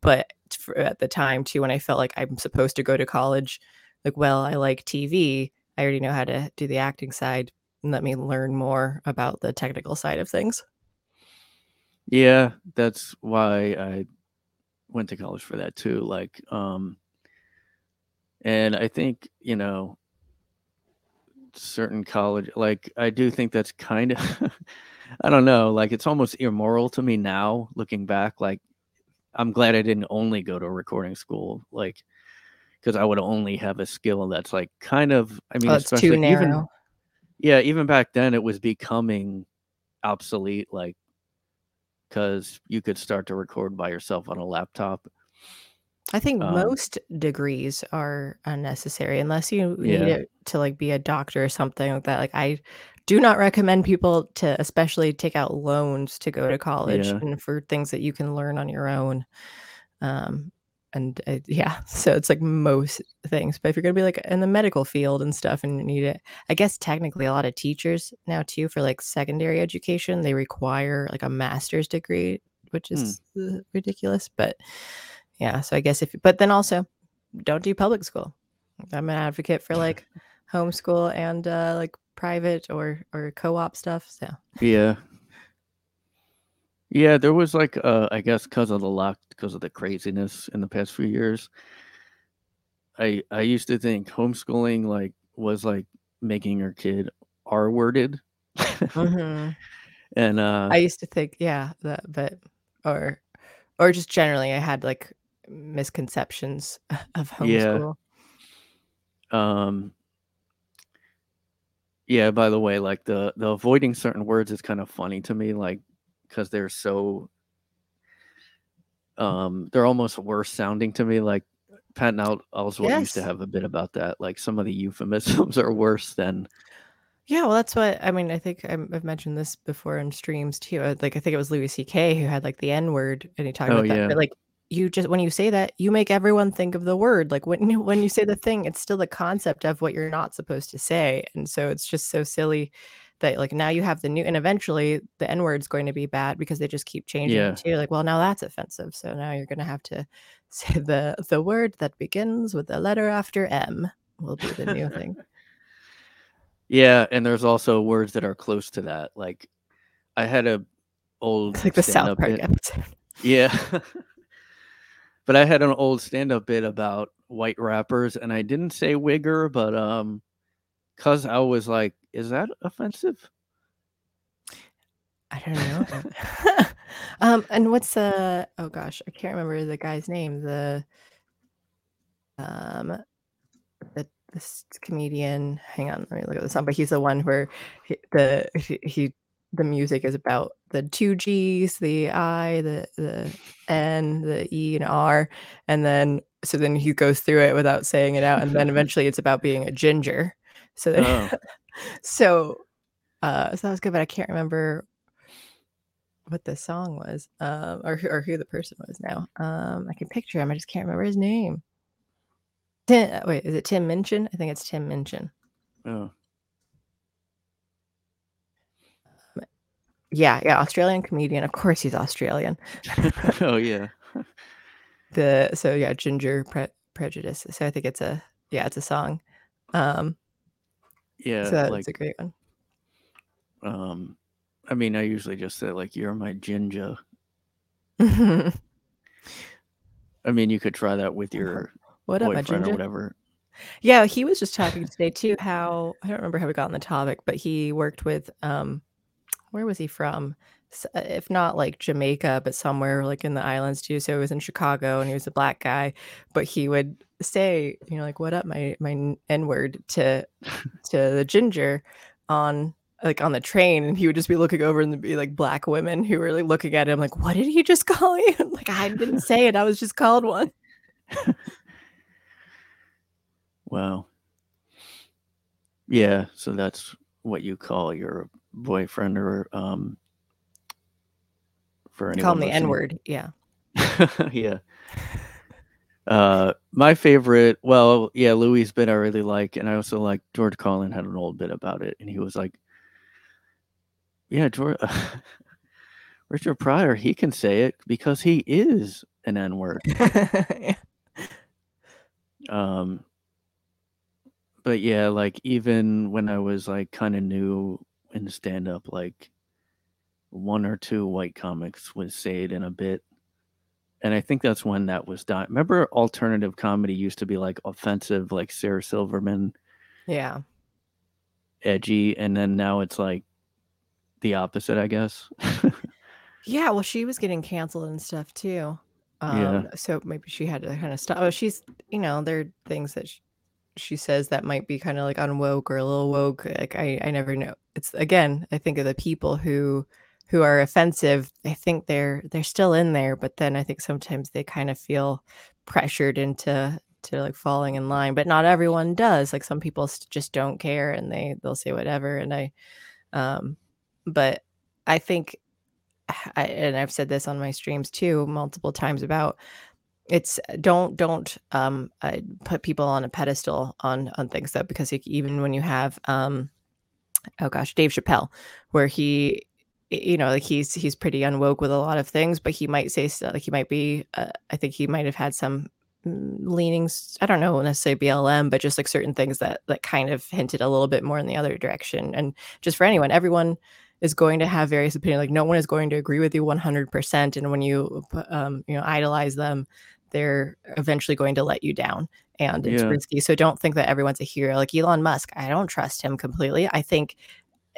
[SPEAKER 2] but for, at the time too when i felt like i'm supposed to go to college like well i like tv i already know how to do the acting side and let me learn more about the technical side of things
[SPEAKER 3] Yeah, that's why I went to college for that too. Like, um, and I think you know, certain college like I do think that's kind of (laughs) I don't know, like it's almost immoral to me now looking back like I'm glad I didn't only go to a recording school like because I would only have a skill that's like kind of I mean
[SPEAKER 2] Oh,
[SPEAKER 3] especially even
[SPEAKER 2] narrow.
[SPEAKER 3] yeah, even back then it was becoming obsolete like cuz you could start to record by yourself on a laptop.
[SPEAKER 2] I think
[SPEAKER 3] Um
[SPEAKER 2] most degrees are unnecessary unless you need
[SPEAKER 3] yeah.
[SPEAKER 2] it to like be a doctor or something like that. Like I do not recommend people to especially take out loans to go to college
[SPEAKER 3] Yeah.
[SPEAKER 2] and for things that you can learn on your own. Um and uh, yeah, (laughs) so it's like most things. But if you're going to be like in the medical field and stuff and you need it, I guess technically a lot of teachers now too for like secondary education, they require like a master's degree, which is uh, ridiculous, but yeah, so I guess if but then also don't do public school. I'm an advocate for like (laughs) homeschool and uh like private or or co-op stuff. So
[SPEAKER 3] Yeah. Yeah, there was like uh I guess because of the lock because of the craziness in the past few years. I I used to think homeschooling like was like making your kid R worded.
[SPEAKER 2] Mhm. (laughs)
[SPEAKER 3] and uh
[SPEAKER 2] I used to think, yeah, that but or or just generally I had like misconceptions (laughs) of homeschool. yeah.
[SPEAKER 3] Um yeah, by the way, like the the avoiding certain words is kind of funny to me, like because they're so um they're almost worse sounding to me. Like Patton Al- Oswalt used to have a bit about that. Like some of the euphemisms (laughs) are worse than
[SPEAKER 2] Yeah, well, that's what I mean. I think I'm, I've mentioned this before in streams too. uh, Like, I think it was Louis C.K. who had like the N word, and he talked
[SPEAKER 3] oh
[SPEAKER 2] about that. But like, you just when you say that, you make everyone think of the word. Like when you, when you say the thing, it's still the concept of what you're not supposed to say, and so it's just so silly that like now you have the new, and eventually the N word's going to be bad because they just keep changing
[SPEAKER 3] Yeah.
[SPEAKER 2] it too. Like, well, now that's offensive, so now you're going to have to (laughs) say the the word that begins with the letter after M will be the new thing. (laughs)
[SPEAKER 3] Yeah, and there's also words that are close to that. Like I had a old
[SPEAKER 2] It's like the South Park
[SPEAKER 3] bit.
[SPEAKER 2] episode. (laughs)
[SPEAKER 3] Yeah. but I had an old stand-up bit about white rappers and I didn't say wigger, but um cuz I was like, is that offensive?
[SPEAKER 2] I don't know. (laughs) (laughs) um, and what's the oh gosh, I can't remember the guy's name. The um the this comedian. Hang on, let me look at this up. But he's the one where he, the he, he the music is about the two G's, the I, the the N, the E, and R, and then so then he goes through it without saying it out, and then (laughs) eventually it's about being a ginger. So
[SPEAKER 3] Oh. (laughs)
[SPEAKER 2] so uh, so that was good, but I can't remember what the song was, um, or who- or who the person was now. Um, I can picture him. I just can't remember his name. Tim, uh, wait, is it Tim Minchin? I think it's Tim Minchin.
[SPEAKER 3] Oh.
[SPEAKER 2] Yeah, yeah, Australian comedian. Of course, he's Australian. (laughs)
[SPEAKER 3] oh yeah. (laughs)
[SPEAKER 2] The so yeah, Ginger pre- Prejudice. So I think it's a yeah, it's a song. Um,
[SPEAKER 3] Yeah,
[SPEAKER 2] so that's
[SPEAKER 3] like
[SPEAKER 2] a great one.
[SPEAKER 3] um I mean, I usually just say like you're my ginger. (laughs) I mean, you could try that with your
[SPEAKER 2] up, my
[SPEAKER 3] boyfriend or
[SPEAKER 2] ginger?
[SPEAKER 3] whatever.
[SPEAKER 2] Yeah, he was just talking today too. How I don't remember how we got on the topic, but he worked with um, where was he from? S- uh, If not like Jamaica, but somewhere like in the islands too. So he was in Chicago, and he was a black guy, but he would say, you know, like "What up, my my n word" to (laughs) to the ginger on like on the train, and he would just be looking over and be like black women who were like looking at him like, "What did he just (laughs) call you?" like I didn't say it. I was just called one.
[SPEAKER 3] Wow. Yeah, so that's what you call your boyfriend or um for
[SPEAKER 2] They call the N word. Yeah. (laughs)
[SPEAKER 3] yeah. Uh my favorite, well, yeah, Louis bit I really like, and I also like George Carlin had an old bit about it, and he was like, Yeah, George (laughs) Richard Pryor, he can say it because he is an N-word. (laughs)
[SPEAKER 2] Yeah.
[SPEAKER 3] Um but yeah, like even when I was like kind of new in stand up, like one or two white comics would say it in a bit. And I think that's when that was done. Remember alternative comedy used to be like offensive, like Sarah Silverman.
[SPEAKER 2] Yeah.
[SPEAKER 3] edgy, and then now it's like the opposite, I guess. (laughs)
[SPEAKER 2] Yeah, well, she was getting canceled and stuff too.
[SPEAKER 3] Yeah.
[SPEAKER 2] Um, so maybe she had to kind of stop. Oh, she's, you know, there are things that she, she says that might be kind of like unwoke or a little woke. Like I, I never know. It's again, I think of the people who, who are offensive. I think they're they're still in there, but then I think sometimes they kind of feel pressured into to like falling in line. But not everyone does. Like some people just don't care and they they'll say whatever. And I, um, but I think (sighs) I, and I've said this on my streams too multiple times about it's don't don't um uh, put people on a pedestal on on things though because even when you have um oh gosh Dave Chappelle where he you know like he's he's pretty unwoke with a lot of things but he might say like he might be uh, I think he might have had some mm, leanings I don't know necessarily BLM but just like certain things that that kind of hinted a little bit more in the other direction. And just for anyone everyone is going to have various opinions like no one is going to agree with you 100% and when you um, you know idolize them they're eventually going to let you down and it's
[SPEAKER 3] Yeah.
[SPEAKER 2] risky. So don't think that everyone's a hero. Like elon musk i don't trust him completely. I think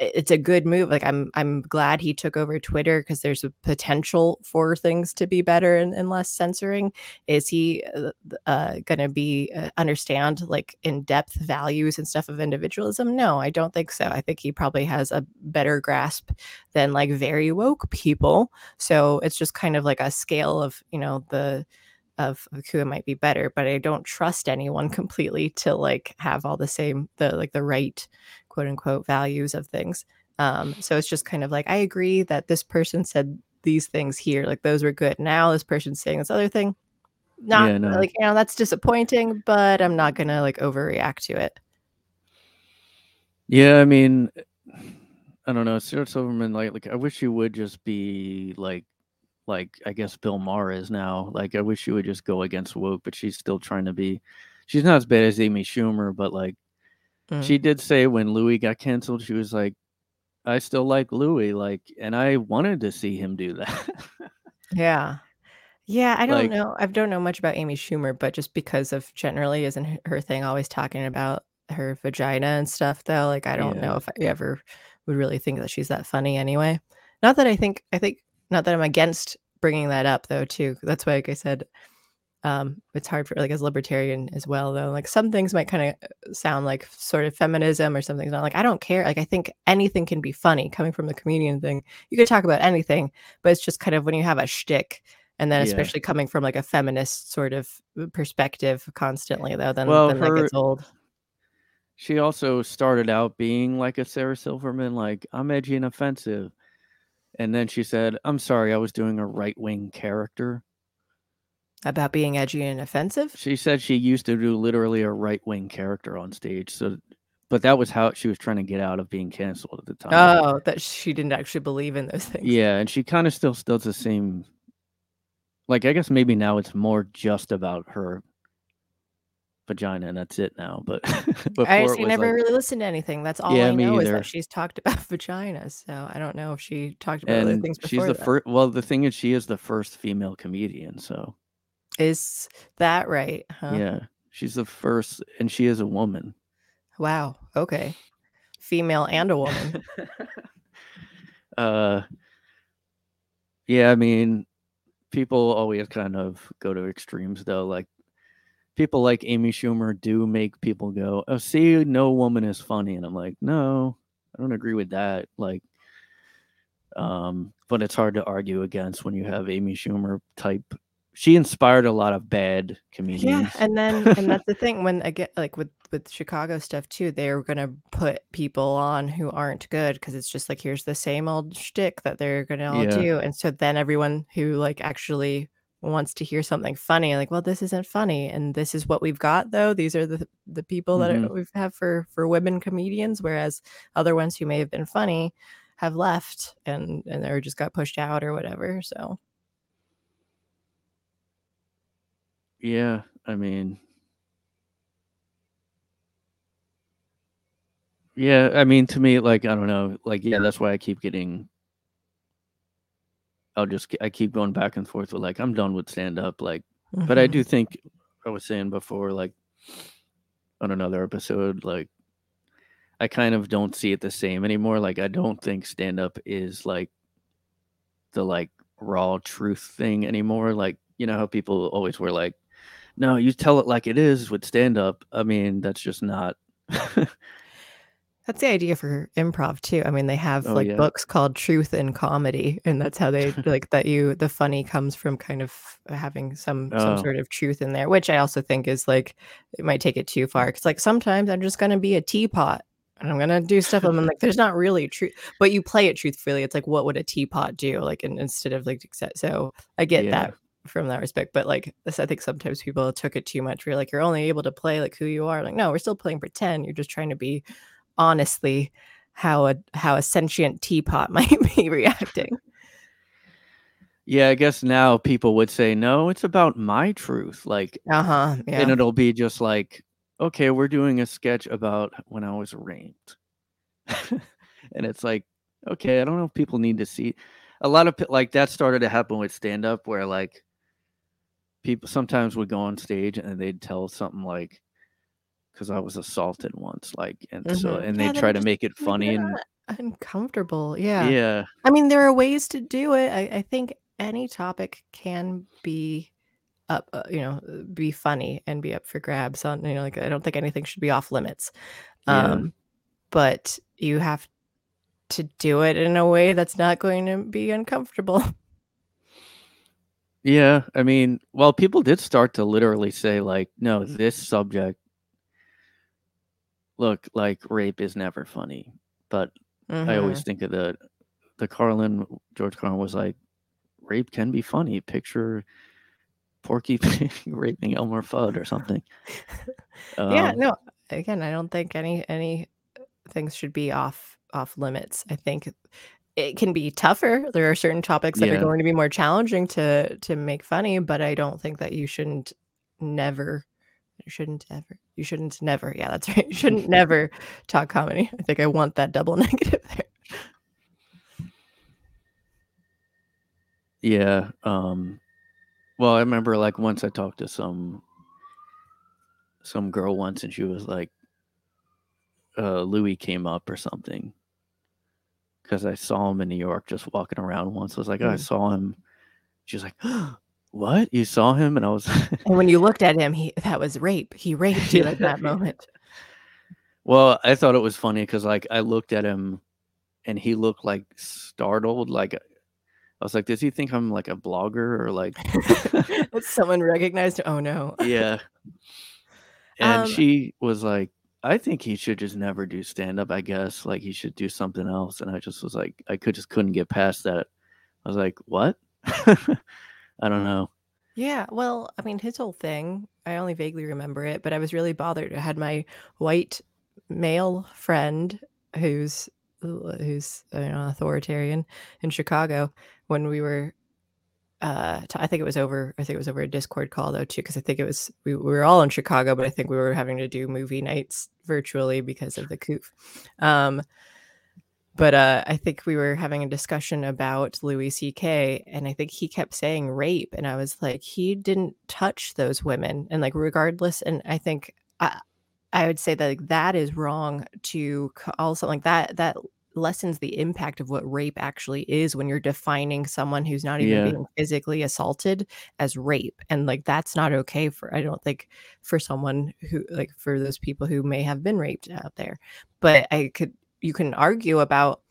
[SPEAKER 2] it's a good move like i'm i'm glad he took over twitter because there's a potential for things to be better and, and less censoring. Is he uh, uh, going to be uh, understand like in depth values and stuff of individualism? No i don't think so. I think he probably has a better grasp than like very woke people. So it's just kind of like a scale of you know the of of who might be better but i don't trust anyone (laughs) completely to like have all the same the like the right quote unquote values of things um so it's just kind of like i agree that this person said these things here like those were good now this person's saying this other thing not
[SPEAKER 3] Yeah, no.
[SPEAKER 2] like you know that's disappointing but i'm not gonna like overreact to it
[SPEAKER 3] Yeah, I mean, I don't know. Sarah Silverman, like, like I wish you would just be like, like I guess Bill Maher is now. Like, I wish she would just go against woke, but she's still trying to be. She's not as bad as Amy Schumer, but like,
[SPEAKER 2] Mm.
[SPEAKER 3] she did say when Louis got canceled, she was like, "I still like Louis," like, and I wanted to see him do that.
[SPEAKER 2] Yeah. Yeah, I don't
[SPEAKER 3] Like-
[SPEAKER 2] know. I don't know much about Amy Schumer, but just because of generally isn't her thing always talking about her vagina and stuff though. Like I don't know if I ever would really think that she's that funny anyway. Not that I think I think not that I'm against bringing that up though too. That's why like I said um it's hard for like as libertarian as well though. Like some things might kind of sound like sort of feminism or something's not like I don't care. Like I think anything can be funny coming from the comedian thing. You could talk about anything, but it's just kind of when you have a shtick and then
[SPEAKER 3] Yeah.
[SPEAKER 2] especially coming from like a feminist sort of uh, perspective constantly though then,
[SPEAKER 3] Well,
[SPEAKER 2] then that gets
[SPEAKER 3] her-
[SPEAKER 2] old
[SPEAKER 3] she also started out being like a Sarah Silverman, like I'm edgy and offensive, and then she said, "I'm sorry, I was doing a right wing character."
[SPEAKER 2] about being edgy and offensive
[SPEAKER 3] She said she used to do literally a right wing character on stage. So, but that was how she was trying to get out of being canceled at the time.
[SPEAKER 2] oh that she didn't actually believe in those things
[SPEAKER 3] yeah, and she kind of still does the same. Like, I guess maybe now it's more just about her vagina, and that's it now. But (laughs) before
[SPEAKER 2] I actually never
[SPEAKER 3] like,
[SPEAKER 2] really listened to anything. That's all
[SPEAKER 3] Yeah,
[SPEAKER 2] I know is that she's talked (laughs) about vaginas. So I don't know if she talked about other
[SPEAKER 3] and
[SPEAKER 2] things
[SPEAKER 3] she's the first. Well, the thing is, she is the first female comedian. So
[SPEAKER 2] Is that right? Huh?
[SPEAKER 3] yeah, she's the first, and she is a woman.
[SPEAKER 2] Wow. Okay. Female and a woman. (laughs)
[SPEAKER 3] uh yeah i mean people always kind of go to extremes though like people like amy schumer do make people go oh see no woman is funny and i'm like no i don't agree with that like um but it's hard to argue against when you have amy schumer type she inspired a lot of bad comedians
[SPEAKER 2] yeah, and then (laughs) and that's the thing when I get like with with Chicago stuff too, they're gonna put people on who aren't good because it's just like here's the same old shtick that they're gonna all
[SPEAKER 3] Yeah.
[SPEAKER 2] do, and so then everyone who like actually wants to hear something funny, like, well, this isn't funny, and this is what we've got though. These are the the people that
[SPEAKER 3] Mhm.
[SPEAKER 2] are, we've had for for women comedians, whereas other ones who may have been funny have left and and or just got pushed out or whatever. So
[SPEAKER 3] Yeah, I mean, yeah, I mean, to me, like, I don't know, like, yeah, that's why I keep getting, I'll just, I keep going back and forth with, like, I'm done with stand up, like, but I do mm-hmm. think, I was saying before, like, on another episode, like, I kind of don't see it the same anymore. Like I don't think stand up is like the like raw truth thing anymore. Like you know how people always were like, no, you tell it like it is with stand up. I mean, that's just not. (laughs)
[SPEAKER 2] That's the idea for improv too. I mean, they have
[SPEAKER 3] Oh,
[SPEAKER 2] like
[SPEAKER 3] yeah.
[SPEAKER 2] books called Truth and Comedy, and that's how they (laughs) like that you the funny comes from kind of having some some
[SPEAKER 3] Oh.
[SPEAKER 2] sort of truth in there, which I also think is like it might take it too far. Cause like sometimes I'm just gonna be a teapot and I'm gonna do stuff. I'm like, there's not really truth, but you play it truthfully. It's like, what would a teapot do? Like, and instead of like, so I get
[SPEAKER 3] Yeah.
[SPEAKER 2] that from that respect. But like this, I think sometimes people took it too much. Where you're like, you're only able to play like who you are. Like, no, we're still playing pretend. You're just trying to be honestly how a how a sentient teapot (laughs) might be reacting.
[SPEAKER 3] Yeah, I guess now people would say, no, it's about my truth. Like,
[SPEAKER 2] Uh-huh. Yeah.
[SPEAKER 3] and it'll be just like, okay, we're doing a sketch about when I was raped. (laughs) and it's like, okay, I don't know if people need to see a lot of like that started to happen with stand up where like people sometimes would go on stage and they'd tell something like, because I was assaulted once, like, and so,
[SPEAKER 2] Mhm.
[SPEAKER 3] and
[SPEAKER 2] Yeah,
[SPEAKER 3] they try to make it funny and
[SPEAKER 2] uncomfortable. Yeah.
[SPEAKER 3] yeah,
[SPEAKER 2] I mean, there are ways to do it. I, I think any topic can be up, uh, you know, uh, be funny and be up for grabs on, you know, like I don't think anything should be off limits.
[SPEAKER 3] Yeah.
[SPEAKER 2] Um, but you have to do it in a way that's not going to be uncomfortable. (laughs)
[SPEAKER 3] Yeah, I mean, well, people did start to literally say like, no, this subject look, like rape is never funny. But I
[SPEAKER 2] Mhm.
[SPEAKER 3] always think of the the Carlin George Carlin was like, rape can be funny. Picture Porky Pig (laughs) raping Elmer Fudd or something. (laughs)
[SPEAKER 2] yeah,
[SPEAKER 3] Um,
[SPEAKER 2] no. Again, I don't think any any things should be off off limits. I think it can be tougher. There are certain topics that are going to be more challenging to to make funny, but I don't think that you shouldn't never you shouldn't ever you shouldn't never yeah that's right you shouldn't never talk comedy i think i want that double (laughs) negative there
[SPEAKER 3] Yeah. Um well, I remember like once I talked to some some girl once and she was like uh Louis came up or something. Cuz I saw him in New York just walking around once. I was like, oh, I
[SPEAKER 2] Mm.
[SPEAKER 3] saw him. She was like, (gasps) "What? You saw him?" And I was (laughs)
[SPEAKER 2] and when you looked at him he that was rape he raped you at that (laughs) moment
[SPEAKER 3] Well, I thought it was funny cuz like I looked at him and he looked like startled like I was like, "Does he think I'm like a blogger or like (laughs)
[SPEAKER 2] someone recognized oh no
[SPEAKER 3] Yeah. And
[SPEAKER 2] Um,
[SPEAKER 3] she was like, I think he should just never do stand up, I guess. Like he should do something else. And I just was like, I could just couldn't get past that. I was like, what? I don't know.
[SPEAKER 2] Yeah, well, I mean, his whole thing, I only vaguely remember it, but I was really bothered. I had my white male friend who's uh, who's you know, authoritarian in Chicago when we were uh t- I think it was over I think it was over a Discord call though too because I think it was we, we were all in Chicago but I think we were having to do movie nights virtually because of the coof. Um but uh, I think we were having a discussion about Louis C.K. and I think he kept saying rape, and I was like, he didn't touch those women, and like regardless, and I think I I would say that like, that is wrong to call something like that. That lessens the impact of what rape actually is when you're defining someone who's not even
[SPEAKER 3] Yeah.
[SPEAKER 2] being physically assaulted as rape, and like that's not okay for I don't think for someone who like for those people who may have been raped out there, but I could you can argue about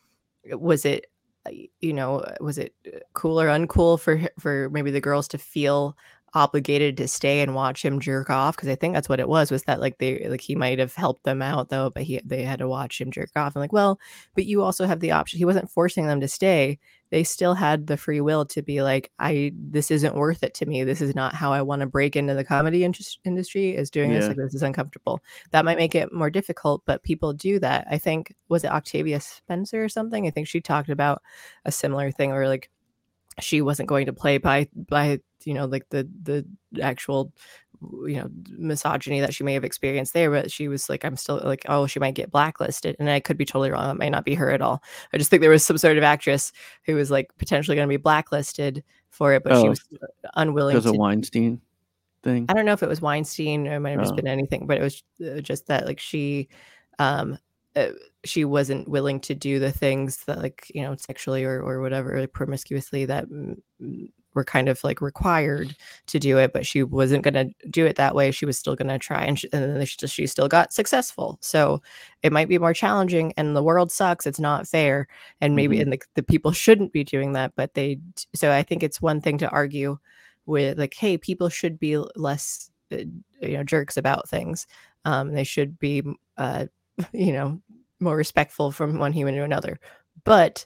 [SPEAKER 2] was it uh, you know uh, was it uh, cool or uncool for for maybe the girls to feel obligated to stay and watch him jerk off because i think that's what it was was that like they like he might have helped them out though but he they had to watch him jerk off. And like well but you also have the option he wasn't forcing them to stay they still had the free will to be like i this isn't worth it to me this is not how i want to break into the comedy indus- industry is doing this like this is uncomfortable. That might make it more difficult but people do that. I think was it octavia spencer or something? I think she talked about a similar thing where like she wasn't going to play by by you know like the the actual you know misogyny that she may have experienced there but she was like i'm still like oh she might get blacklisted and i could be totally wrong it might not be her at all i just think there was some sort of actress who was like potentially going to be blacklisted for it but she
[SPEAKER 3] Oh,
[SPEAKER 2] was unwilling
[SPEAKER 3] Because
[SPEAKER 2] to
[SPEAKER 3] of Weinstein thing.
[SPEAKER 2] I don't know if it was Weinstein or it might have just
[SPEAKER 3] Oh.
[SPEAKER 2] been anything, but it was uh, just that like she um uh, she wasn't willing to do the things that like you know sexually or or whatever like promiscuously that were kind of like required to do it but she wasn't going to do it that way. She was still going to try and, she, and then she, she still got successful. So it might be more challenging and the world sucks it's not fair and maybe
[SPEAKER 3] Mhm.
[SPEAKER 2] and the, the people shouldn't be doing that but they so i think it's one thing to argue with like hey people should be less uh, you know jerks about things. Um they should be uh (laughs) you know more respectful from one human to another but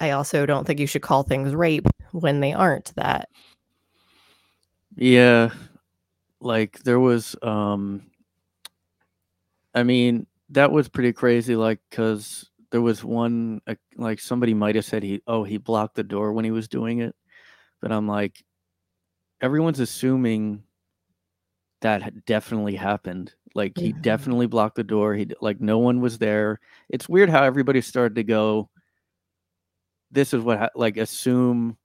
[SPEAKER 2] i also don't think you should call things rape when they aren't that
[SPEAKER 3] Yeah, like there was um I mean, that was pretty crazy like cuz there was one uh, like somebody might have said he oh, he blocked the door when he was doing it. But I'm like everyone's assuming that definitely happened. Like he
[SPEAKER 2] Mhm.
[SPEAKER 3] definitely blocked the door. He like no one was there. It's weird how everybody started to go this is what ha-, like assume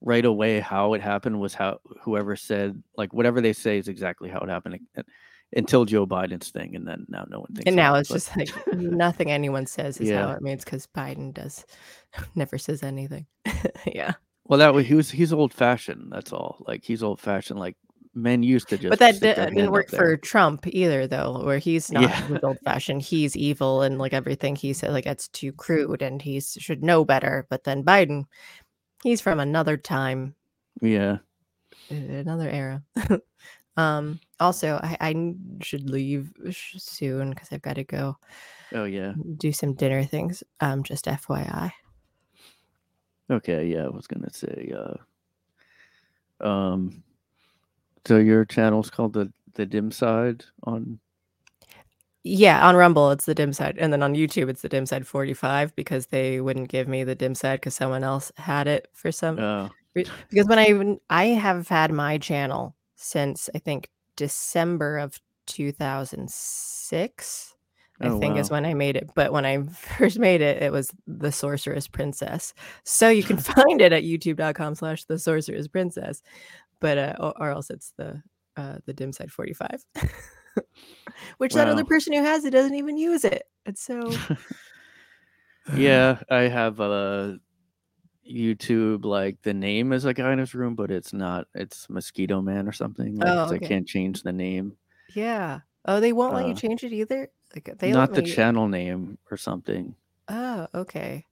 [SPEAKER 3] right away how it happened was how whoever said like whatever they say is exactly how it happened uh, until Joe Biden's thing, and then now no one thinks.
[SPEAKER 2] and now it's just like nothing anyone says is how it means because biden does (laughs) never says anything (laughs) yeah
[SPEAKER 3] well, that was he was he's old fashioned. That's all. Like he's old fashioned. Like men used to just.
[SPEAKER 2] but that
[SPEAKER 3] stick
[SPEAKER 2] didn't work for Trump either, though, where he's not
[SPEAKER 3] Yeah.
[SPEAKER 2] old fashioned. He's evil and like everything he said, like that's too crude and he should know better. But then Biden, he's from another time,
[SPEAKER 3] Yeah.
[SPEAKER 2] uh, another era. (laughs) um. Also, I, I should leave sh- soon because I've got to go
[SPEAKER 3] Oh yeah.
[SPEAKER 2] do some dinner things. Um. Just FYI.
[SPEAKER 3] Okay. Yeah. I was gonna say. uh Um. So your channel's called the the dim side on.
[SPEAKER 2] Yeah, on Rumble it's the dim side, and then on YouTube it's the dim side 45 because they wouldn't give me the dim side because someone else had it for some
[SPEAKER 3] Oh.
[SPEAKER 2] Because when I even I have had my channel since I think December of 2006. I
[SPEAKER 3] Oh,
[SPEAKER 2] think is when I made it. But when I (laughs) first made it, it was the Sorceress Princess. So you can (laughs) find it at youtube.com slash the Sorceress Princess. But uh or, or else it's the uh the dim side 45. (laughs) Which that other person who has it doesn't even use it. It's so (laughs)
[SPEAKER 3] yeah, (sighs) I have a YouTube like the name is a guy in his room, but it's not. It's Mosquito Man or something. Like,
[SPEAKER 2] Oh,
[SPEAKER 3] 'cause
[SPEAKER 2] okay.
[SPEAKER 3] I can't change the name,
[SPEAKER 2] yeah. Oh, they won't let you
[SPEAKER 3] Uh,
[SPEAKER 2] change it either. Like they
[SPEAKER 3] not
[SPEAKER 2] let
[SPEAKER 3] the
[SPEAKER 2] me
[SPEAKER 3] channel name or something.
[SPEAKER 2] Oh, okay.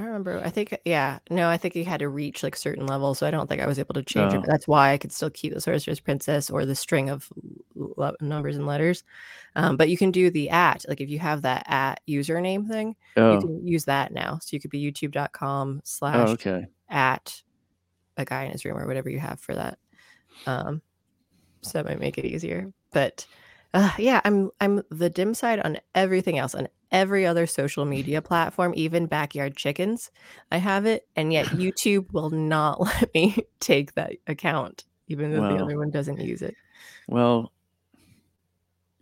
[SPEAKER 2] I remember. I think yeah, no, I think you had to reach like certain levels, so I don't think I was able to change it.
[SPEAKER 3] Oh.
[SPEAKER 2] But that's why I could still keep the Sorceress Princess or the string of l- l- numbers and letters. Um, but you can do the at, like if you have that at username thing, you
[SPEAKER 3] Oh,
[SPEAKER 2] can use that now. So you could be youtube.com
[SPEAKER 3] oh,
[SPEAKER 2] slash
[SPEAKER 3] okay.
[SPEAKER 2] at a guy in his room or whatever you have for that. Um, so that might make it easier. But uh, yeah, I'm I'm the dim side on everything else on every other social media (laughs) platform, even backyard chickens. I have it, and yet (laughs) YouTube will not (laughs) let me take that account, even though the
[SPEAKER 3] Wow.
[SPEAKER 2] other one doesn't use it.
[SPEAKER 3] Well,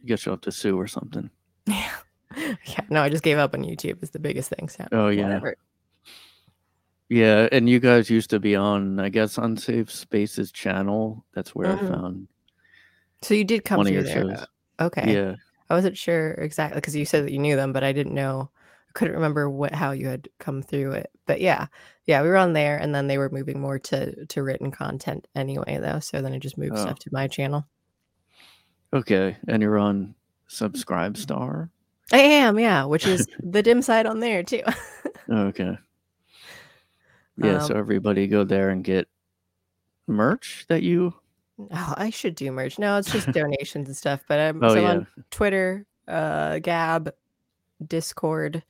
[SPEAKER 3] I guess you'll have to sue or something.
[SPEAKER 2] Yeah, yeah. No, I just gave up on YouTube. Is the biggest thing. So
[SPEAKER 3] Oh yeah,
[SPEAKER 2] whatever.
[SPEAKER 3] yeah. And you guys used to be on, I guess, Unsafe Space's channel. That's where
[SPEAKER 2] Mhm.
[SPEAKER 3] I found
[SPEAKER 2] So you did come through
[SPEAKER 3] your
[SPEAKER 2] there.
[SPEAKER 3] shows.
[SPEAKER 2] Okay.
[SPEAKER 3] Yeah.
[SPEAKER 2] I wasn't sure exactly because you said that you knew them, but I didn't know. I couldn't remember what how you had come through it. But yeah, yeah, we were on there, and then they were moving more to to written content anyway, though. So then I just moved
[SPEAKER 3] Oh.
[SPEAKER 2] stuff to my channel.
[SPEAKER 3] Okay. And you're on Subscribe Star.
[SPEAKER 2] I am, yeah, which is (laughs) the dim side on there too. (laughs)
[SPEAKER 3] Okay. Yeah. so
[SPEAKER 2] Um,
[SPEAKER 3] everybody go there and get merch that you.
[SPEAKER 2] Oh, I should do merch. No, it's just donations and stuff. But I'm
[SPEAKER 3] Oh
[SPEAKER 2] so
[SPEAKER 3] yeah.
[SPEAKER 2] on Twitter, uh, Gab, Discord.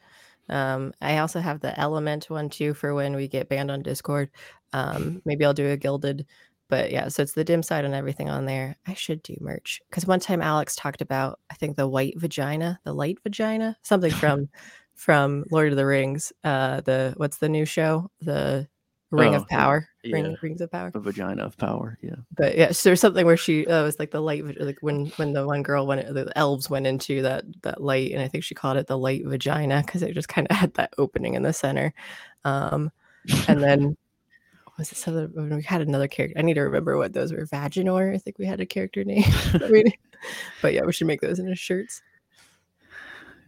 [SPEAKER 2] Um, I also have the Element one too for when we get banned on Discord. Um, maybe I'll do a Guilded, but yeah, so it's the dim side and everything on there. I should do merch because one time Alex talked about I think the white vagina, the light vagina, something (laughs) from from Lord of the Rings. Uh, the what's the new show? The Ring
[SPEAKER 3] Oh,
[SPEAKER 2] of Power. Ring. Rings of Power
[SPEAKER 3] A vagina of power. Yeah.
[SPEAKER 2] but yeah, so there's something where she uh, was like the light, like when when the one girl went, the elves went into that that light, and I think she called it the light vagina because it just kind of (laughs) had that opening in the center. Um, and then (laughs) was it something? We had another character. I need to remember what those were. Vaginor, I think we had a character name. (laughs) I mean, but yeah, we should make those into shirts.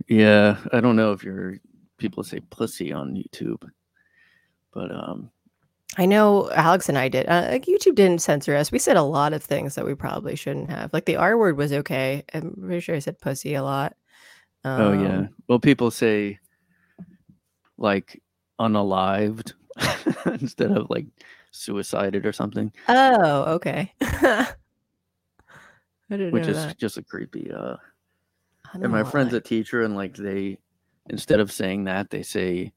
[SPEAKER 3] Yeah, I don't know if you're people say pussy on YouTube, but um,
[SPEAKER 2] I know Alex and I did. Uh, like YouTube didn't censor us. We said a lot of things that we probably shouldn't have. Like the R word was okay. I'm pretty sure I said pussy a lot.
[SPEAKER 3] oh yeah.
[SPEAKER 2] Um,
[SPEAKER 3] Well, people say like unalived (laughs) instead of like suicided or something,
[SPEAKER 2] Oh, okay. (laughs) I didn't
[SPEAKER 3] which is
[SPEAKER 2] that.
[SPEAKER 3] just a creepy. uh And my friend's a teacher, and like they, instead of saying that, they say,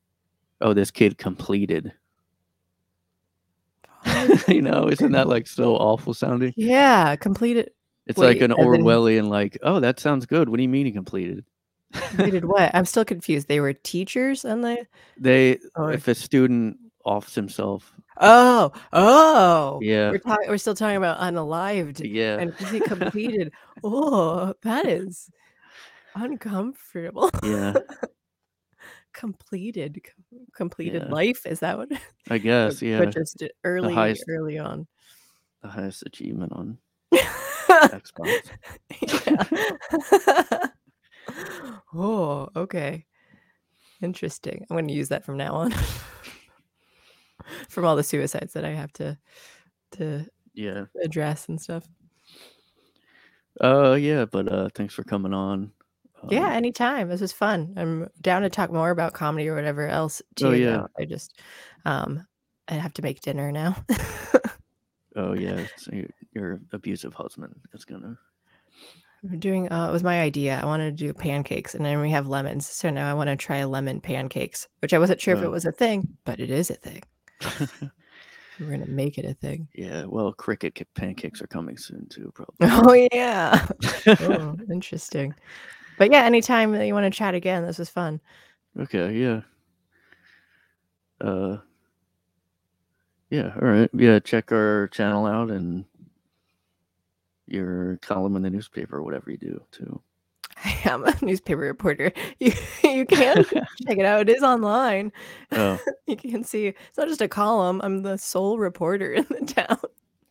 [SPEAKER 3] "Oh, this kid completed." (laughs) you know, isn't that like so (laughs) awful sounding?
[SPEAKER 2] Yeah, completed.
[SPEAKER 3] It's like an
[SPEAKER 2] in-
[SPEAKER 3] Orwellian, like, "Oh, that sounds good." What do you mean he completed?
[SPEAKER 2] Completed what? I'm still (laughs) confused. They were teachers and they.
[SPEAKER 3] They,
[SPEAKER 2] Or-
[SPEAKER 3] if a student offs himself,
[SPEAKER 2] Oh, oh.
[SPEAKER 3] yeah,
[SPEAKER 2] We're talking. We're still talking about unalived
[SPEAKER 3] yeah,
[SPEAKER 2] and he completed. oh, that is uncomfortable.
[SPEAKER 3] yeah,
[SPEAKER 2] completed, completed
[SPEAKER 3] Yeah.
[SPEAKER 2] life. Is that what? (laughs)
[SPEAKER 3] I guess, yeah,
[SPEAKER 2] But just early,
[SPEAKER 3] highest-
[SPEAKER 2] early on.
[SPEAKER 3] the highest achievement on Xbox. (laughs) (laughs)
[SPEAKER 2] Oh, okay. Interesting. I'm going to use that from now on. from all the suicides that I have to to
[SPEAKER 3] Yeah,
[SPEAKER 2] address and stuff.
[SPEAKER 3] uh, yeah, but uh, thanks for coming on.
[SPEAKER 2] Yeah,
[SPEAKER 3] Um,
[SPEAKER 2] anytime. This was fun. I'm down to talk more about comedy or whatever else too.
[SPEAKER 3] Oh, yeah.
[SPEAKER 2] I just um I have to make dinner now.
[SPEAKER 3] Oh (laughs) yeah, so your, your abusive husband is gonna.
[SPEAKER 2] I'm doing uh it was my idea. I wanted to do pancakes and then we have lemons. So now I want to try lemon pancakes, which I wasn't sure if
[SPEAKER 3] Oh.
[SPEAKER 2] it was a thing, but it is a thing. (laughs) We're gonna make it a thing.
[SPEAKER 3] yeah, well, cricket pancakes are coming soon too, probably.
[SPEAKER 2] Oh yeah. (laughs) oh, interesting. But yeah, anytime that you want to chat again, this was fun.
[SPEAKER 3] okay, yeah. Uh, yeah, all right, yeah. Check our channel out and your column in the newspaper, whatever you do too. (laughs)
[SPEAKER 2] I am a newspaper reporter. (laughs) You you can (laughs) check it out. It is online.
[SPEAKER 3] Oh,
[SPEAKER 2] You can see it's not just a column. I'm the sole reporter in the town.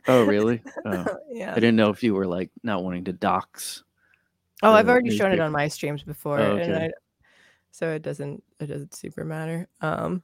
[SPEAKER 3] oh, really? Oh, I didn't know if you were like not wanting to dox.
[SPEAKER 2] Oh, I've already shown it on my streams before,
[SPEAKER 3] Oh,
[SPEAKER 2] and
[SPEAKER 3] okay.
[SPEAKER 2] I, so it doesn't it doesn't super matter. Um,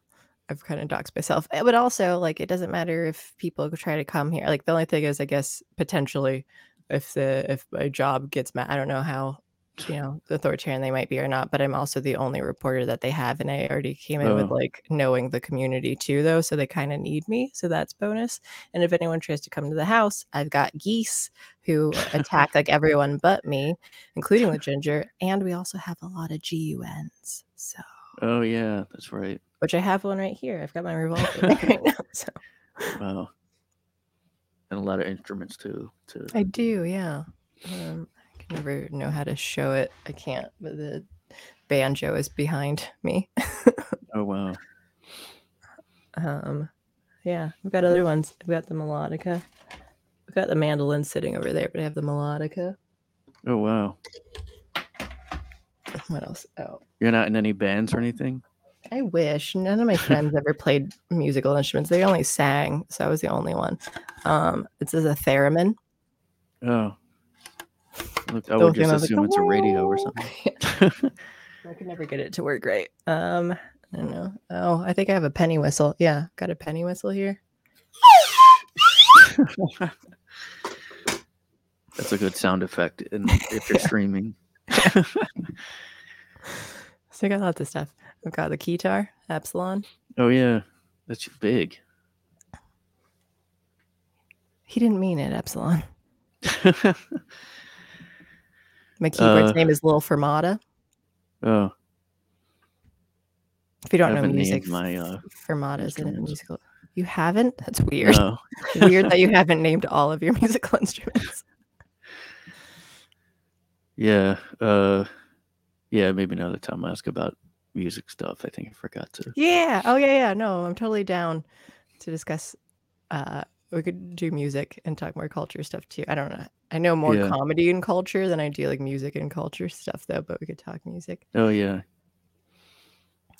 [SPEAKER 2] I've kind of doxed myself, Eh, but also like it doesn't matter if people try to come here. Like the only thing is, I guess potentially, if the if my job gets mad, I don't know how you know authoritarian they might be or not. But I'm also the only reporter that they have, and I already came in with
[SPEAKER 3] Oh.
[SPEAKER 2] like knowing the community too, though, so they kind of need me. So that's bonus. And if anyone tries to come to the house, I've got geese who attack like everyone but me including the ginger. And we also have a lot of GUNs. So,
[SPEAKER 3] Oh yeah, that's right.
[SPEAKER 2] which I have one right here. I've got my revolver (laughs) right (laughs) now. So
[SPEAKER 3] Wow. And a lot of instruments too. To
[SPEAKER 2] I do, yeah. Um, never know how to show it. I can't, but the banjo is behind me. (laughs)
[SPEAKER 3] oh wow.
[SPEAKER 2] Um, yeah, we've got other ones. We've got the melodica. We've got the mandolin sitting over there, but I have the melodica.
[SPEAKER 3] Oh wow.
[SPEAKER 2] What else? Oh,
[SPEAKER 3] You're not in any bands or anything?
[SPEAKER 2] I wish none of my friends ever played musical instruments. They only sang, so I was the only one. Um, this is a theremin.
[SPEAKER 3] Oh. I would just
[SPEAKER 2] was like,
[SPEAKER 3] assume it's a radio or something. (laughs)
[SPEAKER 2] I could never get it to work right. Um, I don't know. Oh, I think I have a penny whistle. Yeah, got a penny whistle here. (laughs)
[SPEAKER 3] That's a good sound effect in, if you're streaming. (laughs)
[SPEAKER 2] So I got lots of stuff. I've got the guitar, Epsilon.
[SPEAKER 3] Oh yeah, that's big.
[SPEAKER 2] He didn't mean it, Epsilon. My keyboard's
[SPEAKER 3] Uh,
[SPEAKER 2] name is Lil Fermata.
[SPEAKER 3] oh,
[SPEAKER 2] If you don't know music,
[SPEAKER 3] my uh,
[SPEAKER 2] Fermata is a musical. You haven't? That's weird.
[SPEAKER 3] no. (laughs)
[SPEAKER 2] weird that you haven't named all of your (laughs) musical instruments.
[SPEAKER 3] Yeah, uh, yeah. Maybe another time I ask about music stuff. I think I forgot to.
[SPEAKER 2] Yeah. Oh yeah, yeah. No, I'm totally down to discuss uh we could do music and talk more culture stuff too. I don't know. I know more
[SPEAKER 3] Yeah.
[SPEAKER 2] comedy and culture than I do like music and culture stuff though, but we could talk music.
[SPEAKER 3] Oh yeah,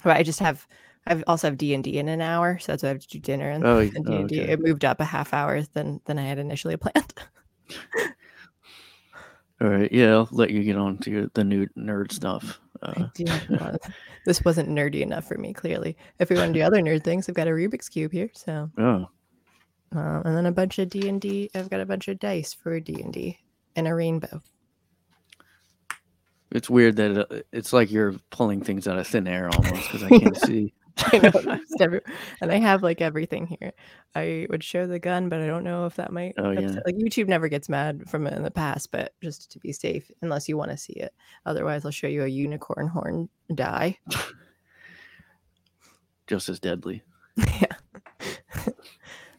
[SPEAKER 2] But I just have I also have D and D in an hour, so that's why I have to do dinner and,
[SPEAKER 3] Oh,
[SPEAKER 2] and
[SPEAKER 3] oh,
[SPEAKER 2] D and D.
[SPEAKER 3] okay.
[SPEAKER 2] It moved up a half hour than than I had initially planned. (laughs)
[SPEAKER 3] All right, yeah, I'll let you get on to your, the new nerd stuff. (laughs) Uh, (laughs)
[SPEAKER 2] this wasn't nerdy enough for me. Clearly, if we want to do other nerd things, I've got a Rubik's cube here. So,
[SPEAKER 3] oh,
[SPEAKER 2] um, and then a bunch of D and D. I've got a bunch of dice for D and D and a rainbow.
[SPEAKER 3] it's weird that uh, it's like you're pulling things out of thin air almost because I can't (laughs) see. (laughs)
[SPEAKER 2] I know, every- and I have like everything here. I would show the gun, but I don't know if that might.
[SPEAKER 3] Oh,
[SPEAKER 2] upset-
[SPEAKER 3] yeah.
[SPEAKER 2] Like YouTube never gets mad from it in the past, but just to be safe, unless you want to see it. Otherwise, I'll show you a unicorn horn die. (laughs)
[SPEAKER 3] Just as deadly.
[SPEAKER 2] yeah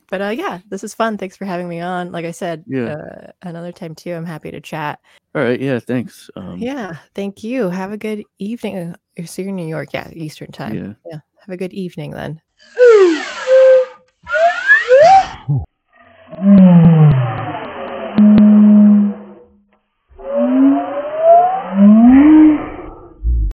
[SPEAKER 2] but uh, yeah, this is fun. Thanks for having me on. Like I said,
[SPEAKER 3] yeah.
[SPEAKER 2] Uh, another time too. I'm happy to chat.
[SPEAKER 3] All right. Yeah. Thanks. Um,
[SPEAKER 2] yeah. Thank you. Have a good evening. Uh, so you're in New York. Yeah. Eastern time.
[SPEAKER 3] Yeah.
[SPEAKER 2] yeah. Have a good evening then. (laughs) (laughs)